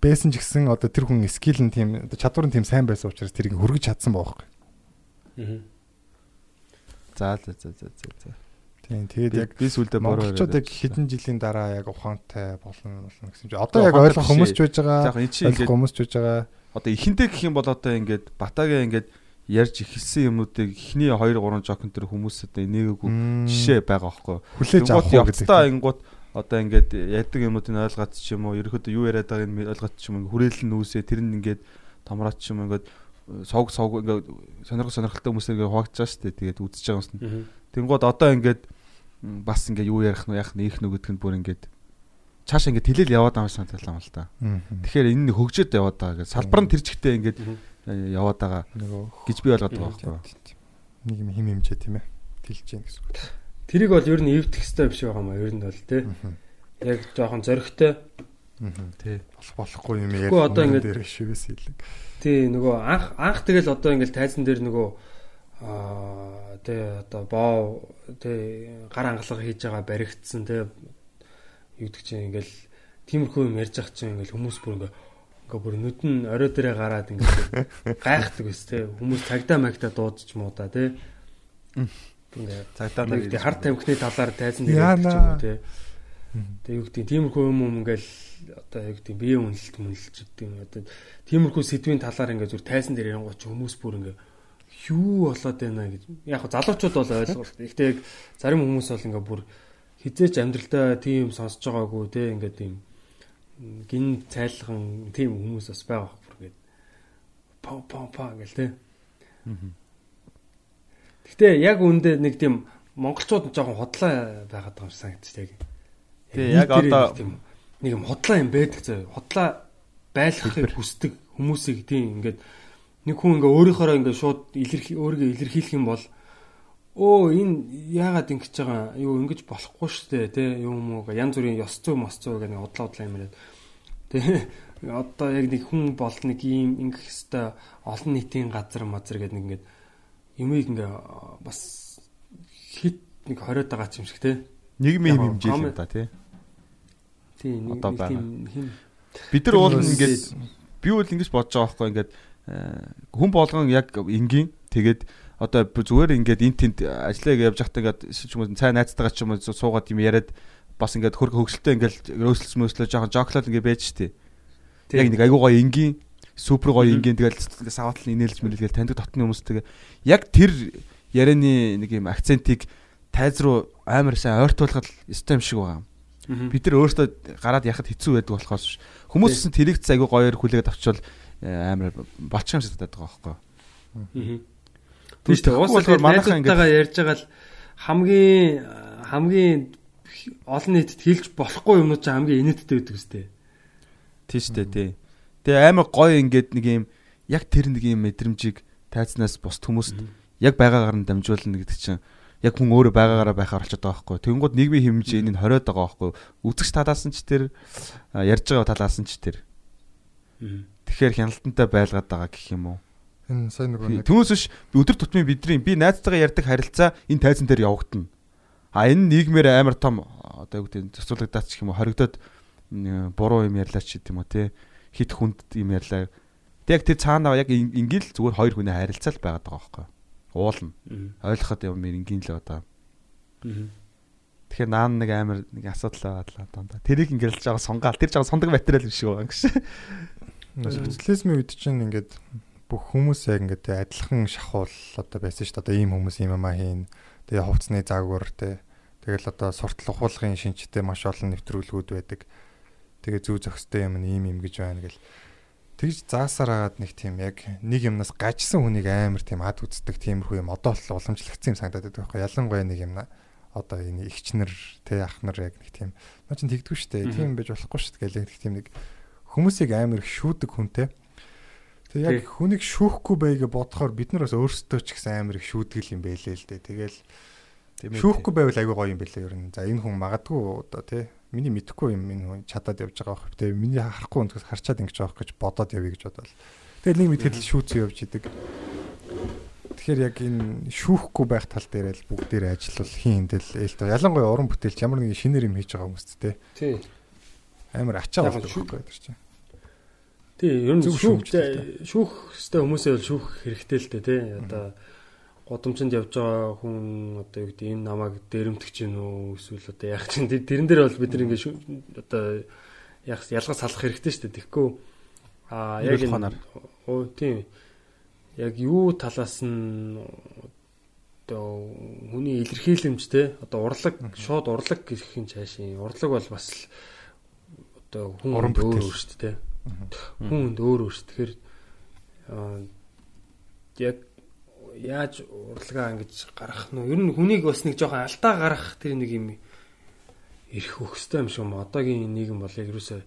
байсан ч гэсэн одоо тэр хүн скил нь тийм чадвар нь тийм сайн байсан учраас тэрийг хөргөж чадсан байхгүй. Аа. За за за за за. Тийм тэгээд яг би сүлдээ бороо. монголчууд яг хэдэн жилийн дараа яг ухаантай болно болно гэсэн чинь одоо яг ойлгох хүмүүс ч байж байгаа. Яг энэ чинь Ойлгох хүмүүс ч байж байгаа. одоо эхэндээ гэх юм бол одоо ингээд батагаа ингээд ярьж эхэлсэн юмнуудыг эхний 2 3 жокн төр хүмүүс одоо энийгээгүй Мм, жишээ байгаа байхгүй. хүлээж авах гэдэг. явцдаа ингууд одоо ингээд яадаг юмнуудыг ойлгоод ч юм уу ерөөхдөө юу яриад байгааг нь ойлгоод ч юм уу хүрээлэн нүүсээ тэр нь ингээд томроод ч юм уу ингээд сог сог ингээд сонирхол сонирхолтой хүмүүсээр ингээд шүү дээ. Тэгээд үзэж байгаа юмс нь. Тэнгууд одоо ингээд бас ингээд юу ярих нь яах нь ийх нь гэдэг нь бүр ингээд цаашаа ингээд тэлэл яваад байгаа юм шиг санагдал юм л та. Тэгэхээр энэ хөгжөөд яваад байгаа гэж салбар нь тэр чигтээ ингээд яваад байгаа гэж би ойлгоод байгаа байхгүй. нэг юм хим химжээ тийм ээ. Тэлж гин гэсэн үг. Тэрийг бол ер нь эвдэх хэрэгтэй биш байгаа маа ер нь бол тий. Яг жоохон зөрөгтэй. Мгм. Тий. болох болохгүй юм Тэгэхгүй одоо ингээд- дээр шивээс хэлэг. Тий нөгөө анх анх тэгэл одоо ингээл тайзан дээр нөгөө аа тий одоо боо тий гар ангалга хийж байгаа баригдсан тий юу гэдэг чинь ингээл тиймэрхүү юм ярьж ах чинь ингээл хүмүүс бүр ингээ ингээ бүр нүд нь орой дээрээ гараад ингээ гайхдаг ус тий хүмүүс цагдаа магтаа дуудаж муудаа тий ингээ Цагдаа нэг харт тамхины талаар тайзан дээр ч юм уу тий Тэгээ юу гэдэг тиймэрхүү юм юм ингээл одоо юу гэдэг бие үнэлэлт мүнэлж гэдэг юм. Одоо тиймэрхүү сэдвийн талаар ингээд зүр тайзан дээр ярингууд ч хүмүүс бүр ингээ юу болоод байна гэж. Яг залуучууд бол ойлгох. Гэхдээ яг зарим хүмүүс бол ингээ бүр хизээч амьдралдаа тийм сонсож байгаагүй те. Ингээ тийм гин цайлган тийм хүмүүс бас байгаа ингээд па па па гэл те. Гэхдээ яг үндэ нэг тийм монголчууд жоохон хотлоо байгаад байгаа юм шиг санагдчих яг. Тий, яг одоо- нэг юм хотлоо юм байдаг заяа. Хотлоо байлгахыг хүсдэг хүмүүсийг тийм ингээд нэг хүн ингээ өөрийнхоороо ингээ шууд илэрхий өөрийгөө илэрхийлэх юм бол оо энэ яагаад ингэж байгаа? Юу ингэж болохгүй шүү дээ тий юм уу? Янз бүрийн ёс зүй мос зүй гэх нэг удлаа удлаа юм яриад. Тий одоо яг нэг хүн бол нэг ийм ингэх хэвээр олон нийтийн газар мазар гэдэг нэг ингээд юмыг ингээ бас хит нэг хориод байгаа ч юм шиг тий Нийгмийн хэм хэмжээ юм да тий. тий нэг тийм Бид нар Хүмүүс- ингээд би бол ингэж бодож байгаа байхгүй ингээд хүн болгон яг энгийн тэгээд одоо зүгээр ингээд эн тент ажиллаа явж байхдаа ингээд юм цай найзтайгаа ч юм уу суугаад юм яриад бас ингээд хөрг хөвгөлтэй ингээд рөөслөс мөслөө жоохон жоклол ингээд байж штэ. Яг нэг айгуу гоё энгийн супер гоё энгийн тэгэл саваатал инээлж мэлгээл таньдаг дотны хүмүүстэйгээ яг тэр ярианы нэг юм акцентыг тайз руу амар сайн ойртуулахад ёстой юм шиг байгаа. бид нар өөртөө гараад яхад хэцүү байдаг болохоос хүмүүс ч тэрийг айгүй гоёор хүлээгээд авчвал э, амар болчих юм шиг татаад байгаа байхгүй. Тийм шүү дээ. Уус болохоор болохоор манайхан манайхантайгаа ярьж байгаа л хамгийн хамгийн олон нийтэд хэлж болохгүй юмнууд ч хамгийн инээдтэй байдаг үстэй. Тийм шүү дээ тий. Тэгээ амар гоё ингээд нэг юм яг тэр нэг юм мэдрэмжийг тайзнаас бусд хүмүүст яг байгаагаар нь дамжуулна гэдэг чинь яг хүн өөрөө байгаагаараа байхаар болчиход байгаа байхгүй. Тэнгууд нийгмийн хэмжээ энэ хориод байгаа байхгүй. Үзэгч талаас нь ч тэр ярьж байгаа талаас нь ч тэр. Тэгэхээр хяналтантай байлгаад байгаа гэх юм уу? Энэ сайн нэг Түүнээс биш өдөр тутмын бидний би найзтайгаа ярьдаг харилцаа энэ тайзан дээр явагдана. А энэ нийгмээр амар том одоо юу гэдэг зохицуулагдаад ч юм уу хоригдоод буруу юм ярьлаа ч гэдэм үү те хит хүнд юм ярьлаа. Тэг яг тэр цаанаа яг ин- ингээл зүгээр хоёр хүний харилцаа л байгаад байгаа байхгүй. Уулна. Ойлгоход юм ингийн л одоо. Тэгэхээр наан нэг амар нэг асуудал байгаад л дандаа. Тэрийг ингээл жоо сунгаал. Тэр жоо сундаг материал биш байгаа юм шиг. социализмын үед чинь ингээд бүх хүмүүс яг ингээд адилхан шахуул одоо байсан шүү дээ. Одоо ийм хүмүүс ийм амаа хийн. Тэгээ хувцсны заагвар те. Тэгэл одоо суртал ухуулгын шинжтэй маш олон нэвтрүүлгүүд байдаг. Тэгээ зүү зохистой юм ийм юм гэж байна гэл. Тэгж заасаар агаад нэг тийм яг нэг юмнаас гажсан хүнийг амар тийм ад үздэг тиймэрхүү юм одоо л уламжлагдсан юм санагдаад байдаг байхгүй ялангуяа нэг юм одоо энэ ихчнэр те ахнар яг нэг тийм наа чин тэгдэггүй шүү дээ тийм байж болохгүй шүү дээ гэл нэг тийм нэг хүмүүсийг амар их шүүдэг хүнтэй тэг яг хүнийг шүүхгүй байгээ бодохоор бид нар бас өөрсдөө ч гэсэн амар их шүүдэг юм байлээ л дээ тэгэл шүүхгүй байвал айгүй гоё юм байлээ ер нь за энэ хүн магадгүй одоо те миний мэдхгүй юм энэ хүн чадаад явж байгаа байх те миний харахгүй өнтгөөс харчаад ингэж байгаа гэж бодоод явъя гэж бодвол тэгэл нэг мэдхэд л шүүцэн явж идэг Тэгэхээр яг энэ шүүхгүй байх тал дээр л бүгдээр ажиллавал хин хинтэл ээлтэй. Ялангуяа уран бүтээлч ямар нэгэн шинээр юм хийж байгаа хүмүүст. Тий. Амар ачаа болдог байхгүй гэдэг чинь. Тий, ер нь Зөв шүүх шүүмжтэй. шүүх өстэй хүмүүсээ бол шүүх хэрэгтэй л дээ тий. Одоо годомчонд явж байгаа хүн одоо юу гэдэг энэ намайг дээрэмтгэж гин үү эсвэл одоо яах чинь тэр- тэрэн дээр бол бид шүү- одоо яах ялгаж салах хэрэгтэй шүү дээ. Тэгэхгүй аа яг ухаанаар. оо тийм яг юу талаас нь одоо хүний илэрхийлэмж те одоо урлаг шууд урлаг гэх юм цаашийн урлаг бол бас л одоо хүн өөр шүү дээ. Хүн өөр өөр аа, яг яаж урлагаа ингэж гаргах нь вэ? Ер нь хүнийг бас нэг жоохон алдаа гаргах тэр нэг юм ирэх өгстэй юм шиг юм. Одоогийн нийгэм бол яг юусоо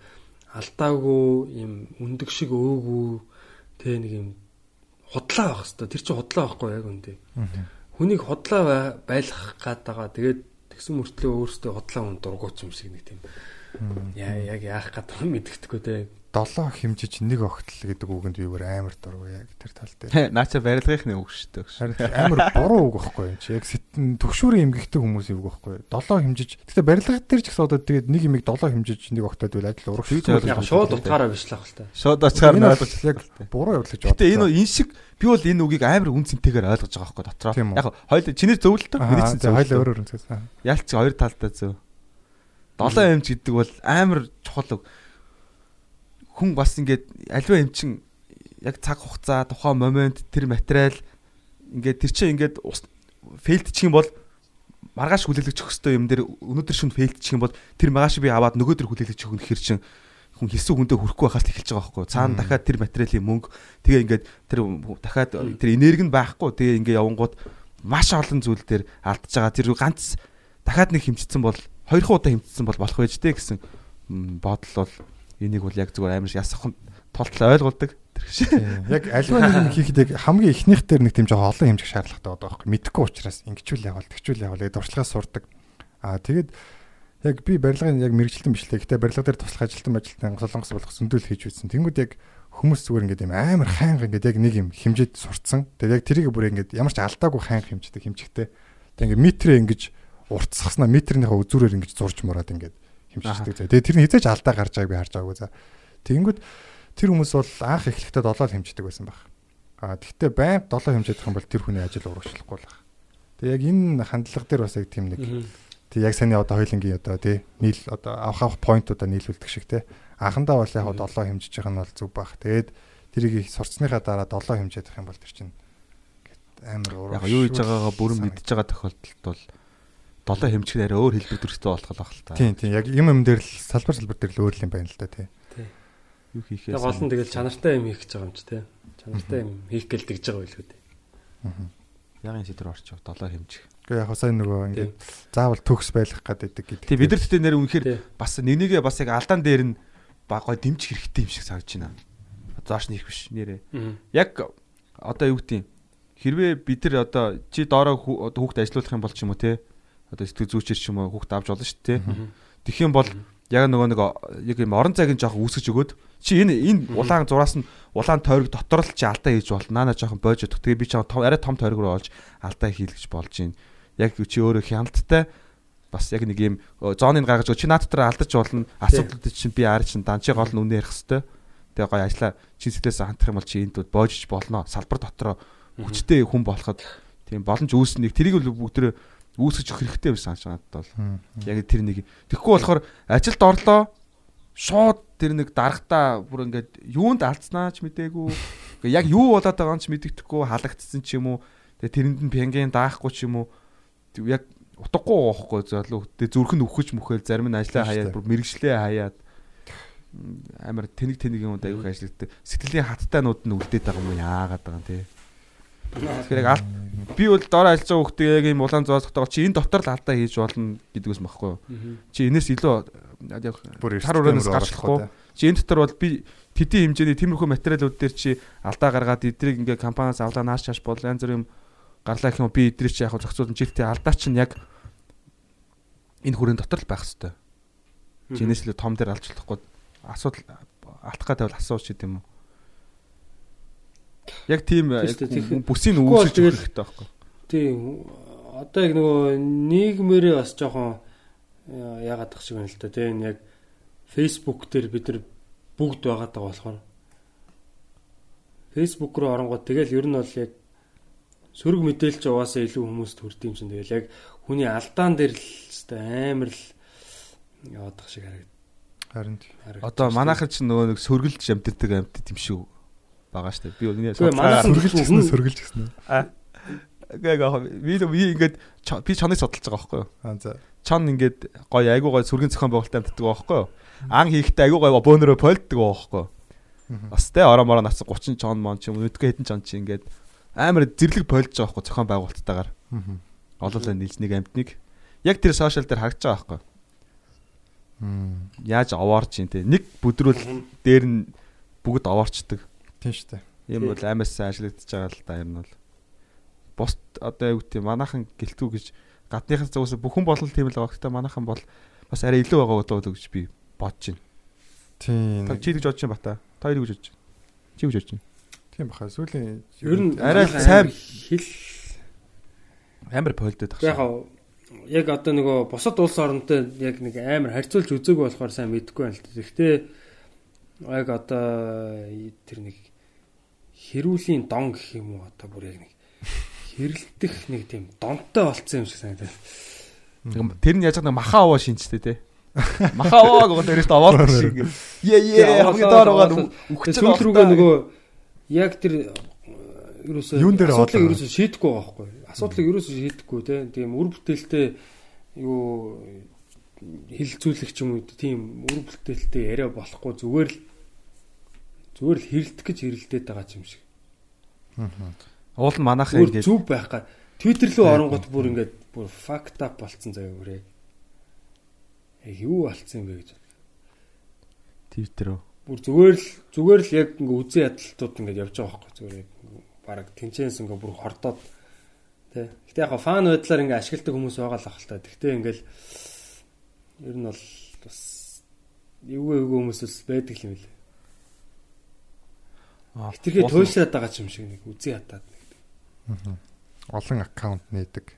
алдаагүй юм өндөг шиг өөгүй тэ нэг юм худлаа байх хэвээр. Тэр чинь худлаа байхгүй яг үндэ. Хүнийг худлаа бай- байлгах гад байгаа. Тэгээд тэгсэн мөртлөө өөртөө худлаа хүн дургуйч юм шиг нэг тийм. Яа яг яах гэдэг нь мэддэхгүй те. Долоо хэмжиж нэг огтл гэдэг үгэнд би бүр амар дургүй яг тэр тал дээр. Наача барилгын үг шүү дээ. Амар буруу үг байхгүй юм чи. Яг сэтэн төгшүүрийн эмгэгтэй хүмүүсийн үг байхгүй. Долоо хэмжиж. Гэтэ барилга дээр ч гэсэн одоо тэгээд нэг юмыг долоо хэмжиж нэг огтод байл ажил урагш. Яг шууд утгаараа бишлэх л та. Шууд очихаар Энэ ойлгож яг буруу явдлаж Гэтэ энэ энэ шиг би бол энэ үгийг амар үн цэнтэйгээр ойлгож байгаа байхгүй дотроо. Яг хоёул чиний зөв л дөө. Миний чинь за зөв. хоёул өөр өөр үнсээс. Ялч хоёр талдаа зөв. Долоо эмч гэдэг бол амар чухал үг. Хүн бас ингээд альва эмчин яг цаг хугацаа, тухайн момент, тэр материал ингээд тэр чинь ингээд фейлдчих юм бол маргааш хүлээлгэж өгөх хэвээр юм дээр өнөөдөр шүн фейлдчих юм бол тэр маргааш би аваад нөгөөдөр хүлээлгэж өгөх нь хэр чин хүн хэлсэн хүндээ хүрэхгүй байхаас эхэлж байгаа байхгүй. Цаана дахиад тэр материалын мөнгө тэгээ ингээд тэр дахиад тэр энерги нь байхгүй. Тэгээ ингээд явангууд маш олон зүйл дээр алдж байгаа. Тэр ганц дахиад нэг хэмжигдсэн бол хоёрхан удаа хэмжигдсэн бол болох байж тээ гэсэн бодол бол энийг бол яг зүгээр амар ясах толтлоо ойлгуулдаг тэр шиг Яг альва нэг юм хийхэд яг хамгийн ихнийх дээр нэг тийм жоохон олон хэмжих шаардлагатай байдаг байхгүй. Мэдхгүй учраас ингэчүүл явал тэгчүүл явал гэдэг дуршлагаас сурдаг. Аа тэгээд яг би барилгын яг мэрэгчлэн бишлээ. Гэтэ барилга дээр туслах ажилтан ажилтан солонгос болох зөндөл хийж үзсэн. Тэнгүүд яг хүмүүс зүгээр ингээд юм амар хайнга ингээд яг нэг юм хэмжээд сурцсан. Тэгээд яг тэрийг бүр ингээд ямар ч алдаагүй хайнга хэмждэг хэмжихтэй. Тэгээд ингээд метрээ ингэж уртсахснаа метрийнхээ үзүүрээр ингэж зурж мураад ингээд хэмжиждэг. За. Тэгээд тэр нь хизээч алдаа гарч байгааг би харж байгаагүй за. Тэнгүүд тэр хүмүүс бол анх эхлэхдээ долоо хэмждэг байсан баг. А тэгтээ байнга долоо хэмжих юм бол тэр хүний ажил урагшлахгүй л баг. Тэгээ яг энэ хандлага дээр бас яг тийм нэг Тэг яг саний одоо хоёлынгийн одоо тий нийл одоо авах авах поинтуудаа нийлүүлдэг шиг тий. Анхандаа бол яг долоо хэмжиж байгаа нь бол зүг баг. Тэгээд тэрийг сурцсныхаа дараа долоо хэмжиж явах юм бол тэр чинь амар ураг. яг юу хийж байгаагаа бүрэн мэдж байгаа тохиолдолд бол долоо хэмжих арай өөр хэлбэр төрөлтөө болох байх л та. Тийм тийм яг юм юм дээр л салбар салбар дээр л өөр юм байна л да тий. Юу хийхээ. Яг гол нь тэгэл чанартай юм хийх гэж байгаа юм чи те. Чанартай юм хийх гээл тэгж байгаа байлгүй дээ. Ягийн сэдвэр орчих долоо хэмжих. Гэхдээ яг сайн нөгөө ингээд заавал төгс байх гэдэг гэдэг. Тий бид нар тэгтээ нэр Тий. үнэхээр бас нэг нэгэ бас яг алдаан дээр нь багой дэмжих хэрэгтэй юм шиг санагдаж байна. Зааш нэрх биш нэрээ. Яг одоо юу гэдэг юм хэрвээ бид нар одоо чи доороо хүүхд ажилуулах юм бол ч юм уу те одоо сэтгэл зүйчээр ч юм уу хүүхд авч болно шүү дээ тэгэх юм бол яг нөгөө нэг яг юм орон зайг нь жоох үүсгэж өгөөд чи энэ энэ улаан зураас нь улаан тойрог дотор л чи алдаа хийж болно. Наана жоохон бойж өгөх тэгээ би ч том арай том тойрог руу олж алдаа хийлгэж болж байна. Яг чи өөрөө хяналттай. Бас яг нэг юм ö, зооныг гаргаж өгөө чи наад дотор алдаж болно. Асуудлууд чинь би аар чинь дан чи гол нь үнэ ярих хэвээр. Тэгээ гоё ажиллаа. Чи сэтгэлээс хандах юм бол чи энд боожж болно. Салбар дотроо хүчтэй хүн болоход. Тийм боломж үүснэг тэрийг л бүгдээ үүсгэж өгөх хэрэгтэй байсан санаж надад бол. Яг тэр нэг тэгэхгүй болохоор ажилд орлоо шууд тэр нэг дарагтаа бүр ингээд юунд алдснаа ч мэдээгүй. Гэхдээ яг юу болоод байгаа ч мэддэхгүй халагдсан ч юм уу. Тэгээ тэрэнд нь пянгийн даахгүй ч юм уу. Яг утгагүй байхгүй залуу. Тэгээ зүрх нь өвхөж мөхөөл зарим нь ажлаа хаяад бүр мэрэгчлээ хаяад. Амар тэнэг тэнэг юм аяг ажилладаг сэтгэлийн хаттайнууд нь үлдээд байгаа юм яагаад байгаа юм те Тэгэхээр яг алт би бол доор ажиллаж байгаа хүүхдээ яг ийм улаан зоос тогтоогоо чи энэ дотор л алдаа хийж болно гэдгээс багхгүй юу. Чи энэс илүү яг тар ураанаас гарчлахгүй. Чи энэ дотор бол би тэдийн хэмжээний тиймэрхүү материалууд дээр чи алдаа гаргаад эдрийг ингээ компаниас авлаа нааш чааш бол янз бүрийн гарлаа гэх юм би эдрийг чи яг зохицуулсан чи тэ алдаа чинь яг энэ хүрээний дотор л байх хэвээр. Чи энэс илүү том дээр алж болохгүй асуудал алдах гэдэг бол асууж гэдэг юм уу? Яг тийм бүсийн үүсэж өгөх хэрэгтэй байхгүй. Тийм одоо яг нөгөө нийгмээрээ бас жоохон э, яагаад тах шиг байна л да. Тийм яг Facebook дээр бид нар бүгд байгаа болохоор Facebook руу оронгууд тэгэл ер нь бол яг сөрөг мэдээлж угаасаа илүү хүмүүст хүрдэм чинь тэгэл яг хүний алдаан дээр л өстой амар л яваадах шиг харагд. Харин Одоо манайхан ч нөгөө нэг сөргөлж амьддаг амьд юм шиг байгаа штэ. Би үнэ Үгүй, манайхан Сөргөлж гисэн сөргөлж гисэн үү? Гээ гээ би би ингээд би чоныг судалж байгаа байхгүй юу? Аа за. Чон ингээд гоё айгуу гоё сүргэн зохион байгуулалтад амьддаг байхгүй юу? Ан хийхдээ айгуу гоё бөөнөрөө болддог байхгүй юу? Бас тэ ороо мороо нац 30 чон мон ч юм уу өдгөө хэдэн чон чи ингээд амар зэрлэг болж байгаа байхгүй зохион байгуулалттайгаар Мгм. олоолаа нийлж нэг амьтныг яг тэр сошиал дээр харагдаж байгаа байхгүй юу? Мм. Яаж овоорч юм те нэг бүдрүүл дээр нь бүгд овоорчдаг. Тийм шүү дээ. Ийм бол амаас ажиллагдаж байгаа л да юм нь бол. Бус одоо юу гэдэг манайхан гэлтгүү гэж гадныхаас зүгээс бүхэн болол тийм л байгаа. Гэхдээ манайхан бол бас арай илүү байгаа удаа гэж би бодож байна. Тийм. Та чи гэж бодож байна бата. Та юу гэж бодож байна? Чи гэж бодож байна? Тийм баха. Сүүлийн ер нь арай сайн- хэл Амар полдод яг хаа яг одоо нөгөө бусад улс оронтой яг нэг амар харьцуулж үзээгүй болохоор сайн мэдэхгүй байна л да. Гэхдээ яг одоо тэр нэг хэрүүлийн дон гэх юм уу одоо бүр яг нэг хэрэлдэх нэг тийм донтой болцсон юм шиг санагдав. Тэр нь яаж нэг маха аваа шинжтэй те. Маха аваа гэдэг дээрээс овоолт шиг. Е е хамгийн доор байгаа үхэж сүүл рүүгээ нөгөө яг тэр ерөөсөө Юун дээр асуудлыг ерөөсөө шийдэхгүй байгаа байхгүй. Асуудлыг ерөөсөө шийдэхгүй тийм үр бүтээлтэй юу хилцүүлэх ч юм уу тийм үр бүтээлтэй яриа болохгүй зүгээр л зүгээр л хэрэлдэх гэж хэрэлдээд байгаа юм шиг. Уул нь манайхан ингээд зүв байх гад Twitter рүү оронгот бүр ингээд бүр fucked up болцсон заяа бүрээ. Яг юу болцсон бэ гэж. Twitter руу. бүр зүгээр л зүгээр л яг ингээ үзэн ядалтууд ингээд явж байгаа байхгүй зүгээр яг баг тэнчэнс ингээ бүр хордоод тий. Гэтэ яг фан байдлаар ингээ ашигладаг хүмүүс байгаа л ахaltaа. Тэгтээ ингээл ер нь бол бас эвгүй эвгүй хүмүүс бас байдаг юм лээ. Хитрхээ туйлшаад байгаа юм шиг нэг үзэн ядаад. олон аккаунт нээдэг.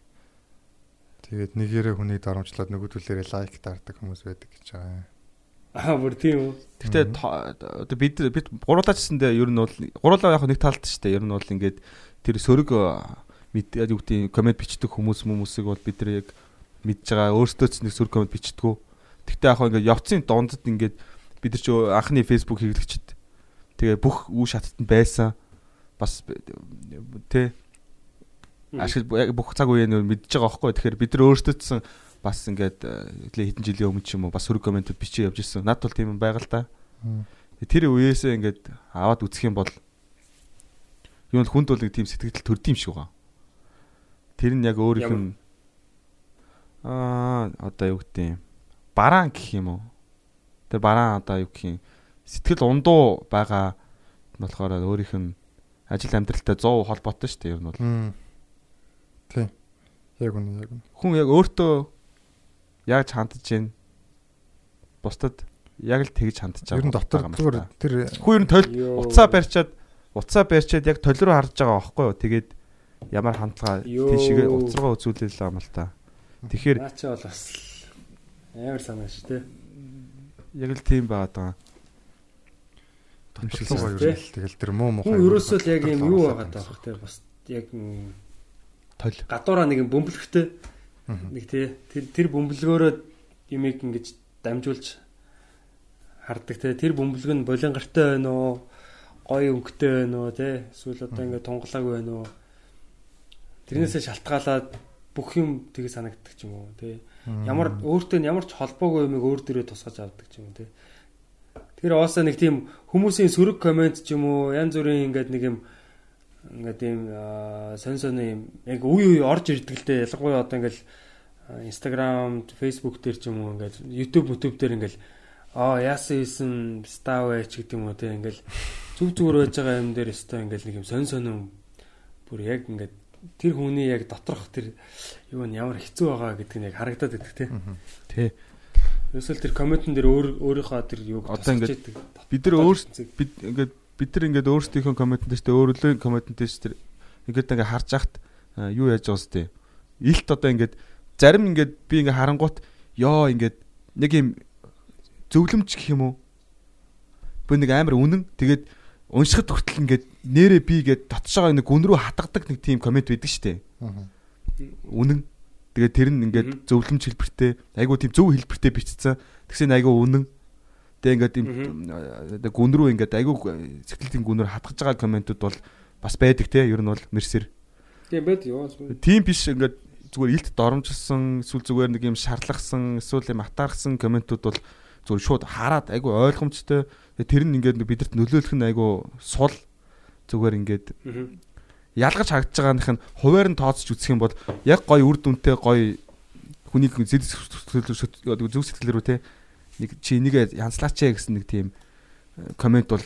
Тэгээд нэгээрээ хүнийг дарамжлаад нөгөө төлөөрөө лайк таардаг хүмүүс байдаг гэж байгаа. Аа бүр тийм үү. Гэхдээ одоо бид бид гуруулаачсандээ ер нь бол гуруулаа яг нэг талд шүү дээ. Ер нь бол ингээд тэр сөрөг мэдээд юу гэдэг комент бичдэг хүмүүс хүмүүсийг бол бид нар яг мэдж байгаа. Өөрсдөө ч нэг сөрөг комент бичдэггүй. Гэхдээ яг ингээд явцын дундад ингээд бид нар ч анхны Facebook хэрэглэгчд тэгээ бүх үе шатанд байсан. Бас тэ ашиг яг бүх цаг үеийг нөр мэдж байгаа байхгүй. Тэгэхээр бид нар өөрсдөө ч бас ингээд нэлээ хэдэн жилийн өмнө ч юм уу бас сөрөг комментод бичиж явж ирсэн. Наад бол тийм юм байга л да. Тэр үеэсээ ингээд аваад үзэх юм бол юу нь хүнд бол нэг тийм сэтгэл төрд юм шиг байгаа. Тэр нь яг өөрийнх нь аа одоо юу гэдэг юм бараан гэх юм уу? Тэр бараан одоо юу гэх юм сэтгэл ундуу байгаа болохоор өөрийнх нь ажил амьдралтай 100% холбоотой шүү дээ ер нь бол. Тийм. Яг үнэ яг үнэ. Хүн яг өөртөө яаж хандж гин бусдад яг л тэгж хандж байгаа. Ер нь дотор зүгээр тэр Хүн ер нь толь уцаа барьчаад уцаа барьчаад яг толь руу харж байгаа байхгүй юу? Тэгээд ямар хандлага тийшээ уцргаа үзүүлэл юм л та. Тэгэхээр Наа чи бол бас амар санаа шүү дээ. яг л тийм байгаад байгаа. Тий. нь л тэгэл тэр муу муу. Хүн ерөөсөө л яг юм юу байгаа даа те бас яг Толь. гадуураа нэг юм бөмбөлгтэй нэг тий. Тэр тэр бөмбөлгөөрөө юмыг ингэж дамжуулж хардаг те тэр бөмбөлг нь болингартай байна уу? Гоё өнгөтэй байна уу те эсвэл одоо ингэ тунгалаагүй байна уу? Тэрнээсээ шалтгаалаад бүх юм тийг санагддаг ч юм уу те ямар өөртөө ямар ч холбоогүй юмыг өөр дөрөө тусгаж авдаг ч юм уу те тэр оосаа нэг тийм хүмүүсийн сөрөг комент ч юм уу янз бүрийн ингээд нэг юм ингээд ийм сон сон юм яг үе үе орж ирдэг л дээ ялангуяа одоо ингээд Instagram, Facebook дээр ч юм уу ингээд YouTube, YouTube дээр ингээд аа яасан ийсэн ставэ ч гэдэг юм уу те ингээд зүг зүгээр байж байгаа юм дээр өстой ингээд нэг юм сон сон юм бүр яг ингээд тэр хүний яг доторх тэр юу нь ямар хэцүү байгаа гэдг нь яг харагдаад байдаг те. Тэ. Ерөөсөл тэр комментэн дээр өөр өөрийнхөө тэр юуг Одоо ингээд. Бид нар өөрсдөө бид ингээд бид нар ингээд өөрсдийнхөө комментэнтэй шүү дээ өөрөлөө комментэнтэй шүү дээ ингээд ингээд харж яхад а, юу яаж байгаа сте илт одоо ингээд зарим ингээд би ингээд харангуут ёо ингээд нэг юм зөвлөмж гэх юм уу би нэг амар үнэн тэгээд уншихад хүртэл ингээд нэрээ би гээд дотшоо нэг гүн рүү хатгадаг нэг тийм комент байдаг штэ. Үнэн. Тэгээд тэр нь ингээд зөвлөмж хэлбэртэй айгуу тийм зөв хэлбэртэй бичсэн. Тэгсэн айгуу үнэн. Тэгээд ингээд тийм гүн рүү ингээд айгуу сэтгэлийн гүнээр хатгаж байгаа комментууд бол бас байдаг те. Ер нь бол мэрсэр. Тийм байд юу. Тийм биш ингээд зүгээр илт доромжилсан эсвэл зүгээр нэг юм шарлагсан эсвэл юм атаархсан комментууд бол зүгээр шууд хараад айгу ойлгомжтой тэр нь ингээд бидэрт нөлөөлөх нь айгу сул зүгээр ингээд ялгаж харагдж байгааных нь хуваар нь тооцож үзэх юм бол яг гой үр дүнтэй гой хүнийг зүг сэтгэлээрүү те нэг чи энийг янзлаач гэсэн нэг тийм комент бол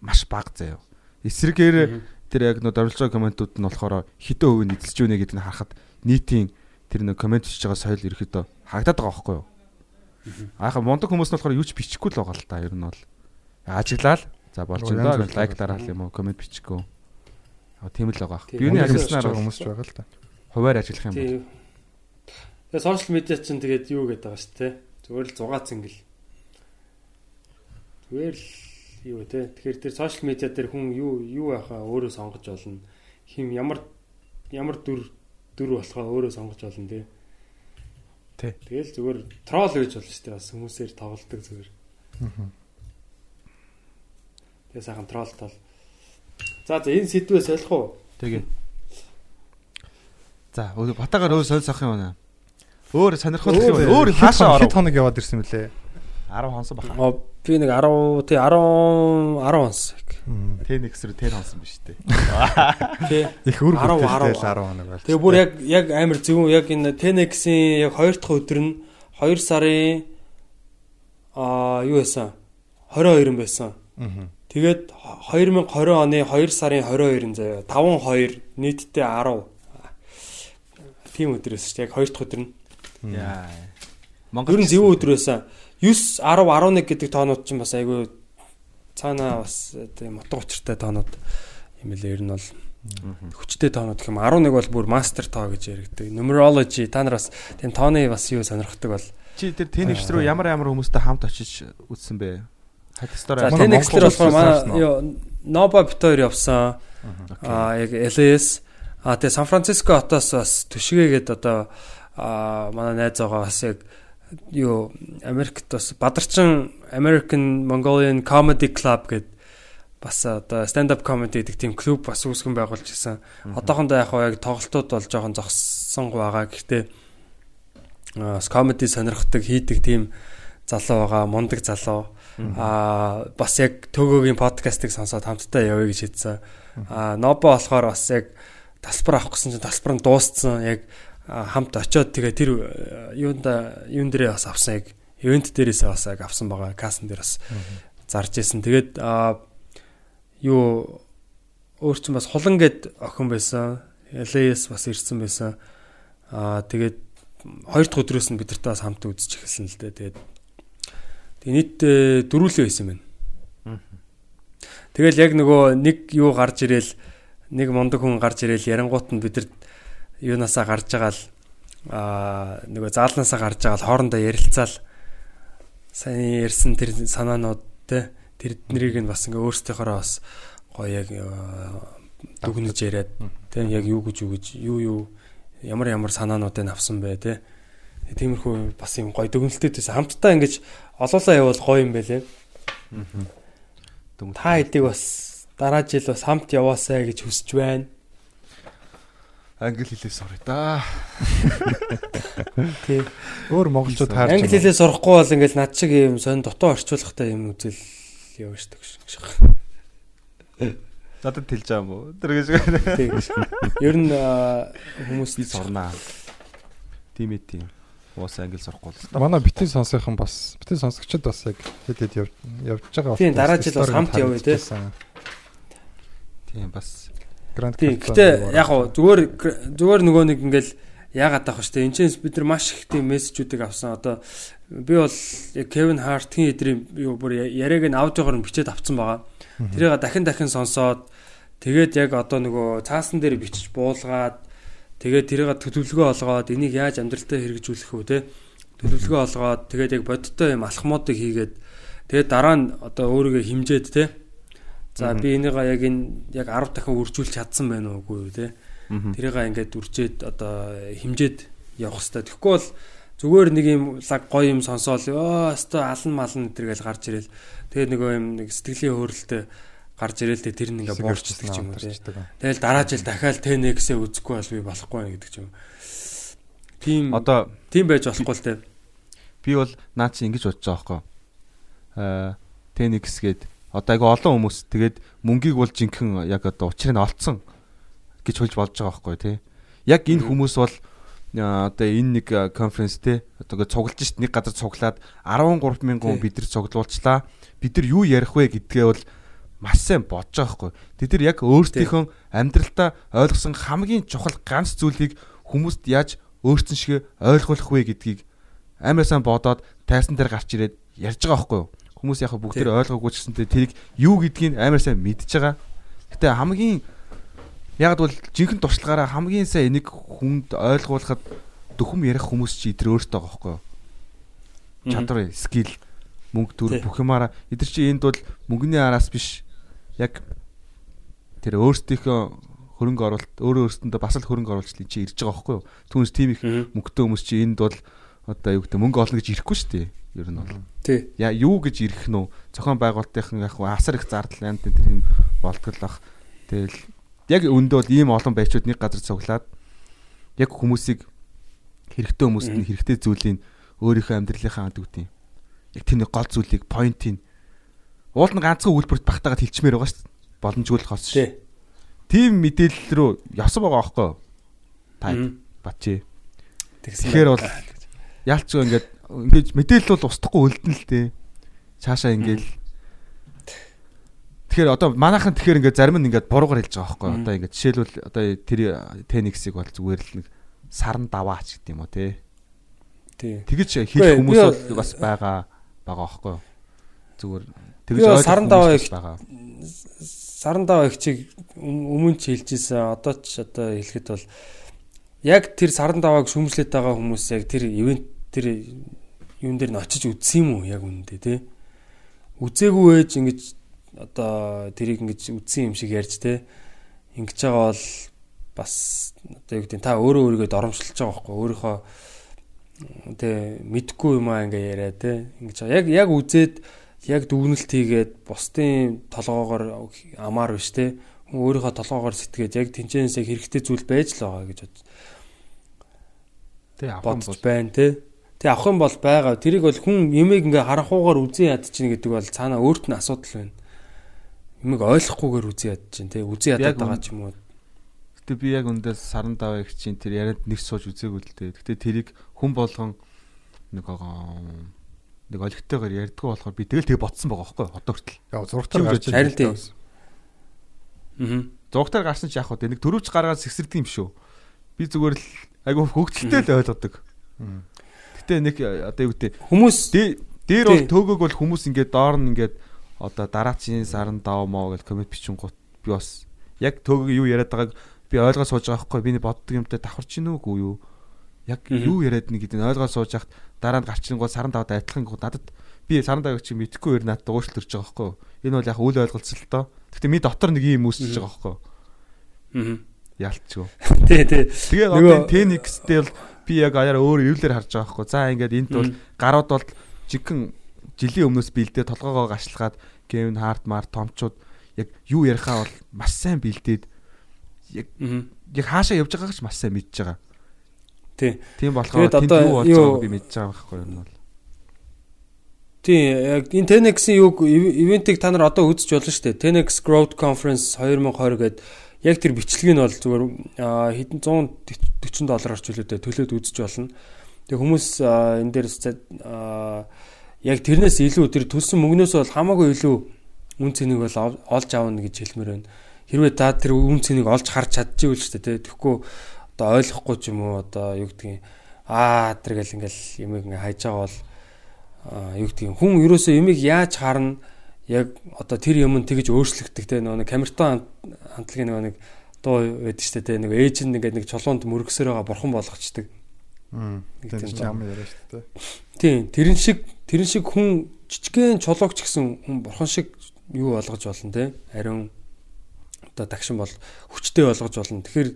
маш бага заяа. Эсрэгээр тэр яг нөө дөрвөлж байгаа комментууд нь болохоор хитэн хувийн эзэлж байна гэдгийг харахад нийтийн тэр нэг коммент хийж байгаа соёл ерөөхдөө хагдаад байгаа байхгүй юу? Ааха мундаг хүмүүс нь болохоор юу ч бичихгүй л байгаа л та ер нь бол. Ажиглал за болж даа. Лайк дараал юм уу? Коммент бичихгүй. Аа тийм л байгаа. Юуны ажилласнаар хүмүүс ч байгаа л та. Хуваар ажиллах юм бол. Тэгээ сошиал медиа чинь тэгээд юу гэдэг байгаа шүү дээ. Зүгээр л зугаа цингэл. Зүгээр л юу те. Тэгэхээр тэр сошиал медиа дээр хүн юу юу байхаа өөрөө сонгож болно. Хим ямар ямар дүр дүр болохоо өөрөө сонгож болно те. Тэ. Тэгэл зүгээр трол гэж болно шүү дээ. Бас хүмүүсээр тоглолдог зүгээр. Аа. Тэгээ сайхан трол тол. За за энэ сэдвээс солих уу? Тэгээ. За батагаар өөр солих юм байна. Өөр сонирхол гэх юм. Өөр хаашаа хэд хоног яваад ирсэн мөлий? 10 хонсон баха. Би нэг 10 тий 10 10 хонсон. Т1 рүү тэр хонсон биш үү? Тий. Их үр 10 бүтээлтэй 10 хоног байл. Тэгээ бүр яг яг амар зөв яг энэ Т1-ийн яг 2 дахь өдөр нь 2 сарын аа юу байсан? 22 байсан. Аа. Тэгээд 2020 оны 2 сарын 22-нд заяа 5 2 нийтдээ 10 тийм өдрөөс шүү дээ. Яг 2 дахь өдөр нь. Яа. Монгол ер нь зөв байсан. 9 10 11 гэдэг тоонууд чинь бас айгүй цаанаа бас тийм утга учиртай тоонууд юм лээ ер нь бол хүчтэй тоонууд гэх юм 11 бол бүр мастер тоо гэж яригддаг. Numerology та нар бас тийм тооны бас юу сонирхдаг бол чи тэр тэнэгч рүү ямар ямар хүмүүстэй хамт очиж үзсэн бэ? За Tenex дээр болохоор манай Nova Victor явсан. Аа яг LAS аа тэгээ Сан Франциско хотоос бас түшгээгээд одоо аа манай найз байгаа бас яг юу Америкт бас бадарчин American Mongolian Comedy Club гэд бас одоо stand up comedy гэдэг тийм клуб бас үүсгэн байгуулж ирсэн. Одоохондоо яг яг тоглолтууд бол жоохон зогссон байгаа. Гэхдээ comedy сонирхдаг хийдэг тийм залуу байгаа, мундаг залуу. Аа бас яг төгөөгийн подкастыг сонсоод хамтдаа явъя гэж хэлсэн. Аа Нобо болохоор бас яг тасбар авах гэсэн чинь тасбар нь дууссан. Яг хамт очиод тэгээ тэр юунда юун дээрээ бас авсан яг ивент дээрээсээ бас яг авсан байгаа. Касн дээр бас зарж исэн. Тэгээд аа юу өөр чинь бас хулан гэд охин байсан. LAS бас ирсэн байсан. Аа тэгээд хоёр дахь өдрөөс нь бидэртээ бас хамт үзэж эхэлсэн л дээ. Тэгээд Тэгээ нийт дөрвөлөө байсан байна. Тэгэл яг нөгөө нэг юу гарч ирэл нэг мундаг хүн гарч ирэл ярангуут нь бидэрт юунаасаа гарч байгаа л аа нөгөө заалнаасаа гарч байгаа л хоорондоо ярилцаал. Сайн ярьсан тэр санаанууд те тэр нэрийг нь бас ингээ өөрсдийнхоороо бас гоё яг дүгнэж яриад те яг юу гэж юу гэж юу юу ямар ямар санаануудыг авсан бэ те тиймэрхүү бас юм гоё дүгнэлттэй хамтдаа ингэж олоолаа явал гоё юм байлээ. Та хэдийг бас дараа жил бас хамт яваасаа гэж хүсэж байна. Англи хэлээ сурах та. Тий. Өөр монголчууд таарч. Англи хэлээ сурахгүй бол ингээл над шиг юм сонь дотоо орчуулахтай юм үзэл явна шүү дээ. Надад тэлж байгаа юм уу? Тэр гэж. Тий. Ер нь хүмүүс би сурнаа. Тийм ээ тийм. Уус англи сурахгүй л. Манай битэн сонсохон бас битэн сонсогчд бас яг хэд хэд явж байгаа. Тийм дараа жил бас хамт явъя те. Тийм бас Гранд Тийм. Гэтэ яг гоо зүгээр зүгээр нөгөө нэг ингээл яагаад таах вэ? Энд чинь бид нар маш их тийм мессежүүдийг авсан. Одоо би бол яг Кевин Хартгийн эдрийн юу бүр яриаг нь аудиогоор нь бичээд авсан байгаа. Тэрийг дахин дахин сонсоод тэгээд яг одоо нөгөө цаасан дээр бичиж буулгаад тэгээд тэрийг төлөвлөгөө олгоод энийг яаж амьдралтаа хэрэгжүүлэх вэ те төлөвлөгөө олгоод тэгээд яг бодиттой юм алхмуудыг хийгээд тэгээд дараа нь одоо өөрийгөө химжээд те За би энийгээ яг энэ яг 10 дахин үржүүлж чадсан байна уугүй юу те. Тэрийгээ ингээд үржээд одоо химжээд явах хэрэгтэй. Тэгэхгүй бол зүгээр нэг юм лаг гоё юм сонсоол өө өстой алан малн энэ гэж гарч ирэл. Тэгээ нөгөө юм нэг сэтгэлийн хөөрөлтөй гарч ирэл тэ тэр нь ингээ буурчдаг юм те. Тэгэл дараа жил дахиад TNX-ээ үзэхгүй бол би болохгүй байна гэдэг ч юм. Тийм Одоо тийм байж болохгүй л те. би бол наа чи ингэж бодож байгаа байхгүй. Аа TNX гээд одоо айгу олон хүмүүс тэгээд мөнгийг бол жинхэнэ яг одоо учрыг нь олцсон гэж хөлж болж байгаа байхгүй тий. Яг энэ хүмүүс бол аа, одоо энэ нэг конференс те одоо цуглаж шít нэг газар цуглаад 13 мянган хүн бид нар цуглуулчлаа. Бид нар юу ярих вэ гэдгээ бол маш сайн бодож байгаа хгүй. Тэд нар яг өөрсдийнхөө амьдралтаа ойлгосон хамгийн чухал ганц зүйлийг хүмүүст яаж өөрсдөн шиг ойлгуулах вэ гэдгийг амар сайн бодоод тайсан дээр гарч ирээд ярьж байгаа хгүй. Хүмүүс яг бүгд тэр ойлгоогүй ч гэсэнтэй тэрийг юу гэдгийг амар сайн мэдж байгаа. Гэтэ хамгийн яг бол жинхэнэ туршлагаараа хамгийн сайн энийг хүнд ойлгуулахад дөхөм ярих хүмүүс чи тэр өөртөө байгаа хгүй. Чадвар, скил, мөнгө төр бүх юмараа эдгэр чи энд бол мөнгөний араас биш яг тэр өөрсдийнхөө хөрөнгө оруулалт өөрөө өөрсөндөө бас л хөрөнгө оруулалт чи ирж байгаа байхгүй юу. Түүнээс тийм их мөнгөтэй хүмүүс чи энд бол одоо юу гэдэг мөнгө олно гэж ирэхгүй шүү дээ. Ер нь бол. Тий. Яа юу гэж ирэх нь үү? Зохион байгуулалтын яг асар их зардал амт энэ юм болтголох. Тэгэл яг өндөө бол ийм олон байчуд нэг газар цуглаад яг хүмүүсийг хэрэгтэй хүмүүст нь хэрэгтэй зүйлийг өөрийнхөө амьдралынхаа ад үтийн яг тэр нэг гол зүйлийг поинтыг уул нь ганцхан үйлбэрт багтаагаад хэлчмээр байгаа шүү дээ. Боломжгүй хос шүү. Тий. Тим мэдээлэл рүү явсан байгаа байхгүй юу? Та Мгм. бачи. Тэгсэн Тэгэхээр бол яалчгүй ингээд ингээд мэдээлэл бол устдахгүй үлдэн л дээ. Цаашаа ингээд Тэгэхээр одоо манайхан тэгэхээр ингээд зарим нь ингээд буруугаар хэлж байгаа байхгүй юу? Одоо ингээд жишээлбэл одоо тэр Tenix-ийг бол зүгээр л нэг сарн даваач гэдэг юм уу те. Тий. Тэгэж хэлэх хүмүүс бол- бол бас байгаа байгаа байхгүй юу? Зүгээр ойлгох саран даваа их-. Саран даваа их чиг өм- өмнө ч хэлжсэн одоо ч одоо хэлэхэд бол яг тэр саран давааг шүмжлээд байгаа хүмүүс яг тэр ивент тэр юун дээр нь очиж үзсэн юм уу яг үнэндээ те үзээгүй ээж ингэж одоо тэрийг ингэж үзсэн юм шиг ярьж те ингэж байгаа бол бас одоо юу гэдэг та өөрөө өөрийгөө доромжилж байгаа байхгүй өөрийнхөө тэ мэдхгүй юм аа ингээ яриа те ингэж байгаа. яг яг үзээд яг дүгнэлт хийгээд бусдын толгоогоор амаар биш те өөрийнхөө толгоогоор сэтгээд яг тэнцэнээсээ хэрэгтэй зүйл байж л байгаа гэж бод- Тэ авах юм бол бодож байна те Тэг авах юм бол байгаа. Тэрийг бол хүн ямиг ингээ харахуугаар үзэн яд чинь гэдэг бол цаана өөрт нь асуудал байна. Ямиг ойлгохгүйгээр үзэн яд чинь те үзэн ядаад Яг байгаа ч юм уу. Гэтэ би яг өндөө саран даваа их чинь тэр яриад нэг сууж үзээгүй л дээ. Гэтэ тэрийг хүн болгон нэг нэг олигтойгоор ярьдгүй болохоор би тэгэл тэгээ ботсон байгаа байхгүй? Одоо хүртэл. Яа зургатаар гарч? Харин тийм. Аа. Зургатаар гарсан ч яах вэ? Нэг төрөвч гаргаад сэгсэрдэг юм шүү. Би зүгээр л айгу хөвгөлтэй л ойлгодог. Гэтэ нэг э, одоо юу гэдэг Хүмүүс Дэ- дээр бол төөгөөг бол хүмүүс ингээд доор нь ингээд одоо дараачийн саран дав моо гэж комент бичингууд би бас яг төөгөө юу яриад байгааг би ойлгоо сууж байгаа байхгүй би боддог юмтай давхарч гинэ үгүй юу яг юу яриад нэг гэдэг нь ойлгоо сууж яхад дараа нь гарчингууд саран давд адилхан гоо надад би саран давыг чи мэдхгүй ер надад ууршил төрж байгаа юу энэ бол яг үл ойлголцолтой гэхдээ ми дотор нэг юм үүсчихэж байгаа юу Аа. ялчгүй Тий, тий. тэгээ одоо Tenix-тэй бол би яг аяар өөр эвлэр харж байгаа байхгүй за ингээд энд бол гарууд бол жигэн жилийн өмнөөс бэлдээ толгоогоо гашлахад Кевин Харт мар томчууд яг юу ярихаа бол маш сайн бэлдээд Аа. яг хаашаа явж байгааг ч маш сайн мэдж байгаа. Тий. Тийм болохоор тэнд юу болж байгааг би мэдж байгаа байхгүй юу энэ бол. Тий, яг энэ Tenex-ийн юг ивентийг та нар одоо үзэж болно шүү дээ. Tenex Growth Conference 2020 гэдэг яг тэр бичлэг нь бол зүгээр хэдэн 140 доллараар ч үлээдэ төлөөд үзэж болно. Тэгээ хүмүүс энэ дээр яг тэрнээс илүү тэр төлсөн мөнгнөөс бол хамаагүй илүү үн цэнийг бол олж аавна гэж хэлмээр байна. Хэрвээ та тэр үн цэнийг олж харж чадчихвэл шүү дээ. Тэгэхгүй одоо ойлгохгүй ч юм уу одоо юу гэдгийг аа тэр гэл ингээл юмыг ингээ хайж байгаа бол юу гэдгийг хүн ерөөсөө юмыг яаж харна яг одоо тэр юм нь тэгж өөрчлөгддөг те нөгөө камертон хамтлагийн нөгөө нэг дуу байдаг дээ те нөгөө ээж нь ингээд нэг чулуунд мөргсөөр байгаа бурхан болгочдөг. Тийм ямар яриа дээ. Тийм тэрэн шиг тэрэн шиг хүн жижигхэн чулууч гэсэн хүн бурхан шиг юу болгож болно те ариун одоо тагшин бол хүчтэй болгож болно. Тэгэхээр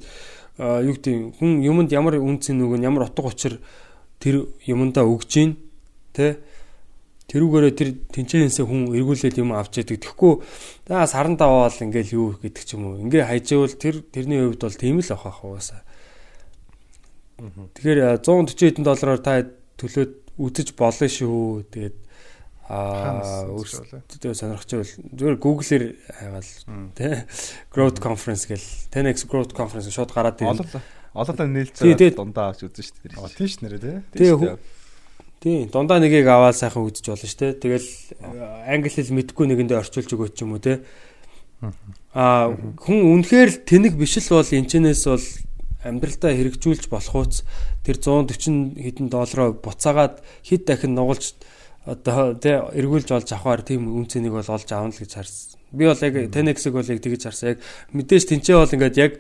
юу гэдэг хүн юмд ямар үнцэн нүг нь ямар утга учир тэр юмдаа өгж гин те тэрүүгээрээ тэр тэнцэнээсээ хүн эргүүлээд юм авч яадаг. Тэгэхгүй за саран даваал ингээл юу гэдэг ч юм уу. Ингээ хайжвал тэр тэрний хувьд бол тийм л авах угаасаа. Тэгэхээр 140 хэдэн доллараар та төлөөд үзэж болно шүү. Тэгээд аа өөртөө сонирхож байвал зүгээр Google-ээр хайгаал тий Growth Conference гэл 10x Growth Conference шууд гараад ирнэ. Олоолаа нээлцээ дундаа авч үзэн шүү дээ. Тийм ш нэрэ тий. Тийм дундаа нэгийг аваад сайхан үзэж болно шүү дээ. Тэгэл англи хэл мэдгүй нэгэндээ орчуулж өгөөч юм уу те. Аа хүн үнэхээр л тэнэг биш л бол энэчнээс бол амьдралдаа хэрэгжүүлж болох уус тэр 140 хэдэн доллароо буцаагаад хэд дахин нугалж одоо тий эргүүлж олж авахаар тийм үнцнийг бол олж аавна л гэж харсан. Би бол яг 10x-ийг бол яг тэгэж харсан. Яг мэдээж тэнцээ бол ингээд яг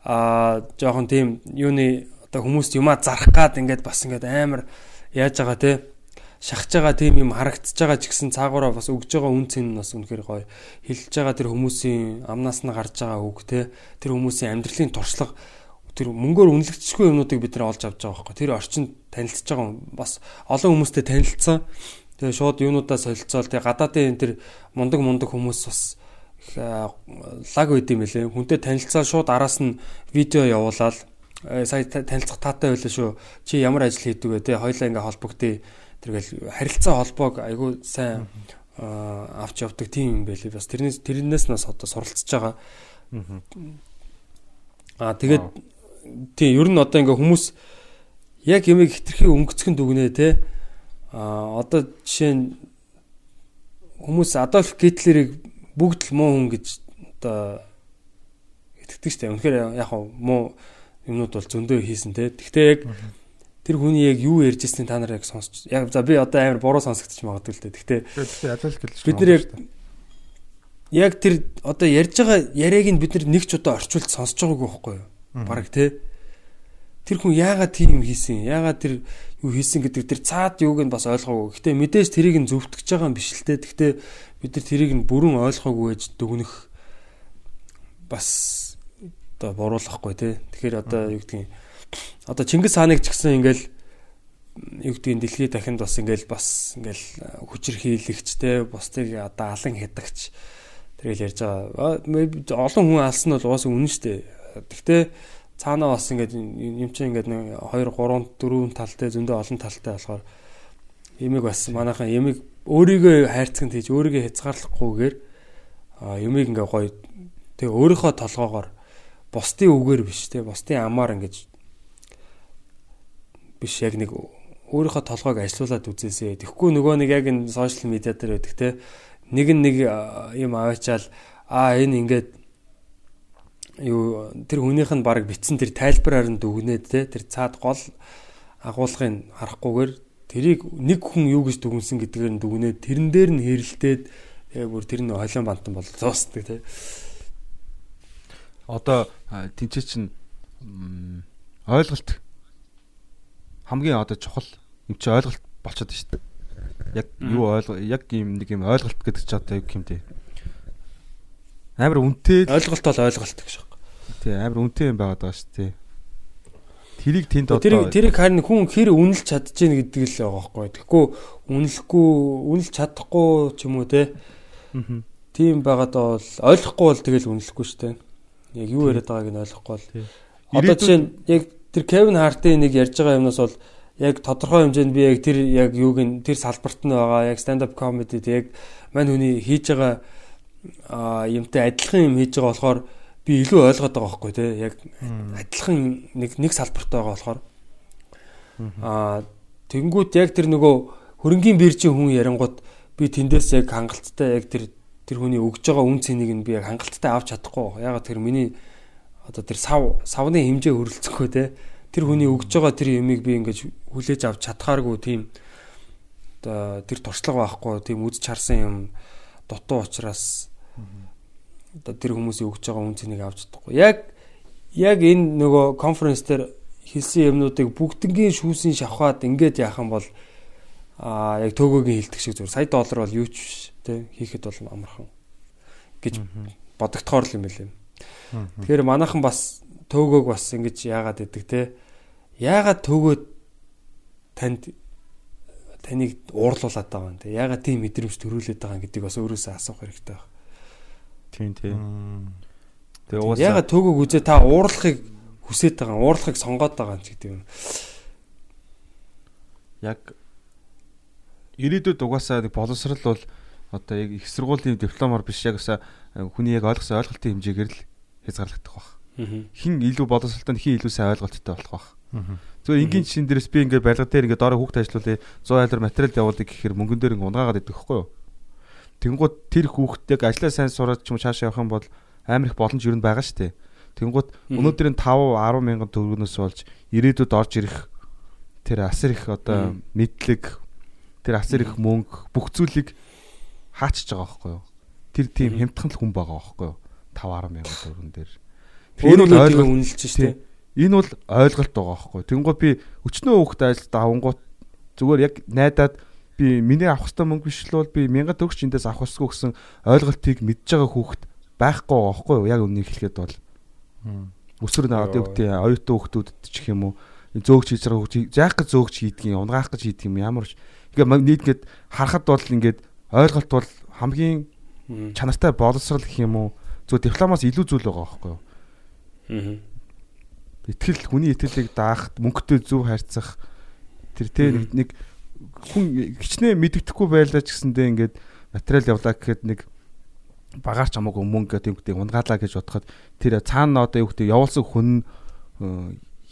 аа жоохон тийм юуны одоо хүмүүст юмаа зарах гад ингээд бас ингээд амар яаж байгаа те шахаж байгаа тийм юм харагдаж байгаа ч гэсэн цаагаараа бас өгж байгаа үн цэн нь бас үнэхээр гоё. Хэлж байгаа тэр хүмүүсийн амнаас нь гарч байгаа үг те тэр хүмүүсийн амьдралын туршлага тэр мөнгөөр үнэлэгдэхгүй юмнуудыг бид нэр олж авч байгаа байхгүй. Тэр орчинд танилцж байгаа бас олон хүмүүстэй танилцсан тэгээ шууд юунуудаа солилцоол тэгээ гадаадын энэ тэр мундаг мундаг хүмүүс бас лаг байд юм лээ хүнтэй танилцаад шууд араас нь видео явуулаад Э, сая танилцах таатай байлаа шүү. Чи ямар ажил хийдэг вэ? Тэ хоёлаа ингээ холбогдъё. Тэргээл харилцаа холбоог айгүй сайн авч явдаг тийм юм байлээ. Бас тэрнээс тэрнээс нас одоо суралцж байгаа. Аа тэгээд тий ер нь одоо ингээ хүмүүс яг ямиг хитрхи өнгөцгөн дүгнээ те. Аа одоо жишээ нь хүмүүс Адольф Гитлерийг бүгд л муу хүн гэж одоо итгэдэг шүү дээ. Үнэхээр яг муу юмнууд бол зөндөө хийсэн те. Гэхдээ яг тэр хүний яг юу ярьж ирснийг та нар яг сонсч. Яг за би одоо амар буруу сонсогдож магадгүй л те. Гэхдээ бид нар яг яг тэр одоо ярьж байгаа яриаг нь бид нар нэг ч удаа орчуулж сонсож байгаагүй байхгүй юу? Бараг те. Тэр хүн яагаад тийм хийсэн? Яагаад тэр юу хийсэн гэдэг тэр цаад юуг нь бас ойлгоогүй. Гэтэ мэдээж тэрийг нь зөвтгөж байгаа юм биш л те. Гэтэ бид нар тэрийг нь бүрэн ойлгоогүй гэж дүгнэх бас одоо буруулахгүй тий. Тэгэхээр одоо юу гэдгийг одоо Чингис хааныг ч гэсэн ингээл юу гэдгийг дэлхийд дахинд бас ингээл бас ингээл хүчирхийлэгчтэй бусдыг одоо алан хядагч тэгэл ярьж байгаа. Олон хүн алсан нь бол угаасаа үнэн штэ. Гэхдээ цаанаа бас ингээд юм чинь ингээд 2 3 4 талтай зөндөө олон талтай болохоор ямиг бас манайхан ямиг өөрийгөө хайрцагт хийж өөрийгөө хязгаарлахгүйгээр ямиг ингээ гоё тэгээ өөрийнхөө толгоогоор бусдын үгээр биш те бусдын амаар ингэж биш яг нэг өөрийнхөө толгойг ажилуулад үзээсэй. Тэгэхгүй нөгөө нэг яг энэ сошиал медиа дээр байдаг те нэг нэг юм аваачаал а энэ ингээд юу тэр хүнийх нь баг битсэн тэр тайлбараар нь дүгнээд те тэр цаад гол агуулгыг харахгүйгээр тэрийг нэг хүн юу гэж дүгнсэн гэдгээр нь дүгнээд тэрэн дээр нь хэрэлдээд бүр тэр нь холион бантан бол дуусдаг те одоо тэнцээ чинь ойлголт хамгийн одоо чухал юм чи ойлголт болчиход шүү дээ. Яг юу ойлго яг юм нэг юм ойлголт гэдэг чи одоо юу юм те. Амар үнэтэй ойлголт бол ойлголт гэж. Тий амар үнэтэй юм байгаад байгаа шүү дээ. Тэрийг тэнд одоо тэрийг тэрийг харин хүн хэр үнэлж чадчихээн гэдэг л байгаа байхгүй. Тэгэхгүй үнэлэхгүй үнэлж чадахгүй ч юм уу те. Тийм байгаад бол ойлгохгүй бол тэгэл үнэлэхгүй шүү дээ яг юу яриад байгааг нь ойлгохгүй бол одоо жишээ нь яг тэр Кевин Хартын нэг ярьж байгаа юмнаас бол яг тодорхой хэмжээнд би яг тэр яг юуг нь тэр салбарт нь байгаа яг stand up comedy яг мань хүний хийж байгаа юмтай адилхан юм хийж байгаа болохоор би илүү ойлгоод байгаа байхгүй тий яг адилхан нэг нэг салбарт байгаа болохоор. Аа тэгэнгүүт яг тэр нөгөө хөрөнгөний биржийн хүн ярангууд би тэндээс яг хангалттай яг тэр тэр хүний өгж байгаа үн цэнийг нь би яг хангалттай авч чадахгүй. Ягаад тэр миний одоо тэр сав савны хэмжээ хөрөлцөхгүй те. Тэр хүний өгж байгаа тэр юмыг би ингэж хүлээж авч чадхааргүй тийм тэр туршлага байхгүй, тийм үдч харсан юм дутуу учраас одоо тэр хүмүүсийн өгж байгаа үн цэнийг авч чадахгүй. Яг яг энэ нөгөө конференс дээр хэлсэн юмнуудыг бүгднгийн шүүсийн шавхаад ингээд яах юм бол аа яг төгөөгийн хилдэг шиг зүгээр сая доллар бол юу ч тий хийхэд бол амархан. гэж бодогдохоор л юм юм. Тэгэхээр манайхан бас төөгөөг бас ингэж яагаад идэг те. Яагаад төөгөө танд таныг уурлуулад байгаа юм те. Яагаад тийм мэдрэмж төрүүлээд байгаа гэдэг бас өөрөөсөө асуух хэрэгтэй байна. Тийм тийм. Тэгээ угаасаа яагаад төөгөөг үзээ та уурлахыг хүсээд байгаа, уурлахыг сонгоод байгаа юм ч гэдэг юм. яг ирээдүйд угаасаа нэг боловсрал бол одоо яг их сургуулийн дипломоор биш яг уусаа хүний яг ойлгосон ойлголтын хэмжээгээр л хязгаарлагдах баг. Хин илүү боловсралтай хин илүү сайн ойлголттой болох баг. Зүгээр энгийн жишээн дээрээс би ингээд барилга дээр ингээд доороо хүүхд ажиллуулъя 100 айлар материал явуулдаг гэхээр мөнгөн дээр ингээд унгаагаад идэх хэвгүй юу. Тэнгууд тэр хүүхд яг ажиллаа сайн сураад ч юм уу цаашаа явах юм бол амар их боломж юу байгаа шүү дээ. Тэнгууд өнөөдрийн 5 10 мянган төгрөгнөөс болж ирээдүйд орж ирэх тэр асар их одоо мэдлэг тэр асар их мөнгө бүх зүйлийг хаачж байгаа байхгүй юу. Тэр тийм хямдхан л хүн байгаа байхгүй юу. 5 10 мянган төгрөгн дээр. Өөрөө бол ойлголт үнэлж штэ. Энэ бол ойлголт байгаа байхгүй. Тэнгууд би өчнөө хүүхд ажилд давангууд зүгээр яг найдаад би миний авах хэвээр мөнгө биш л бол би 1000 төгрөг чиндээс авах усгүй гэсэн ойлголтыг мэдж байгаа хүүхд байхгүй байгаа байхгүй юу? Яг үннийг хэлэхэд бол. Өсвөр нь одоо юу гэдэг нь оюутан хүүхдүүдэд ч юм уу? Зөөгч хийж байгаа хүүхд яах гэж зөөгч хийдгийг унгаах гэж хийдэг юм? Ямар ч. Ингээ нийт ингээд харахад бол ингээд ойлголт бол хамгийн чанартай боловсрал гэх юм уу? Зөв дипломоос илүү зүйл байгаа байхгүй юу? Аа. итгэл хүний итгэлийг даах мөнгөтэй зөв харьцах тэр тэ нэг нэг хүн хичнээн мэддэхгүй байлаа ч гэсэндээ ингээд материал явлаа гэхэд нэг багаарч хамаагүй мөнгө гэдэг юм гэдэг унгаалаа гэж бодоход тэр цаана одоо юу гэдэг явуулсан хүн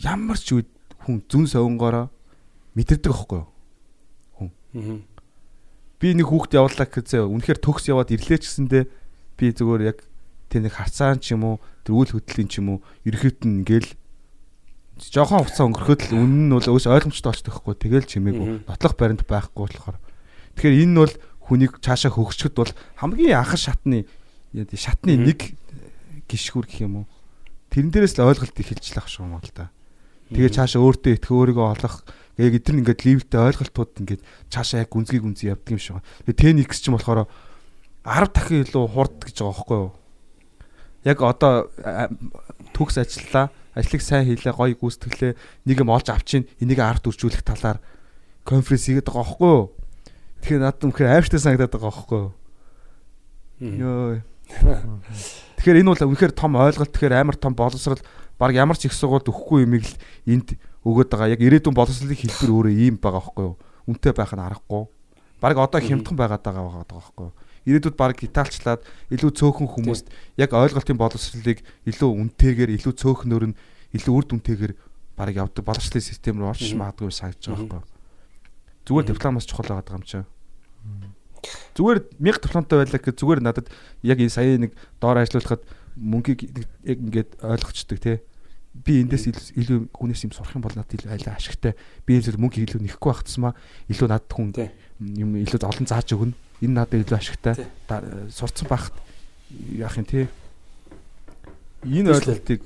ямар ч үед хүн зүн совингороо мэдэрдэг аахгүй юу Аа. би нэг хүүхд явууллаа гэхээсээ үнэхээр төгс яваад ирлээ ч гэсэндээ би зүгээр яг тэр нэг харцаан ч юм уу тэр үйл хөдлөлийн ч юм уу ерөөд нь ингээл жоохон хугацаа өнгөрөхөд л үнэн нь бол өөс ойлгомжтой болчихдог байхгүй. Тэгэл чимээгүй нотлох баримт байхгүй болохоор. Тэгэхээр энэ нь бол хүнийг цаашаа хөгсчөд бол хамгийн анх шатны шатны нэг гიშгүр гэх юм уу? Тэрэн дээрээс л ойлголт эхэлж лах шиг юм бол та. Тэгээ цаашаа өөртөө итгэх өөрийгөө олох. Яг эдгээр ингээд ливтэй ойлголтууд ингээд цаашаа яг гүнзгий гүнзгий явдаг юм шиг. Байна тэгээ тенникс ч юм болохоор 10 дахин илүү хурд гэж байгаа байхгүй юу? Яг одоо төгс ажиллаа ажлыг сайн хийлээ гоё гүйцэтгэлээ нэг юм олж авчин энийг арт үржүүлэх талаар конференц хийгээд байгаа байхгүй юу? Тэгэхээр надад үнэхээр аимштай санагдаад байгаа байхгүй юу? Ёо тэгэхээр энэ бол үнэхээр том ойлголт тэгэхээр амар том боловсрал баг ямар ч их сургуульд өгөхгүй юмыг л энд өгöd байгаа. Яг ирээдүйн боловсролын хэлбэр өөрөө ийм байгаа байхгүй юу? Үнтэй байх нь аргагүй. Баг одоо хямдхан байгаад байгаа байгаа байхгүй юу ирээдүйд баг гиталчлаад илүү цөөхөн хүмүүст яг ойлголтын боловсролыг илүү үнэтэйгээр илүү цөөхнөр нь илүү үр дүнтэйгээр баг явдаг боловсролын систем рүү орч магадгүй санагдаж байгаа байхгүй зүгээр дипломоос чухал байгаа юм чинь зүгээр 1000 дипломтой байлаа гэхэд зүгээр надад яг энэ сая нэг доор ажиллуулахад мөнгийг яг ингээд ойлгочдөг те би эндээс илүү хүнээс юм сурах юм бол надад илүү айлаа ашигтай. Би энэ мөнгө илүү нэхгүй байх тусмаа илүү надад хүн Тий. Юм илүү олон зааж өгнө. Энэ надад илүү ашигтай. Да- сурцсан багт яах юм те? Энэ ойлголтыг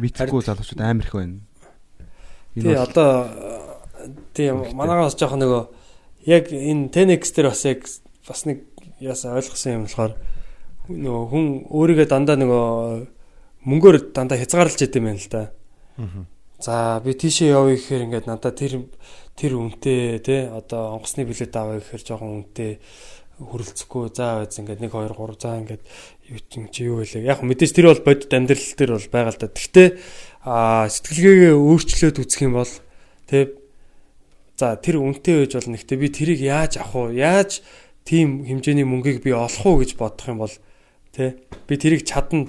мэдхгүй залуучууд амар их байна. Энэ Тий одоо тий манайгаас жоох нөгөө яг энэ Tenex дээр бас яг бас нэг яасаа ойлгосон юм болохоор нөгөө хүн өөрийгөө дандаа нөгөө мөнгөөр дандаа хязгаарлаж идэм юм байна л да. За би тийшээ явъя гэхээр ингээд надад тэр тэр үнэтэй тий одоо онгоцны билет авъя гэхээр жоохон үнэтэй хөрөлцөхгүй за байз ингээд 1 2 3 за ингээд юу чи юу вэ яг мэдээж тэр бол бодит амьдрал дээр бол байгаа л да. Гэхдээ сэтгэлгээгээ өөрчлөөд үзэх юм бол тий за тэр үнэтэй байж болно. Гэхдээ би тэрийг яаж авах вэ? Яаж тийм хэмжээний мөнгийг би олох уу гэж бодох юм бол тий би тэрийг чадна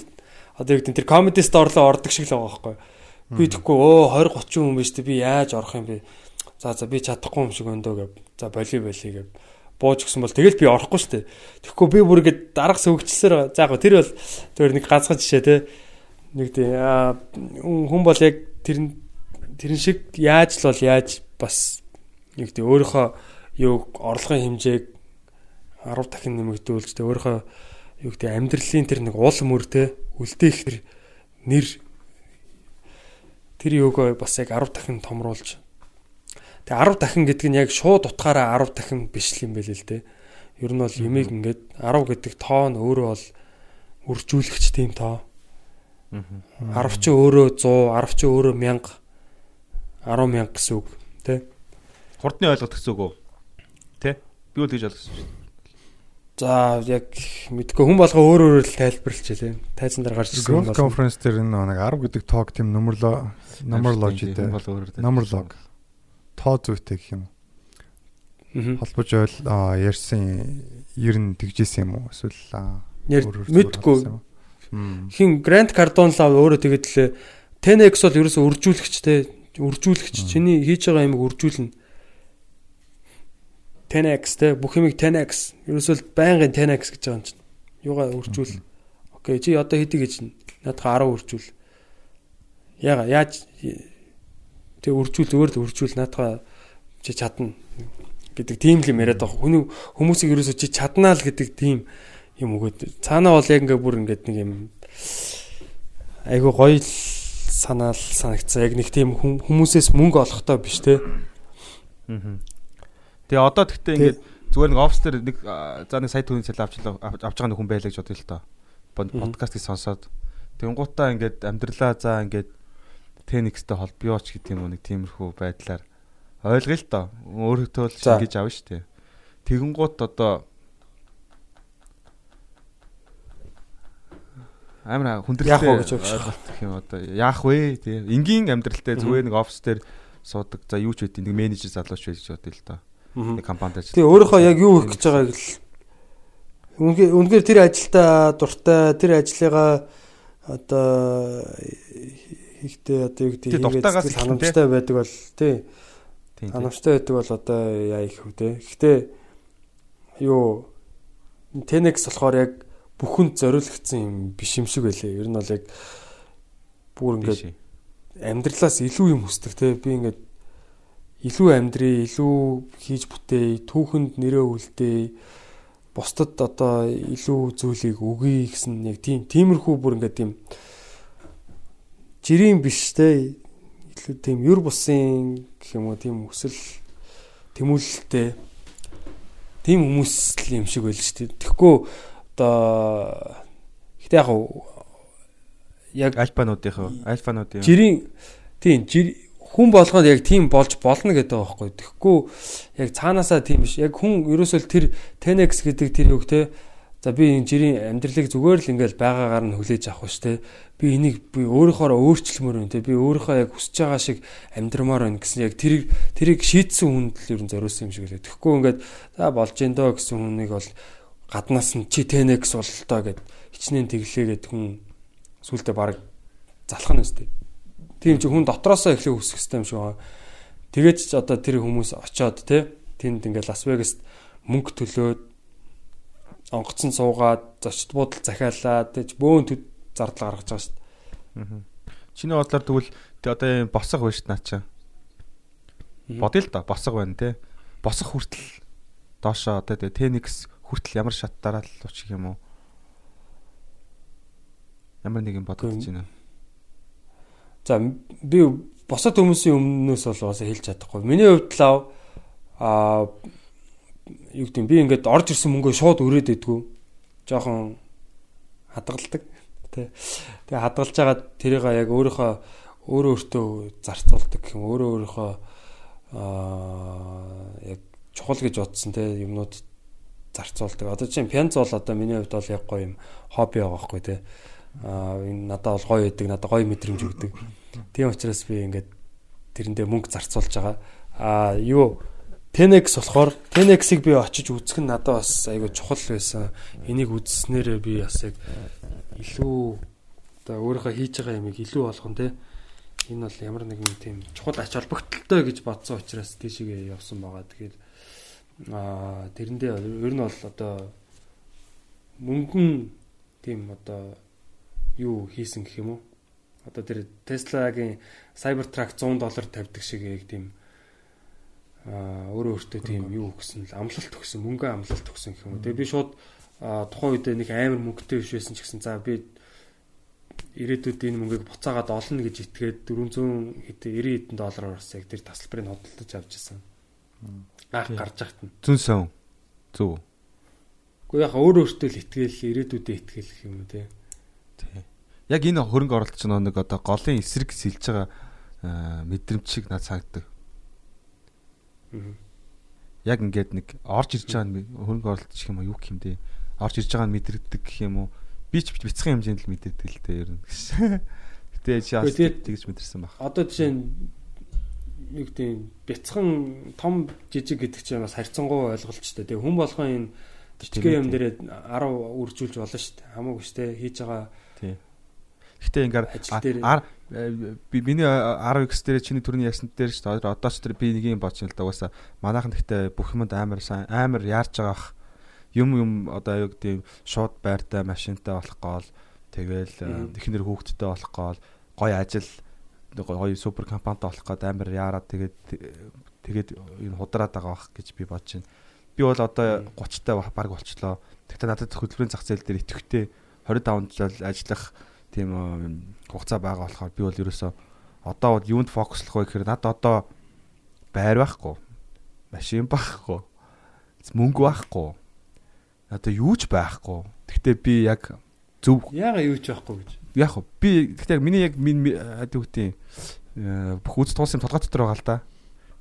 одоо яг тэр comedy store-лоо ордог шиг л байгаа байхгүй. Би тэгэхгүй өө 20 30 хүн биш тий би яаж орох юм бэ? За за би чадахгүй юм шиг өндөө гэв. За боли боли гэв. Бууж гисэн бол тэгэл би орохгүй шүү дээ. Тэгэхгүй би бүр ингэ дарга сөвгчлсээр за яг тэр бол тэр нэг ганцхан жишээ тий нэг тий аа, хүн бол яг тэр тэрэн шиг яаж л бол яаж бас нэг тий өөрийнхөө юу орлогын хэмжээг 10 дахин нэмэгдүүлж тий өөрийнхөө юу гэдэг амьдралын тэр нэг уул мөр тий үлдээх тэр нэр тэр юугаа бас яг 10 дахин томруулж Тэгээ 10 дахин гэдэг нь яг шууд утгаараа 10 дахин биш л юм байл л дээ. Ер нь бол ямиг ингээд 10 гэдэг тоо нь өөрөө бол үржүүлэгч тийм тоо. 10 ч өөрөө 100, 10 ч өөрөө 1000 10 мянга гэсэн үг тий. Хурдны ойлголт гэсэн үг үү? Тэ? Би бол тэгж ойлгосон шүү дээ. За яг мэдгүй хүн болго өөр өөрөөр л тайлбарлаж байлаа. Тайзан дээр гарч ирсэн Growth conference дээр нэг 10 гэдэг talk тийм номерлоо бол өөрөөр номерлог тоо зүйтэй гэх юм. Мгм. Холбож ойл ярьсан ер нь тэгжсэн юм уу? Эсвэл мэдгүй уу? Хин Грант Кардон лав өөрөө тэгээд л 10x бол ерөөсө үржүүлэгч те. Үржүүлэгч чиний хийж байгаа юмыг үржүүлнэ. 10x те. Бүх юмыг 10x ерөөсөө байнгын 10x гэж байгаа юм чинь. Юугаа үржүүл? Окей чи одоо хэдий гэж наадха 10 үржүүл. Яага яаж тэг үржүүл зүгээр л үржүүл. Наадха чи чадна гэдэг тийм л юм яриад байгаа. Хүний хүмүүсийг ерөөсөө чи чаднаа л гэдэг тийм юм өгөөд. Цаанаа бол яг ингээ бүр ингээд нэг юм айгу гоё л санаал санагцсан яг нэг тийм хүм- хүмүүсээс мөнгө олохдоо биш те. Аа. Тэгээ одоо тэгтээ ингээд зүгээр нэг офс дээр нэг за нэг сая төгрөгийн цалин авч авч байгаа нэг хүн байлаа гэж бодъё л тоо. Под- Подкастыг сонсоод. Тэнгуутаа ингээд амьдралаа за ингээд Tenix-тэй холбооч гэдэг юм уу нэг тиймэрхүү байдлаар ойлгоё л тоо. Өөрөөтөө л За. шингээж авна шүү дээ. Тэгэнгуут одоо амар хүндрэлтэй ойлголт гэх юм одоо яах вэ тий. Энгийн амьдралтай зүгээр нэг офс дээр суудаг за юу ч байдیں۔ Нэг менежер залууч байж бодъё л. Мгм. Нэг компанид ажилладаг. Тэгээ өөрийнхөө яг юу хийх гэж байгааг л үнгээр тэр ажилдаа дуртай тэр ажлыгаа одоо хийхдээ одоо юу гэдэг Тий, эхлэн, ханамжтай байдаг бол тий. Ханамжтай байдаг бол одоо яа их үү те. Гэхдээ юу Tenex болохоор яг бүхэнд зориулагдсан юм биш юм шиг байлээ. Ер нь бол яг бүр ингээд амьдралаас илүү юм хүсдэг те. Би ингээд илүү амьдрий илүү хийж бүтээе түүхэнд нэрээ үлдээе бусдад одоо илүү зүйлийг өгье гэсэн яг тийм тиймэрхүү бүр ингээд тийм жирийн биш те илүү тийм юр бусын гэх юм уу тийм өсөл тэмүүлэлтэй тийм хүмүүс л юм шиг байл шүү дээ тэгэхгүй одоо гэтээ яг яг альфануудынхаа альфануудын жирийн тийм жир хүн болгоод яг тийм болж болно гэдэг байгаа байхгүй. Тэгэхгүй яг цаанаасаа тийм биш. Яг хүн ерөөсөө тэр 10x гэдэг тэр үг те. За би энэ жирийн амьдралыг зүгээр л ингээл байгаагаар нь хүлээж авах биш те. Би энийг би өөрийнхөө өөрчлөмөр байна те. Би өөрийнхөө яг хүсэж байгаа шиг амьдрмаар байна гэсэн яг тэрийг тэрийг шийтсэн хүнд л ер нь зориулсан юм шиг лээ. Тэгэхгүй ингээд за болж ин доо гэсэн хүнийг бол гаднаас нь чи 10x бололтоо гэд хичнээн тэглээгээд хүн сүултээ баг залах нь өстэй. Тийм чи хүн дотроосоо эхлээ үсэх юм шиг байна. Тэгээд ч одоо тэр хүмүүс очоод те тэнд ингээд Лас Вегаст мөнгө төлөөд онгоцон суугаад зочд буудал захиалаад тэгж бөөн зардал гаргаж байгаа шүү дээ. чиний бодлоор тэгвэл тэ одоо юм босох байна шүү наа чи. Мгм. Бодъё л да босох байна те. Босох хүртэл доошоо одоо тэ Tenix хүртэл ямар шат дараал учих юм уу? Ямар нэг юм бодож байна. За би босоод хүмүүсийн өмнөөс бол бас хэлж чадахгүй. Миний хувьд л аа аа юу гэдэг юм би ингээд орж ирсэн мөнгөө шууд өрөөд идэггүй. Жохон хадгалдаг. Тэ. Тэгээ хадгалж байгаа тэрийг яг өөрийнхөө өөрөө өөртөө зарцуулдаг юм. Өөрөө өөрийнхөө аа яг чухал гэж бодсон те юмнууд зарцуулдаг. Одоо чинь пянц бол одоо миний хувьд бол яг гоё юм хобби байгаа байхгүй те. Аа энэ надад бол гоё байдаг, надад гоё мэдрэмж өгдөг. Тийм учраас би ингээд тэрэндээ мөнгө зарцуулж байгаа. Аа юу 10x болохоор 10x-ийг би очиж үзэх нь надад бас айгүй чухал байсан. Энийг үзснээрээ би бас яг илүү одоо өөрийнхөө хийж байгаа юмыг илүү болгон те. Энэ бол ямар нэгэн тийм чухал ач холбогдолтой гэж бодсон учраас тийшээ явсан байгаа. Тэгэхээр аа тэрэндээ ер нь бол одоо мөнгөн тийм одоо юу хийсэн гэх юм уу? Одоо тэр Tesla-гийн Cybertruck 100 доллар тавьдаг шиг яг тийм аа өөрөө өөртөө тийм юу өгсөн л амлалт өгсөн, мөнгө амлалт өгсөн гэх юм уу. Тэгээ би шууд тухайн үед нэг амар мөнгөтэй биш байсан ч гэсэн за би ирээдүйд энэ мөнгийг буцаагаад олно гэж итгээд 400 хэдэн 90 хэдэн доллараар бас яг тэр тасалбарыг хөдөлж авч ирсэн. Аах гарч яхад нь. Зүн сон. Зөв. Гэхдээ яг өөр өөртөө л итгэл ирээдүйдээ итгэл гэх юм уу те. Тий. Яг энэ хөрөнгө оруулалт чинь нэг одоо голын эсрэг сэлж байгаа аа, мэдрэмж шиг надад санагддаг. Яг ингээд нэг орж ирж байгаа хөрөнгө оруулалт гэх юм уу юу гэх юм бэ? Орж ирж байгаа нь мэдэрдэг гэх юм уу? Би ч бяцхан хэмжээнд л мэдэрдэг л дээ ер нь. Гэтэ чи бас тэгж мэдэрсэн баг. Одоо жишээ нь юу гэдэг нь бяцхан том жижиг гэдэг чинь бас харьцангуй ойлголцтой. Тэгээ хүн болгон энэ жижигхэн юм дээрээ 10 үржүүлж болно шүү дээ. Хамаагүй шүү дээ. Хийж байгаа Тий. Гэтэ дээр- э, би миний 10x дээр чиний төрний ясанд дээр ч одоо одоо ч тэр би нэг юм байна л да угаасаа манайхан гэхдээ бүх юмд амар сайн амар яарж байгаа ах юм юм одоо юу гэдэг шууд байртай машинтай болох гол тэгэл технэр хүүхдтэй болох гол гой ажил гоё супер компанитай болох гээд амар яарад тэгээд тэгээд энэ худраад байгаа бах гэж би бодож байна. Би бол одоо 30 та баг болчлоо. Тэгтээ надад хөдөлмөрийн зах зээл дээр идэвхтэй 25 жил ажиллах тийм э, хугацаа байгаа болохоор би бол ерөөсөө одоо бол юунд фокуслох вэ гэхээр надад одоо байр байхгүй. Машин байхгүй. Мөнгө байхгүй. Одоо юу ч байхгүй. Тэгтээ би яг зөв яага юу ч байхгүй гэж. яг би гэхдээ миний яг миний хад үгтийн бүх үз туусын толгой дотор байгаа л да.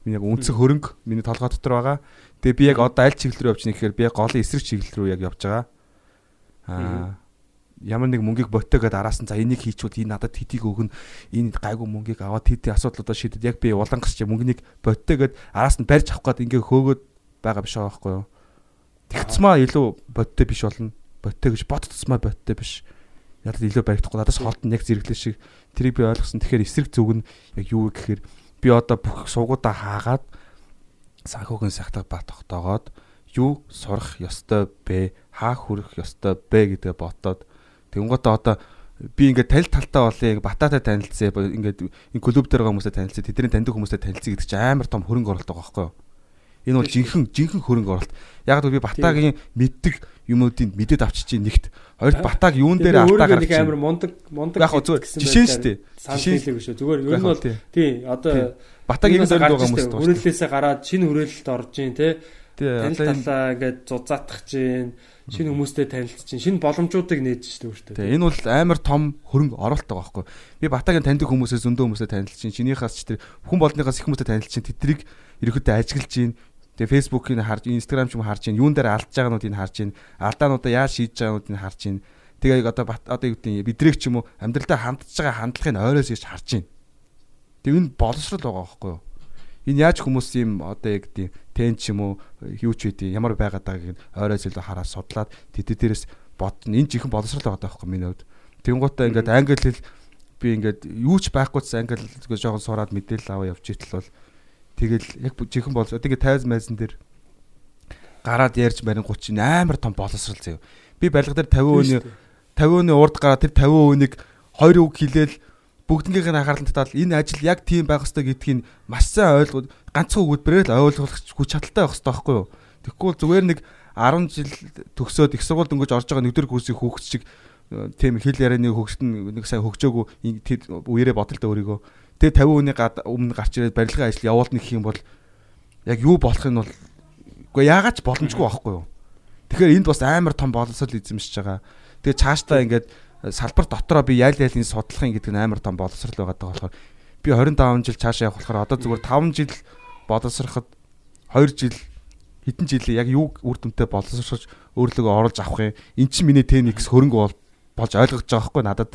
Миний яг үнцэг хөрөнгө миний толгой дотор байгаа. Тэгээ би яг одоо аль чиглэл рүү явж байна гэхээр би яг голын эсрэг чиглэл рүү яг явж байгаа. Аа ямар нэг мөнгийг ботогоод араас нь за энийг хийчүүд энэ надад хэдийг өгнө энэ гайгүй мөнгийг аваад хэдий асуудлуудаа шийдэд яг би улангас чи мөнгөнийг ботогоод араас нь барьж авах гээд ингээ хөөгөөд байгаа биш байгаа байхгүй юу тэгцмаа илүү боттой биш болно. Боттой гэж бодтцмаа боттой биш. Надад илүү баригдахгүй? Надаас хоолт нь яг зэрэглэн шиг. Тэрийг би ойлгосон. Тэгэхээр эсрэг зүг нь яг юу вэ гэхээр би одоо бүх суугуудаа хаагаад санхүүгийн сахтаг ба тогтоогоод юу сурах ёстой бэ? Хаа хүрэх ёстой бэ гэдэг ботоод Тэнгуутаа одоо би ингээд танил талтаа болъё бататай танилцъя ингээд энэ клуб дээр байгаа хүмүүстэй танилцъя тэдний таньдаг хүмүүстэй танилцъя гэдэг чинь амар том хөрөнгө оруулалт байгаа байхгүй юу энэ бол жинхэнэ жинхэнэ хөрөнгө оруулалт яг л би батагийн мэддэг юмнуудыг мэдээд авчиж чинь нэгт. Хоёрт батаг юун дээр нэг гаргаж амар мундаг мундаг зүгээр жишээ шүү дээ. Жишээ- хийлэг шүү. Зүгээр ер нь бол тий. одоо юунаас дээр гарч байгаа ирсэн, хүмүүс Хүрээллээсээ гараад шинэ хүрээлэлд орж ийн тий. Танил талаа ингээд зузаатах чинь шинэ хүмүүстэй танилцж чинь шинэ боломжуудыг нээж шүү дээ. тий энэ бол амар том хөрөнгө оруулалт байгаа байхгүй. Би батагийн таньдаг хүмүүсээс зөндөө хүмүүстэй танилцж чинь чинийхээс ч тэр хүн болныхаас их хүмүүстэй танилцж чинь тэдрийг ерөөхдөө ажиглаж чинь Тэгээ фэйсбүүкийг харж, инстаграм ч юм харж юун дээр алдж байгаануудыг харж алдаануудаа яаж шийдэж байгаануудыг харж. Тэгээ одоо одоо юу гэдэг бидрэг ч юм уу амьдралдаа хандж байгаа хандлагыг ойроос ирж харж чинь. Тэгээ энэ боловсрал байгаа байхгүй юу? Энэ яаж хүмүүс юм одоо яг гэдэг тэн ч юм уу юу ч үгүй ямар байгаад байгааг ойроос илүү хараад судлаад тэд дээрээс бодно. Энэ жихэн боловсрал байгаа байхгүй миний хувьд. Тэнгуутаа ингээд англи хэл би ингээд юу ч байхгүйс англи зүгээр жоохон сураад мэдээлэл аваа явж итэл бол тэгэл яг жихэн бол одоо ингээд тайз майзан дээр гараад ярьж барин 30 амар том боловсрал заяа. Би барилга дээр 50 өний 50 өний урд гараад тэр 50 өнийг хоёр үг хэлээл бүгднгийнх нь анхаарал татаад энэ ажил яг тийм байх ёстой гэдгийг маш сайн ойлгоод ганцхан өгүүлбэрээр л ойлгох хүч чадалтай байх ёстой байхгүй юу. Тэгэхгүй бол зүгээр нэг 10 жил төгсөөд их сургууль дөнгөж орж байгаа нэгдүгээр курсыг хүүхэд шиг э, тийм хэл ярианы хөгжтөн нэг сайн хөгжөөгүй тэр үерээ бодолтой өөрийгөө тэгээ 50 өний гад өмнө гарч ирээд барилгын ажил явуулна гэх юм бол яг юу болох нь бол үгүй яагаад ч боломжгүй байхгүй юу. Тэгэхээр энд бас амар том боловсрол эзэмшиж байгаа. Тэгээ цаашдаа ингээд салбар дотроо би ял ялын судлахын гэдэг нь амар том боловсрал байгаа даа болохоор би 25 жил цаашаа явах болохоор одоо зүгээр 5 жил боловсроход 2 жил хэдэн жилийн яг юу үр дүнтэй боловсрож өөрлөгөө оруулж авах юм. Эн чинь миний TNX хөрөнгө бол болж ойлгож байгаа байхгүй надад.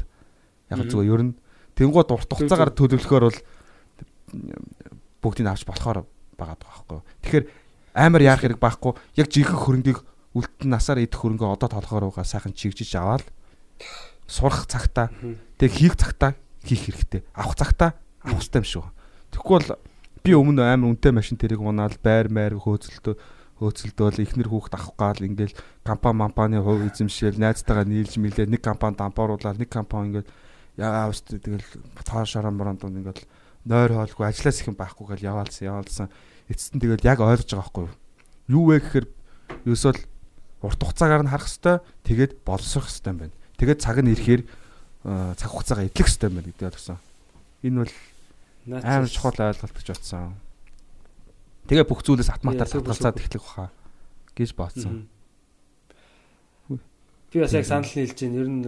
Яг зүгээр ер нь тэнгууд урт хугацаагаар төлөвлөхөөр бол бүгдийг авч болохоор байгаа байхгүй. Тэгэхээр амар яах хэрэг байхгүй. Яг жинхэнэ хөрөнгийг үлдэн насаар идэх хөрөнгөө одоо толгоор угаа сайхан чигжиж аваад сурах цагтаа тэг хийх цагтаа хийх хэрэгтэй. Авах цагтаа авах хэрэгтэй юм шүү. Тэгэхгүй бол би өмнө амар үнэтэй машин тэрэг унаал байр майр хөөцөлтөө хөөцөлдөөл ихнэр хүүхд авах гал ингээл компани компани хувь эзэмшээл найзтайгаа нийлж мэлээ нэг компани дампууруулаад нэг компани ингээл яа авст тэгэл тоо шаран бороонд ингээл нойр хоолгүй ажлаас их юм байхгүй гэл яваалсан яваалсан. Эцэст нь тэгэл яг ойлгож байгаа байхгүй юу? Вэ гэхээр ерөөсөл урт хугацаагаар нь харах хэвээр тэгээд боловсрох хэвээр байна. Тэгээд цаг нь ирэхээр цаг хугацаагаа эдлэх хэвээр байна гэдэг ойлгосон. Энэ бол амар чухал ойлголт гэж бодсон. Тэгээ бүх зүйлээс автоматар супер. эхлэх баха гэж бодсон. Би бас яг санал нийлж байна. Ер нь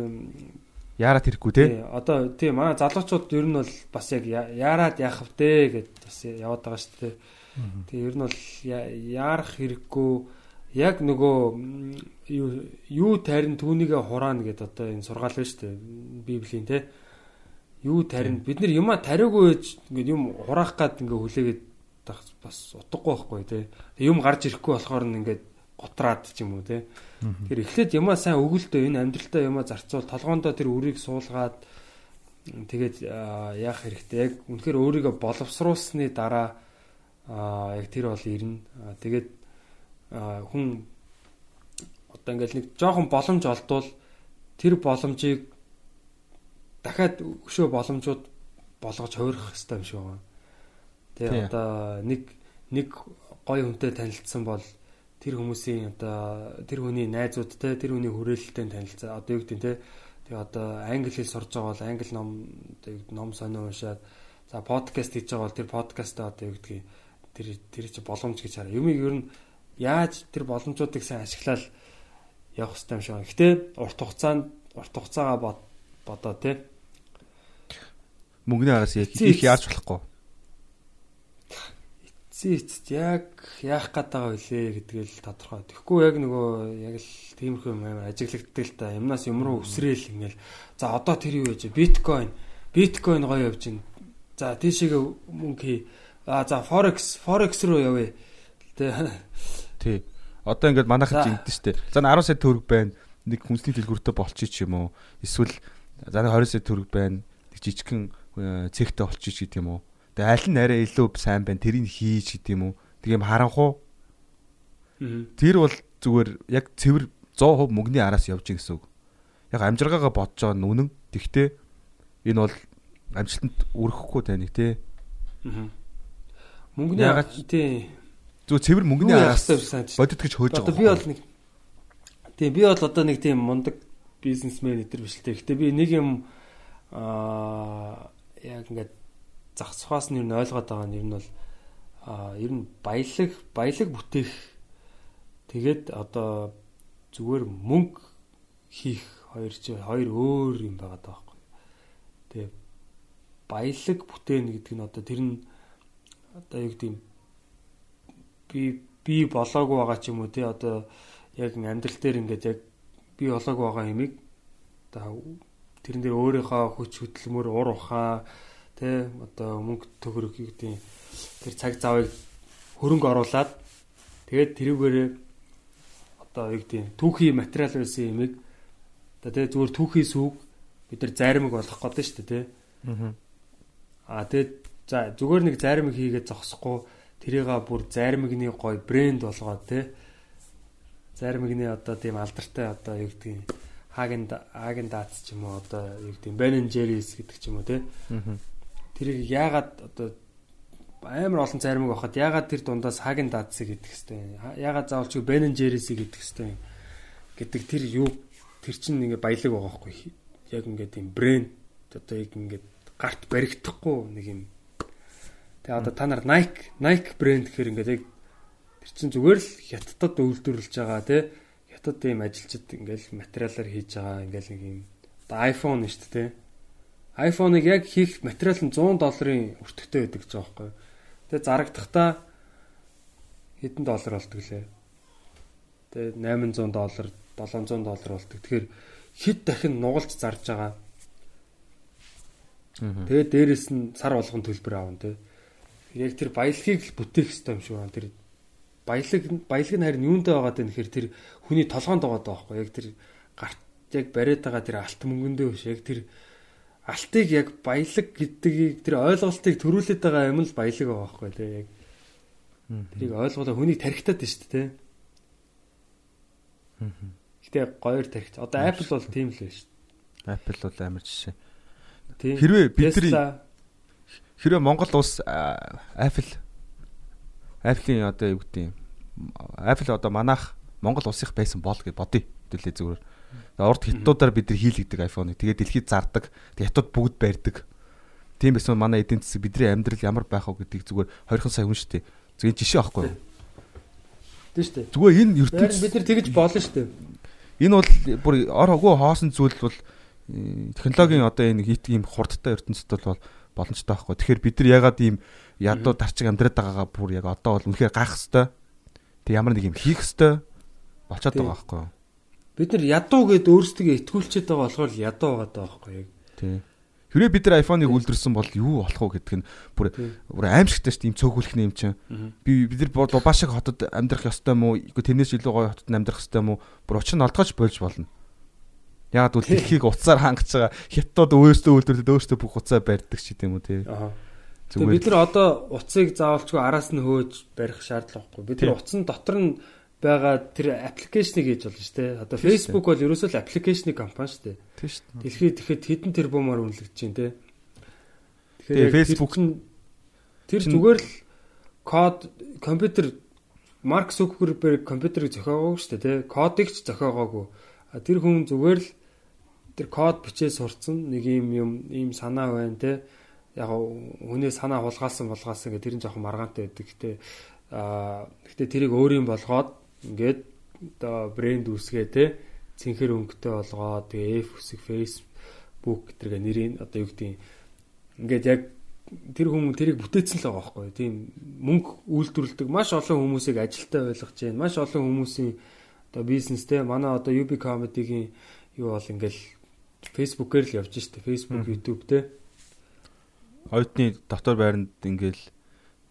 Яарад хэрэггүй те. одоо тий манай залуучууд ер нь бол бас яг яарад яах вдэ гэд бас яваад байгаа шүү дээ. Тэгээ ер нь бол яарах хэрэггүй яг нөгөө юу тарин түүнийгээ хураана гэд одоо энэ сургаал байна шүү дээ. Библийн те. Юу тарин бид нар юма тариагүй ингээд юм хураах гад ингээ хүлээгээд бас утгагүй байхгүй те. Юм гарч ирэхгүй болохоор ингээд готраад ч юм уу те. Тэр эхлээд юмаа сайн өгөлтөө энэ амьдралтаа юмаа зарцуул толгоондоо тэр үрийг суулгаад тэгээд яах хэрэгтэй яг үнэхээр өөрийгөө боловсруулсны дараа аа яг тэр бол ирнэ. Тэгээд хүн одоо ингээл нэг жоохон боломж олдвол тэр боломжийг дахиад өшөө боломжууд болгож хувирах хэрэгтэй юм шиг байна. Тэгээ одоо нэг нэг гоё хүнтэй танилцсан бол тэр хүмүүсийн одоо тэр хүний найзуудтай тэр хүний хүрээлэлтэй танилцаа одоо юу гэдэг нь те тэгээ одоо англи хэл сурж байгаа бол англи ном одоо ном сонио уншаад за подкаст хийж байгаа бол тэр подкастаа одоо юу гэдэг тэр тэр чи боломж гэж хараа. Юмыг ер нь яаж тэр боломжуудыг сайн ашиглаад явах хэрэгтэй юм шиг байна. Гэтэ урт хугацаанд урт хугацаагаа бод бодоо те Мөнгөний араас их яарч болохгүй. Зээц яг яах гээд байгаа вүлээ гэдгээл тодорхой. Тэгэхгүй яг нөгөө яг л тиймэрхүү юм амар ажиглагддаг л та. Юмнаас юм руу өсрээл ингээл. За одоо тэр юу вэ? Биткойн. Биткойн гоё явж байна. За тийшээгээ мөнгө хий. А за Forex, Forex руу явъя. Тэ. Тий. Одоо ингээд манайхан За. ч ингэдэж штэ. За 10 сая төгрөг байна. Нэг хүнсний дэлгүүртээ болчих юм уу. Эсвэл за нэг 20 сая төгрөг байна. Нэг жижигхэн э, цэгтээ болчих ч гэдэг юм уу. Тэгээ аль нь арай илүү сайн байна. Тэрийг хийж гэдэг юм уу. Тэг юм харанхуу. Тэр бол зүгээр яг цэвэр 100% мөнгөний араас явж гин гэсэн үг. Яг амжиргаагаа бодож байгаа нь үнэн. Тэгтээ энэ бол амжилтанд үрэхгүй тань тий. Мгм. Мөнгөний Ягаад- тий. Зүгээр цэвэр мөнгөний араас бодит гэж хөөж Одоо байгаа. би бол нэг Тийм би бол одоо нэг тийм мундаг бизнесмен өдр биш л дээ. Гэтэ би нэг юм аа яг ингээд зах цухаас нь юу н ойлгоод байгаа нь ер нь бол ер нь баялаг баялаг бүтээх тэгээд одоо зүгээр мөнгө хийх хоёр чи хоёр өөр юм байгаа даа байхгүй. Тэгээ баялаг бүтээн гэдэг нь одоо тэр нь одоо юу гэдэг юм би би болоогүй байгаа ч юм уу тий одоо яг амьдрал дээр ингээд яг би болоогүй байгаа юмыг одоо тэрэн дээр өөрийнхөө хүч хөдөлмөр ур ухаан тий одоо мөнгө төгрөг юу гэдэг тэр цаг завыг хөрөнгө оруулад тэгээд тэрүүгээрээ одоо юу гэдэг түүхий материал байсан юмыг одоо тий зүгээр түүхий сүг бид нар заримыг болгох гэдэг шүү дээ тий А тэгээд за зүгээр нэг заримыг хийгээд зогсохгүй тэрийга бүр заримгны гой брэнд болгоод те заримгны одоо тийм алдартай одоо юу гэдгийг хаген хаген дац ч юм уу одоо юу гэдэг бен джерис гэдэг ч юм уу те тэрийг яагаад одоо амар олон заримыг авахад яагаад тэр дундаас хаген дацыг гэдэг хэвээр яагаад заавал чи бен джерисийг гэдэг хэвээр гэдэг тэр юу тэр чинь ингээ баялаг байгаа хгүй яг ингээ тийм брэнд одоо яг ингээ гарт баригдахгүй нэг юм. Тэгээ одоо та нар Nike Nike брэнд гэхэр ингээд яг тэр чин зүгээр л хятадд үйлдвэрлэж байгаа тий хятад ийм ажилчид ингээд материалаар хийж байгаа ингээд нэг юм. Одоо iPhone шүү дээ iPhone-ыг яг хийх материал нь 100 долларын өртөгтэй байдаг гэж байгаа байхгүй. Тэгээ зарагдахдаа хэдэн доллар болдог лээ. Тэгээ 800 доллар, 700 доллар болдог. Тэгэхээр хэд дахин нугалж зарж байгаа. Тэгээ дээрэс нь сар болгон төлбөр аавн тий. Яг тэр баялагийг л бүтээх хэрэгтэй юм шиг байна. Тэр баялаг баялаг нь харин юунтай байгаа дээ нэхэр тэр хүний толгоонд байгаа даа байхгүй. Яг тэр гарт яг бариад байгаа тэр алт мөнгөндөө биш. Яг тэр алтыг яг баялаг гэдгийг тэр ойлголтыг төрүүлээд байгаа юм л баялаг байгаа байхгүй тий. Яг тэрийг ойлгуулаа хүнийг тархитаад шүү дээ тий. Гэтэ гоёр тархич. Одоо Apple бол тийм л байна шүү Apple бол амар жишээ. Хэрвээ бидний хэрвээ Монгол улс Apple Apple-ийн одоо юу гэдэг юм Apple одоо манайх Монгол улсынх байсан бол гэж бодъё. Хэдүүлээ зүгээр. Урд хятадуудаар бид нар хийлэгдэг iPhone-ыг. Тэгээд дэлхийд зардаг. Хятад бүгд барьдаг. Тийм байсан манай эдийн засаг бидний амьдрал ямар байх вэ гэдгийг зүгээр 20 сая хүн шүү дээ. Зүгээр жишээ аахгүй юу? тийм шүү дээ. Зүгээр энэ Харин ертөнц бид нар тэгж болно шүү дээ. Энэ бол бүр ор хогоо хоосон зүйл бол э, технологийн одоо энэ хит ийм хурдтай ертөнцид бол боломжтой байхгүй. Тэгэхээр бид нар ягаад ийм ядуу дарчиг амьдраад байгаагаа бүр яг одоо бол үнэхээр гайх хэвээр. Тэг ямар нэг юм хийх хэвээр болчиход байгаа байхгүй юу? Бид нар ядуу гэд өөрсдөө итгүүлчихэд байгаа болохоор ядуу байгаа даа байхгүй яг. Тий. Хэрвээ бид нар iPhone-ыг үлдэрсэн бол юу болох вэ гэдг нь бүр бүр аимшигтай шүү дээ. Ийм цөөхөлх юм чинь. Би бид нар Бабашиг хотод амьдрах ёстой мó? Үгүй тэрнээс илүү гоё хотод амьдрах ёстой мó? Бүр учир нь олдгооч болж болно. Яг бол дэлхийг уцаар хангаж байгаа хятад өөрсдөө үйлдвэрлэдэг өөрсдөө бүх уцаа барьдаг ч гэдэм үү тий. Аа. Тэгээ бид нар одоо уцыг заавалчгүй араас нь хөөж барих шаардлагагүй. Бид нар уцсан дотор нь байгаа тэр аппликейшнийг хийж болно шүү дээ. Одоо Facebook бол ерөөсөө л аппликейшны компани шүү дээ. Тийм шүү дээ. Дэлхийд тэгэхэд хэдэн тэрбумаар үнэлэгдэж байна те. Тэгээ Facebook нь тэр зүгээр л код компьютер Марк Цукерберг компьютерыг зохиогоогүй шүү дээ те. Кодыг ч зохиогоогүй. Тэр хүн зүгээр л тэр код бичээ сурцсан нэг юм юм ийм санаа байна те. Яг хүнээ санаа хулгаалсан булгаасан гэх тэр нь жоохон маргаантай байдаг. Гэтэ а гэтээ тэрийг өөрийн болгоод ингээд одоо брэнд үүсгээ те цэнхэр өнгөтэй болгоо тэгээ F үсэг Facebook гэтэргээ нэрийн одоо юу гэдэг ингээд яг тэр хүмүүс тэрийг бүтээсэн л байгаа байхгүй тийм мөнгө үйлдвэрлэдэг. Маш олон хүмүүсийг ажилтаа байлгаж байна. Маш олон хүмүүсийн одоо бизнес те манай одоо UB comedy-гийн юу бол ингээл Facebook-ээр л явж штэ. Facebook YouTube те. Оюутны дотор байранд ингээл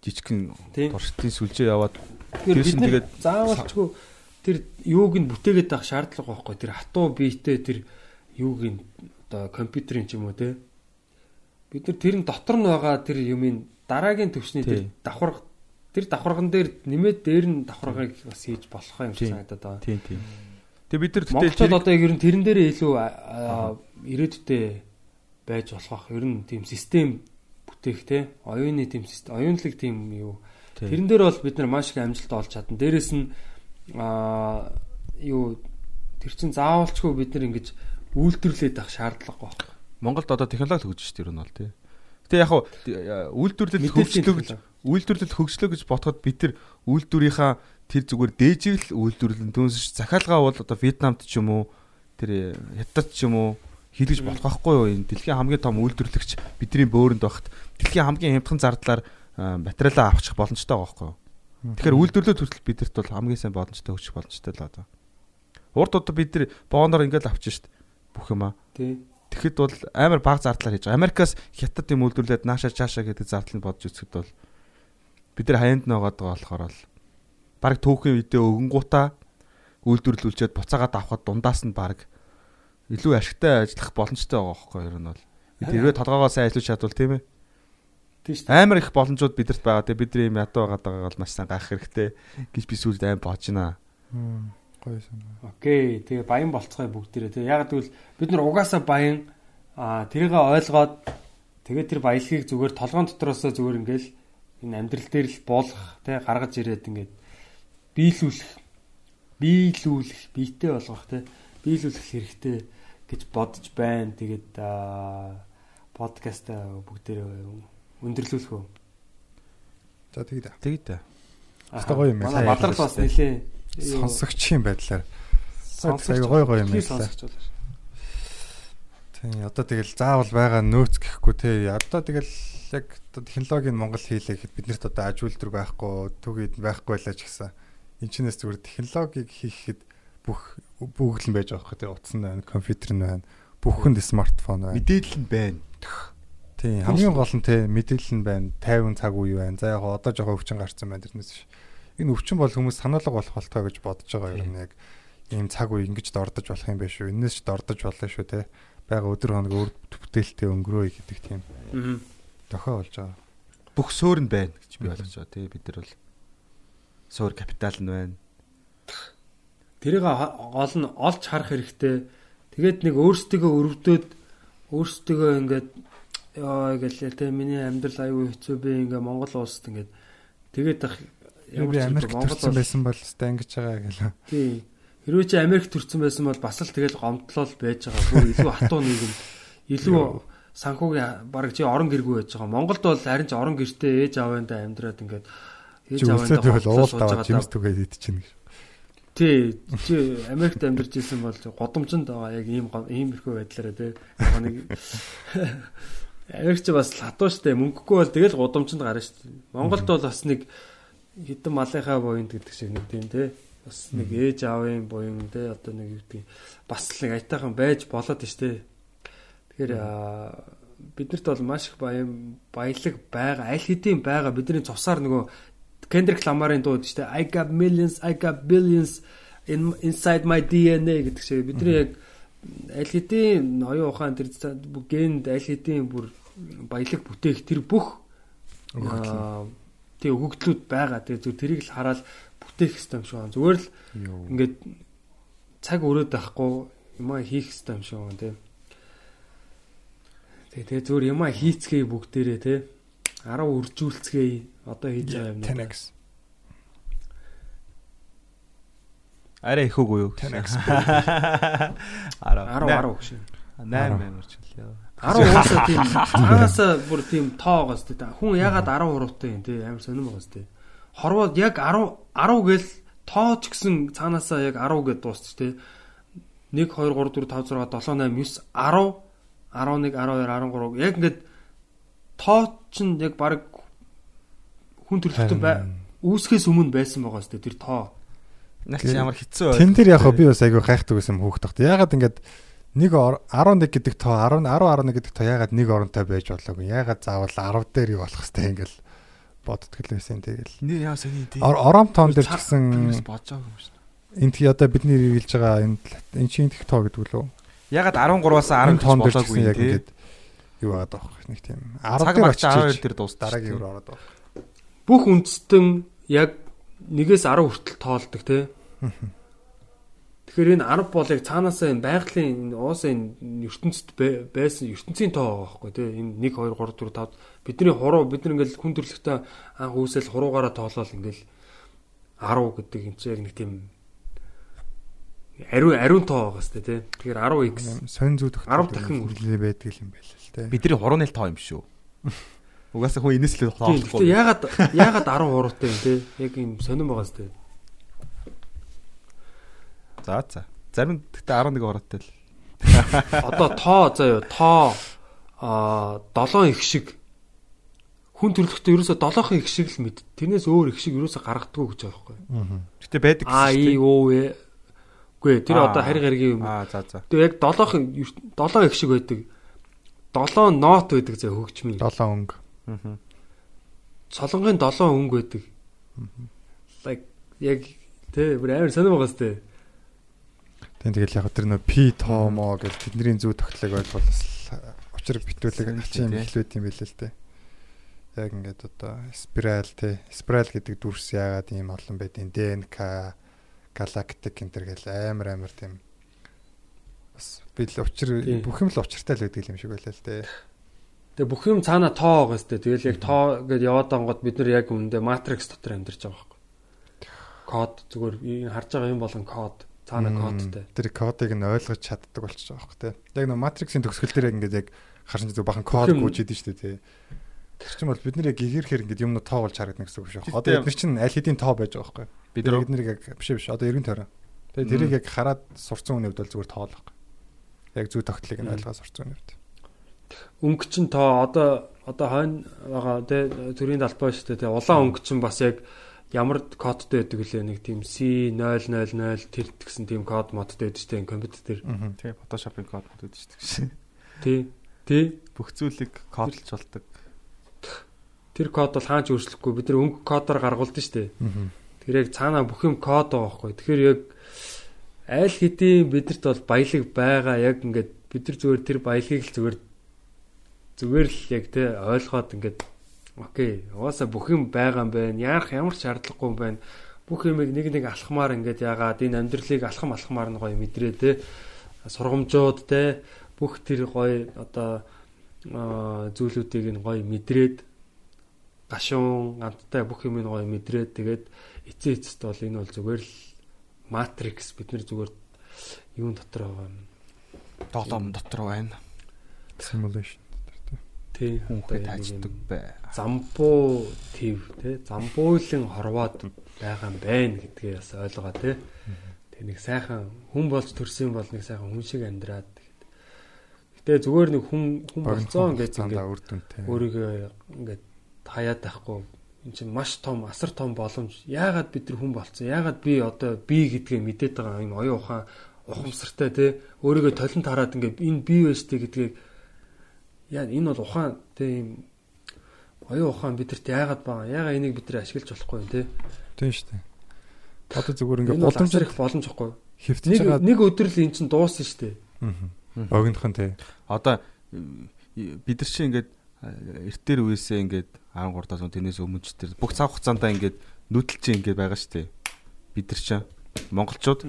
жижигхэн туршилтын сүлжээ яваад Тэгэхээр бид тэгээд заавалчгүй тэр юуг нь бүтээгээд байх шаардлага байхгүй. Тэр хатуу биетэй тэр юуг нь одоо компьютерийн ч юм уу те. Бид нар тэр нь дотор нь байгаа тэр юмын дараагийн төвшний тэр давхар тэр давхарган дээр нэмээд дээр нь давхаргыг бас хийж болох юм шиг санагдаад байгаа. Тийм тийм. Тэгээ бид нар тэгтэл одоо ер нь тэрэн дээрээ илүү ирээдүйдээ байж болох. Ер нь тийм систем бүтээх те. Оюуны тийм оюунлаг тийм юу Тэрэн дээр бол бид нар маш их амжилт олж чадна. Дээрэс нь аа юу тэр чин заавалчгүй бид нар ингэж үйлдвэрлээд авах шаардлагагүй байна. Монголд одоо технологи хөгжиж шүү дээ ер нь бол тий. Гэтэ яг хуу үйлдвэрлэл хөгжлөө гэж үйлдвэрлэл хөгжлөө гэж бодоход бид нар үйлдвэрийнхаа тэр зүгээр дээжиг л үйлдвэрлэн түнсш захиалгаа бол одоо Вьетнамд ч юм уу тэр Хятад ч юм уу хийлгэж болох байхгүй юу энэ дэлхийн хамгийн том үйлдвэрлэгч бидний бөөрөнд багт дэлхийн хамгийн хямдхан зардлаар материалаа авчих боломжтой байгаа байхгүй юу. Тэгэхээр үйлдвэрлэлд хүртэл бидэрт бол хамгийн сайн боломжтой өгчих боломжтой л одоо. Урд удаа бид нар бооноор ингээл авчих штт бүх юмаа. Тий. Тэгэхэд бол амар бага зардлаар хийж байгаа. Америкаас хятад юм үйлдвэрлээд наашаа чаашаа гэдэг зардлыг бодж үзэхэд бол бид нар хаянд нөөгөөд байгаа болохоор л баг түүхийн үедээ өнгөнгуудаа үйлдвэрлүүлчихэд буцаагаад авахд дундаас нь баг илүү ашигтай ажиллах боломжтой байгаа байхгүй юу ер нь бол. Бид хэрвээ толгоогоо сайн ажиллаж чадвал тийм ээ Тийм шүү. Амар их боломжууд бидэрт байгаа. Тэгээ бидний юм ядуу байгаа бол маш сайн гайх хэрэгтэй гэж би сүүлд аим боож байна. Гоё санаа. Окей. Тэгээ баян болцгоё бүгдээрээ. Тэгээ яг гэвэл бид нар угаасаа баян аа тэрийг ойлгоод тэгээ тэр баялагийг зүгээр толгоон дотроос зүгээр ингээл энэ амьдрал дээр л буулгах тий гаргаж ирээд ингээд биелүүлэх биелүүлэх биетэй болгох тий биелүүлэх хэрэгтэй гэж бодож байна. Тэгээд подкаст бүгдээрээ өндөрлүүлэх үү? За тэгээд. Тэгээд. Хэвээ гоё юм байна. Бадрал бас нэлээ сонсогчийн байдлаар сонсогч гоё гоё юм байна. Тийм одоо тэгэл заавал байгаа нөөц гэхгүй те. Одоо тэгэл яг одоо технологийн Монгол хийлээ гэхэд биднэрт одоо аж үйлдвэр байхгүй, түгээд байхгүй байлаа ч гэсэн энэ чинээс зүгээр технологиг хийхэд бүх бүгд л байж байгаа хэрэг те. Утас нь байна, компьютер нь байна, бүхэнд смартфон байна. Мэдээлэл нь байна. Тийм хамгийн гол нь те мэдээлэл нь байна 50 цаг үе байна. За яг одоо жоохон өвчин гарцсан байна тэрнээс биш. Энэ өвчин бол хүмүүс санаалга болох болтоо гэж бодож байгаа юм яг ийм цаг үе ингэж дордож болох юм биш үү? Энээс ч дордож болно шүү те. Бага өдөр хоног өөр бүтээлтэй өнгөрөө гэдэг тийм. Аа. Дохоо болж байгаа. Бүх суурь нь байна гэж би ойлгож байгаа те бид нар бол суур капитал нь байна. Тэрийг гол нь олж харах хэрэгтэй. Тэгээд нэг өөрсдөө өрөвдөөд өөрсдөө ингээд ёо гэлээ те миний амьдрал аюу хэцүү би ингээ Монгол улсад ингээд тэгээд ах ямар ч Америк төрсэн байсан бол тест ингэж байгаа гэлээ. Тий. Хэрвээ чи Америк төрсэн байсан бол бас л тэгэл гомдлол байж байгаа. Бүр илүү хатуу нийгэм илүү санхүүгийн баг чи орон гэргүй байж байгаа. Монголд бол харин ч орон гэртээ ээж аавындаа амьдраад ингээд ээж аавындаа бол уултаа жимс түгээд идчихнэ гэж. Тий, чи Америкт амьдарч ирсэн бол годомжинд байгаа яг ийм иймэрхүү байдлаараа тий. Яг нэг Америкч бас хатуу штэ мөнгөгүй бол тэгэл годомжинд гарна штэ. Монголд бол бас нэг хитэн малынхаа буйнд гэдэг шиг нэг тийм тий. Бас нэг ээж аавын буян тий одоо нэг юу гэдэг бас л нэг айтайхан байж болоод штэ. Тэгэхээр биднэрт бол маш их баян баялаг байгаа. Аль хэдийн байгаа. Бидний цусаар нөгөө Kendrick Lamar-ын дуу шүү дээ. I got millions, I got billions in inside my DNA гэдэг шиг бидний яг аль хэдийн оюун ухаан тэр генд аль хэдийн бүр баялаг бүтээх тэр бүх тий өгөгдлүүд байгаа. Тэгээ зүр тэрийг л хараад бүтээх хэрэгтэй юм шиг байна. Зүгээр л ингээд цаг өрөөд байхгүй юмаа хийх хэрэгтэй юм шиг байна тий. Тэгээ тэгээ зүгээр юмаа хийцгээе бүгдээрээ тий. 10 үржүүлцгээе одоо хийж байгаа юм. 10x. Арай их үгүй юу? 10x. 10 10 гэж. 8 амар ч үлээ. 10 уусаа тийм цаанаасаа бүр тийм тоогоос тий. Хүн ягаад 10 хуруутай юм тий амар сонирм байгаас тий. Хорвоо яг 10 10 гээл тоо ч гэсэн цаанаасаа яг 10 гэд дуусч тий. 1 2 3 4 5 6 7 8 9 10 11 12 13 яг ингээд тоо чинь яг баг хүн төрөлхтөн бай үүсгэхээс өмнө байсан байгаа сте тэр тоо. Наач ямар хэцүү Тэн дээр яг би бас айгүй гайхдаг байсан хөөхт тахт. Ягаад ингээд нэг 11 гэдэг тоо 10 10 11 гэдэг тоо ягаад нэг оронтой байж болоогүй. Ягаад заавал 10 дээр юу болох хэвтэй ингээл боддог л байсан тэгэл. Нэр яа сони тий. Ором тоон дээр гэсэн бодож байгаа юм шиг. энд тий одоо бидний хэлж байгаа энэ энэ чинь их тоо гэдэг лөө. Ягаад 13-аас 10 тоон дээр ч болоогүй гэсэн яг ингээд юу байгаа даахгүй нэг тийм 10 Цаг дээр очиж 12 дээр дуусна. дараагийн өөр ороод байгаа. бүх үндэстэн яг нэгээс 10 хүртэл тоолдог тий. Тэгэхээр энэ 10 бол яг цаанаасаа энэ байгалийн энэ уусын энэ ертөнцид бай- байсан ертөнцийн тоо байгаа байхгүй тий. Энэ 1 2 3 4 5 бидний хуруу бид нар ингээл хүн төрлөختөө анх үүсэл хуруугаараа тоолол ингээл 10 гэдэг юм чи яг нэг тийм ариун ариун тоо байгаа сте тий. Тэгэхээр 10x сонь зүй төгтөл 10 дахин хүлээ байдаг юм байл л те. Бидний хурууны тоо юм шүү. Угаасаа хүн энэс л. Гэтэ ягаад ягаад 10 хуруутай юм те? Яг юм сонирн байгаа сте. За за. Зарим гэхдээ 11 ороотой л. Одоо тоо заяа тоо а 7 их шиг хүн төрлөختөө ерөөсө 7-ын их шиг л мэд. Тэрнээс өөр их шиг ерөөсө гаргадгүй гэж байгаа байхгүй. Гэтэ байдаг А и оо э. Үгүй тэр Аа. одоо харь гаргийн юм. Аа за за. Тэгээ яг 7-ын 7 их шиг байдаг. 7 нот байдаг заяа хөгжмийн. 7 өнгө. Аа. Солонгын 7 өнгө байдаг. Like яг тэ бүр амар сонирм байгаа сте. Тийм тэгэл яг тэр нөө P тоомо гэж тэдний зүй тогтлыг ойлгол бас учир битүүлэг тий. хэлвэт юм билээ л те. Яг ингээд одоо спираль те. Спираль гэдэг дүрс яагаад ийм олон байдیں۔ ДНК, галактик энэ төр гэл амар амар тийм бас би л учир Тий. бүх юм л учиртай л байдаг юм шиг байлаа л те. Тэгээ бүх юм цаана тоо байгаа сте. Тэгэл яг тоо гэдээ яваад ангууд бид нар яг үүндээ matrix дотор амьдарч байгаа байхгүй. Код зүгээр харж байгаа юм болон код цаана кодтай. Тэр кодыг нь ойлгож чаддаг болчихж байгаа хөх те. Яг нөө матриксийн төгсгөл дээр ингээд яг харсан зүг бахан код гүйж идэв шүү дээ те. Тэр чинь бол бид нар яг гэгэрхээр ингээд юмнууд тоогол харагдана гэсэн үг шүү. Одоо бид нар чинь аль хэдийн тоо байж байгаа байхгүй. Бид нар яг биш биш одоо эргэн тойрон. Тэгээ тэрийг яг хараад сурцсан хүний хувьд бол зүгээр тоолох. Яг зүй тогтлыг нь ойлгоод сурцсан хүний хувьд. Өнгө чин тоо одоо одоо хойно байгаа тэ төрийн талбай шүү дээ. Тэ улаан өнгө чин бас яг ямар кодтой байдаг лээ нэг тийм C000 тэр гэсэн тийм код модтой байдаг шүү дээ компьютер дээр. Аа. тий фотошопын код гэдэг шүү дээ. Тий. Тий. Бүх зүйлийг кодлж болдог. Тэр код бол хаач өөрчлөхгүй бид нар өнгө кодоор гаргуулдаг шүү дээ. Аа. Тэр яг цаанаа бүх юм код байгаа байхгүй. Тэгэхээр яг аль хэдийн бидэрт бол баялаг байгаа. Яг ингээд бид нар зүгээр тэр баялагийг л зүгээр зүгээр л яг тэ ойлгоод ингээд окей. Угаасаа бүх юм байгаа юм байна. Яарах ямар ч шаардлагагүй юм байна. Бүх юмыг нэг нэг алхмаар ингээд яагаад энэ амьдралыг алхам алхмаар нь гоё мэдрээ тэ сургамжууд тэ бүх тэр гоё одоо зүйлүүдийг нь гоё мэдрээд гашуун амттай бүх юм нь гоё мэдрээд тэгээд эцээ эцэст бол энэ бол зүгээр л матрикс бид нар зүгээр юун дотор байгаа юм. Тоглоом дотор байна. Simulation. Хүүхэд юм бай. Замбуу төв тий. Замбуулын хорвоод байгаа юм байна гэдгээ бас ойлгоо тий. Тэг нэг сайхан хүн болж төрсөн бол нэг сайхан хүн шиг амьдраад. Гэтэ зүгээр нэг хүн хүн болцоо ингээд ингээд өөрийгөө ингээд хаяад байхгүй энэ чинь маш том асар том боломж. Яагаад бид нар хүн болцсон? Яагаад би одоо би гэдгээ мэдээд байгаа юм оюун ухаан ухамсартай тий өөрийгөө толон тараад ингээд энэ би байж тээ гэдгийг яа энэ бол ухаан тийм ийм оюун ухаан бидэрт яагаад байгаа яагаад энийг бид нэр ашиглаж болохгүй те тийм шүү дээ. Одоо зүгээр ингээд боломж их боломж ихгүй хэвтэж байгаа нэг өдөр л эн чин дуусна шүү дээ. Аа огинох нь тий одоо бид нар чи ингээд эртээр үесээ ингээд 13 тас он тэрнээс өмнө ч тэр бүх цаг хугацаанд ингээд нүүдэлч ингээд байгаа шүү дээ. Бид нар чи монголчууд.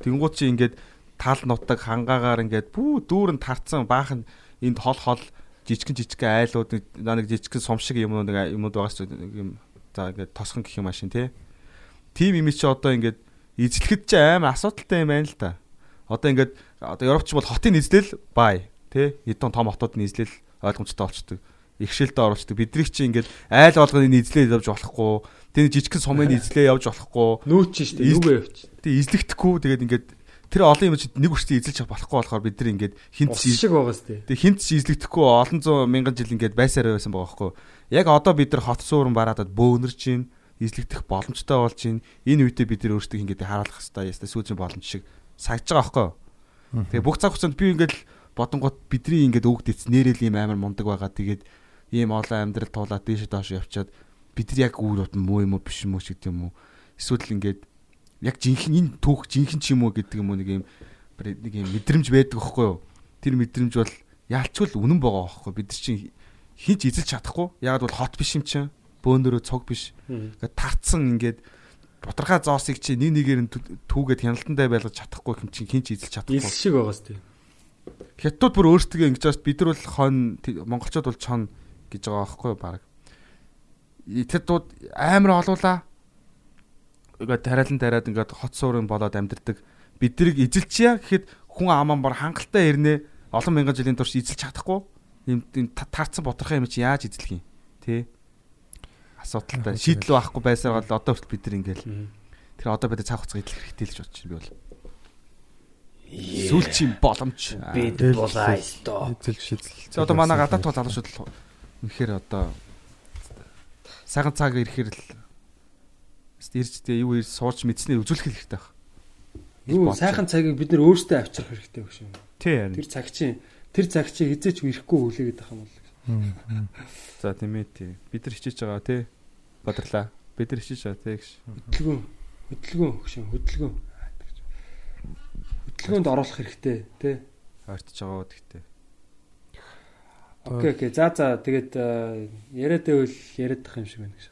Тэнгууд чи ингээд тал нутаг хангаагаар ингээд бүү дүүрэн тарцсан баахан энд хол хол жижигэн жижигэн айлууд нэг жижигэн сум шиг юмнууд нэг юмуд байгаа шүү юм за ингээд тосхон гэх юм машин тий. Тим юм чи одоо ингээд эзлэхэд чи амар асуудалтай юм байна л да. Одоо ингээд одоо Европч бол хотын эзлэл бай тий. Эдэн том хотууд нь эзлэл ойлгомжтой болчдөг. Ихшээлдээ оруулцдаг. Бидрийг чи ингээд айл болгоны эзлээ явж болохгүй. Тэр жижигхэн сумын эзлээ явж болохгүй. Нүүч шүү дээ. Эз- Нүгэ явч. Тэг эзлэгдэхгүй тэгээд ингээд тэр олон юм чи нэг үрчтэй эзэлж болохгүй болохоор бид нар ингээд хинт шиг байгаа дээ. Тэг хинт эзлэгдэхгүй олон зуун мянган жил ингээд байсаар байсан байгаа байхгүй. Яг одоо бид нар хот суурн бараадад бөөнөрж чинь эзлэгдэх боломжтой болж чинь энэ үедээ бид нар өөрсдөө ингээд харуулах хэрэгтэй яста сүүжин боломж шиг сагж байгаа байхгүй. Тэгээ бүх цаг хугацаанд би ингээд бодонгот бидний ингээд өвгдөц нэрэл юм амар мундаг байгаа. Тэгээд ийм олон амьдрал туулаад дээш доош явчаад бид нар яг үр бод муу юм уу биш юм уу ч гэдэг юм уу. Эсвэл ингээд яг жинхэнэ энэ түүх жинхэнэ ч юм уу гэдэг юм уу нэг юм нэг юм мэдрэмж байдаг байхгүй юу? Тэр мэдрэмж бол яалчгүй үнэн байгаа байхгүй бид чинь хинч эзэлж чадахгүй. Яг бол хот биш юм чинь. Бөөнөрөө цог биш. Ингээд тарцсан ингээд бутархаа зоосыг чи нэг нэгээр нь түү- түүгээд хяналтандаа байлгаж чадахгүй юм чинь хинч эзэлж чадахгүй. Ил шиг байгаа дээ. Хятадууд бүр өөрсдөө ингэж бас бид нар бол хон монголчууд бол чон гэж байгаа байхгүй юу баг. Хятадууд амар олуулаа. Ингээд тариалан тариад ингээд хот суурын болоод амьдэрдэг. Бид нарыг эзэлчихье гэхэд хүн аман бар хангалттай ирнэ. Олон мянган жилийн турш эзэлж чадахгүй. Ийм ийм та- таарсан боторхой юм чи яаж эзлэх юм? Тэ? Асуудалтай. Шийдэл байхгүй байсаар бол одоо хүртэл бид нар ингээл тэр одоо бид цаг хугацаа эдлэх хэрэгтэй л гэж бодож байна би бол. Сүүлчийн боломж. Бид булаа ёстой. Эзэл шийдэл. За одоо манай гадаад тул залуучууд үнэхээр одоо сайхан цаг ирэхээр л ирж тэгээ юу ирж сууж мэдснээр үзүүлэх хэрэгтэй байна. Юу сайхан цагийг бид нар өөрсдөө авчрах хэрэгтэй байх юм. Тий харин. Тэр цаг чинь тэр цаг чинь хизээч ирэхгүй хүлээгээд байх юм бол. За тийм ээ тий. Бид нар хичээж байгаа тий. Бадрлаа. Бид нар хичээж байгаа тий гэж. Хөдөлгөөн хөдөлгөөн хөшин хөдөлгөөн. Хөдөлгөөнд оруулах хэрэгтэй тий. Ойртож байгаа гэхдээ. Окей окей. За за тэгээд э, яриад байвал яриад тах юм шиг байна гэж.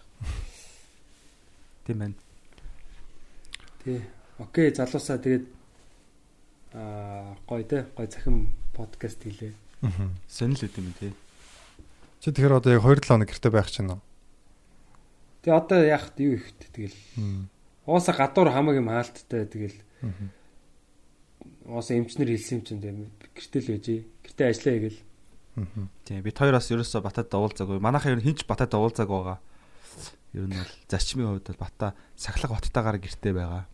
Тийм байна. Тий. Окей залуусаа тэгээд аа гоё те гоё цахим подкаст хийлээ. Сонирхол үт юм тий. Чи тэгэхээр одоо яг 2 7 хоног гэрте байх чинь уу? Тэгээ одоо яах вэ юу ихт тэгэл ууса гадуур хамаг юм хаалттай тэгэл ууса эмчнэр хэлсэн юм чинь тийм гэртэл байжээ. Гэртээ ажиллаа хийгээл. Тийм бид хоёр бас ерөөсөө батад уулзаагүй. Манайхаа ер нь хинч батад уулзааг байгаа. Ер нь бол зарчмын хувьд бол бата сахлах баттайгаар гэртэй байгаа.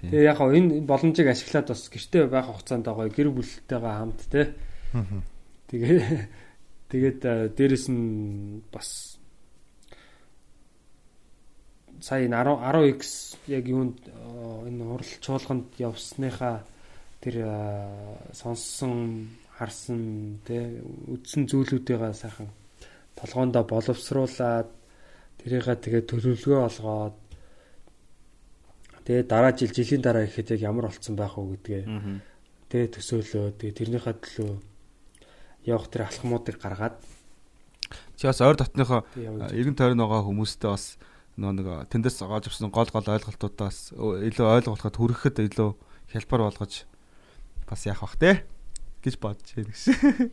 Тэгээ яг гоо энэ боломжийг ашиглаад бас гэртээ байх хугацаанд гоё гэр бүлтэйгээ хамт те. Тэгээ тэгээд э, дээрэс нь бас сая энэ 10 10x яг юунд э, энэ урал чуулганд явсныхаа тэр э, сонссон харсан те үдсэн зүйлүүдээ сайхан толгоондоо боловсруулад тэрийгээ тэгээ төлөвлөгөө олгоод тэгээ дараа жил жилийн дараа ихэд яг ямар болцсон байх уу гэдгээ тэгээ төсөөлөө тэгээ тэрнийхээ төлөө явах тэр алхмуудыг гаргаад Чи бас ойр дотныхоо эргэн тойрон байгаа хүмүүстээ бас нөө нэг тэндээс гоож авсан гол гол ойлголтуудаас илүү ойлгуулахад хүрэхэд илүү хялбар болгож бас яах бах те гэж бодож байна гэсэн.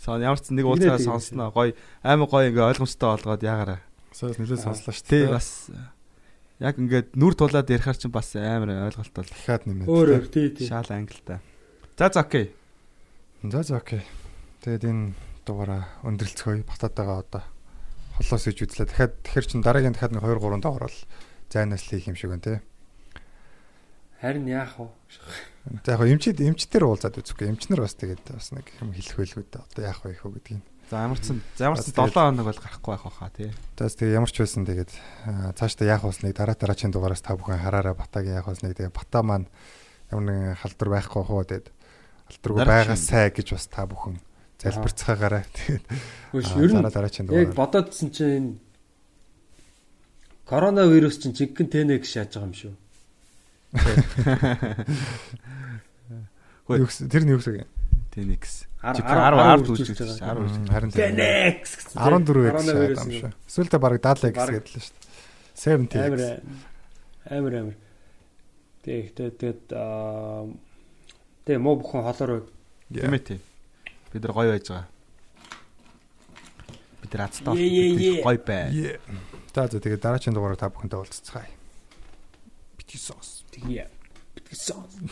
Ямар ч нэг тийм сонсноо гоё амар гоё ингээ ойлгомжтой болгоод яагаараа. Сая нэлээд сонслоо шүү Тий дээ. бас яг ингээд нүр тулаад ярихаар чинь бас амар ойлголттой л дахиад нэмээд. өөр тий тий шаал ангилтай. За за окей. За за окей. Тэгээд энэ дугаараа өндөрлцгөөе. Бататайгаа одоо холоос иж үзлээ. Дахиад тэгэхэр чин дараагийн дахиад нэг 2 3 дугаар бол зайнаас л хийх юм шиг байна те. Харин яах вэ? За яг эмчид эмчтэр уулзаад үзэхгүй. Эмчнэр бас тэгээд бас нэг юм хэлэх байлгүй. Одоо яах вэ хөө гэдгийг. За ямарчсан ямарчсан Тэгээд- 7 хоног бол гарахгүй байх баха тий. Тэгээс тэгээ ямар ч байсан тэгээд аа, цаашдаа яах болсныг дараа дараачийн дугаараас та бүхэн хараараа батагийн яах болсныг тэгээ бата маань ямар нэгэн халдвар байхгүй хөө тэгээд халдваргүй байгаа сай гэж бас та бүхэн залбирцгаагаараа тэгээд ер нь яг бодоодсэн чинь коронавирус чинь жиггэн тэнэ гэж яаж байгаа юм шүү. Хөөе. тэр нь юу гэсэн юм ар- 10 ар 10 үржилж үржилж байгаа. 10 үржилж. харин Тэнэкс гэсэн. 14 гэж Коронавирус шаад юм шүү. Эсвэл та баг 70 гэж Бараг- гэдэл шүү дээ. 70 Амар амар амар. Тэгээд тэгээд аа тэгээ муу бүхэн холоор Тийм ээ тий. Бид нар гоё байж байгаа. Бид нар е. гоё бай. За за тэгээ дараачийн дугаараар та бүхэнтэй уулзцгаая. Бити yeah, song.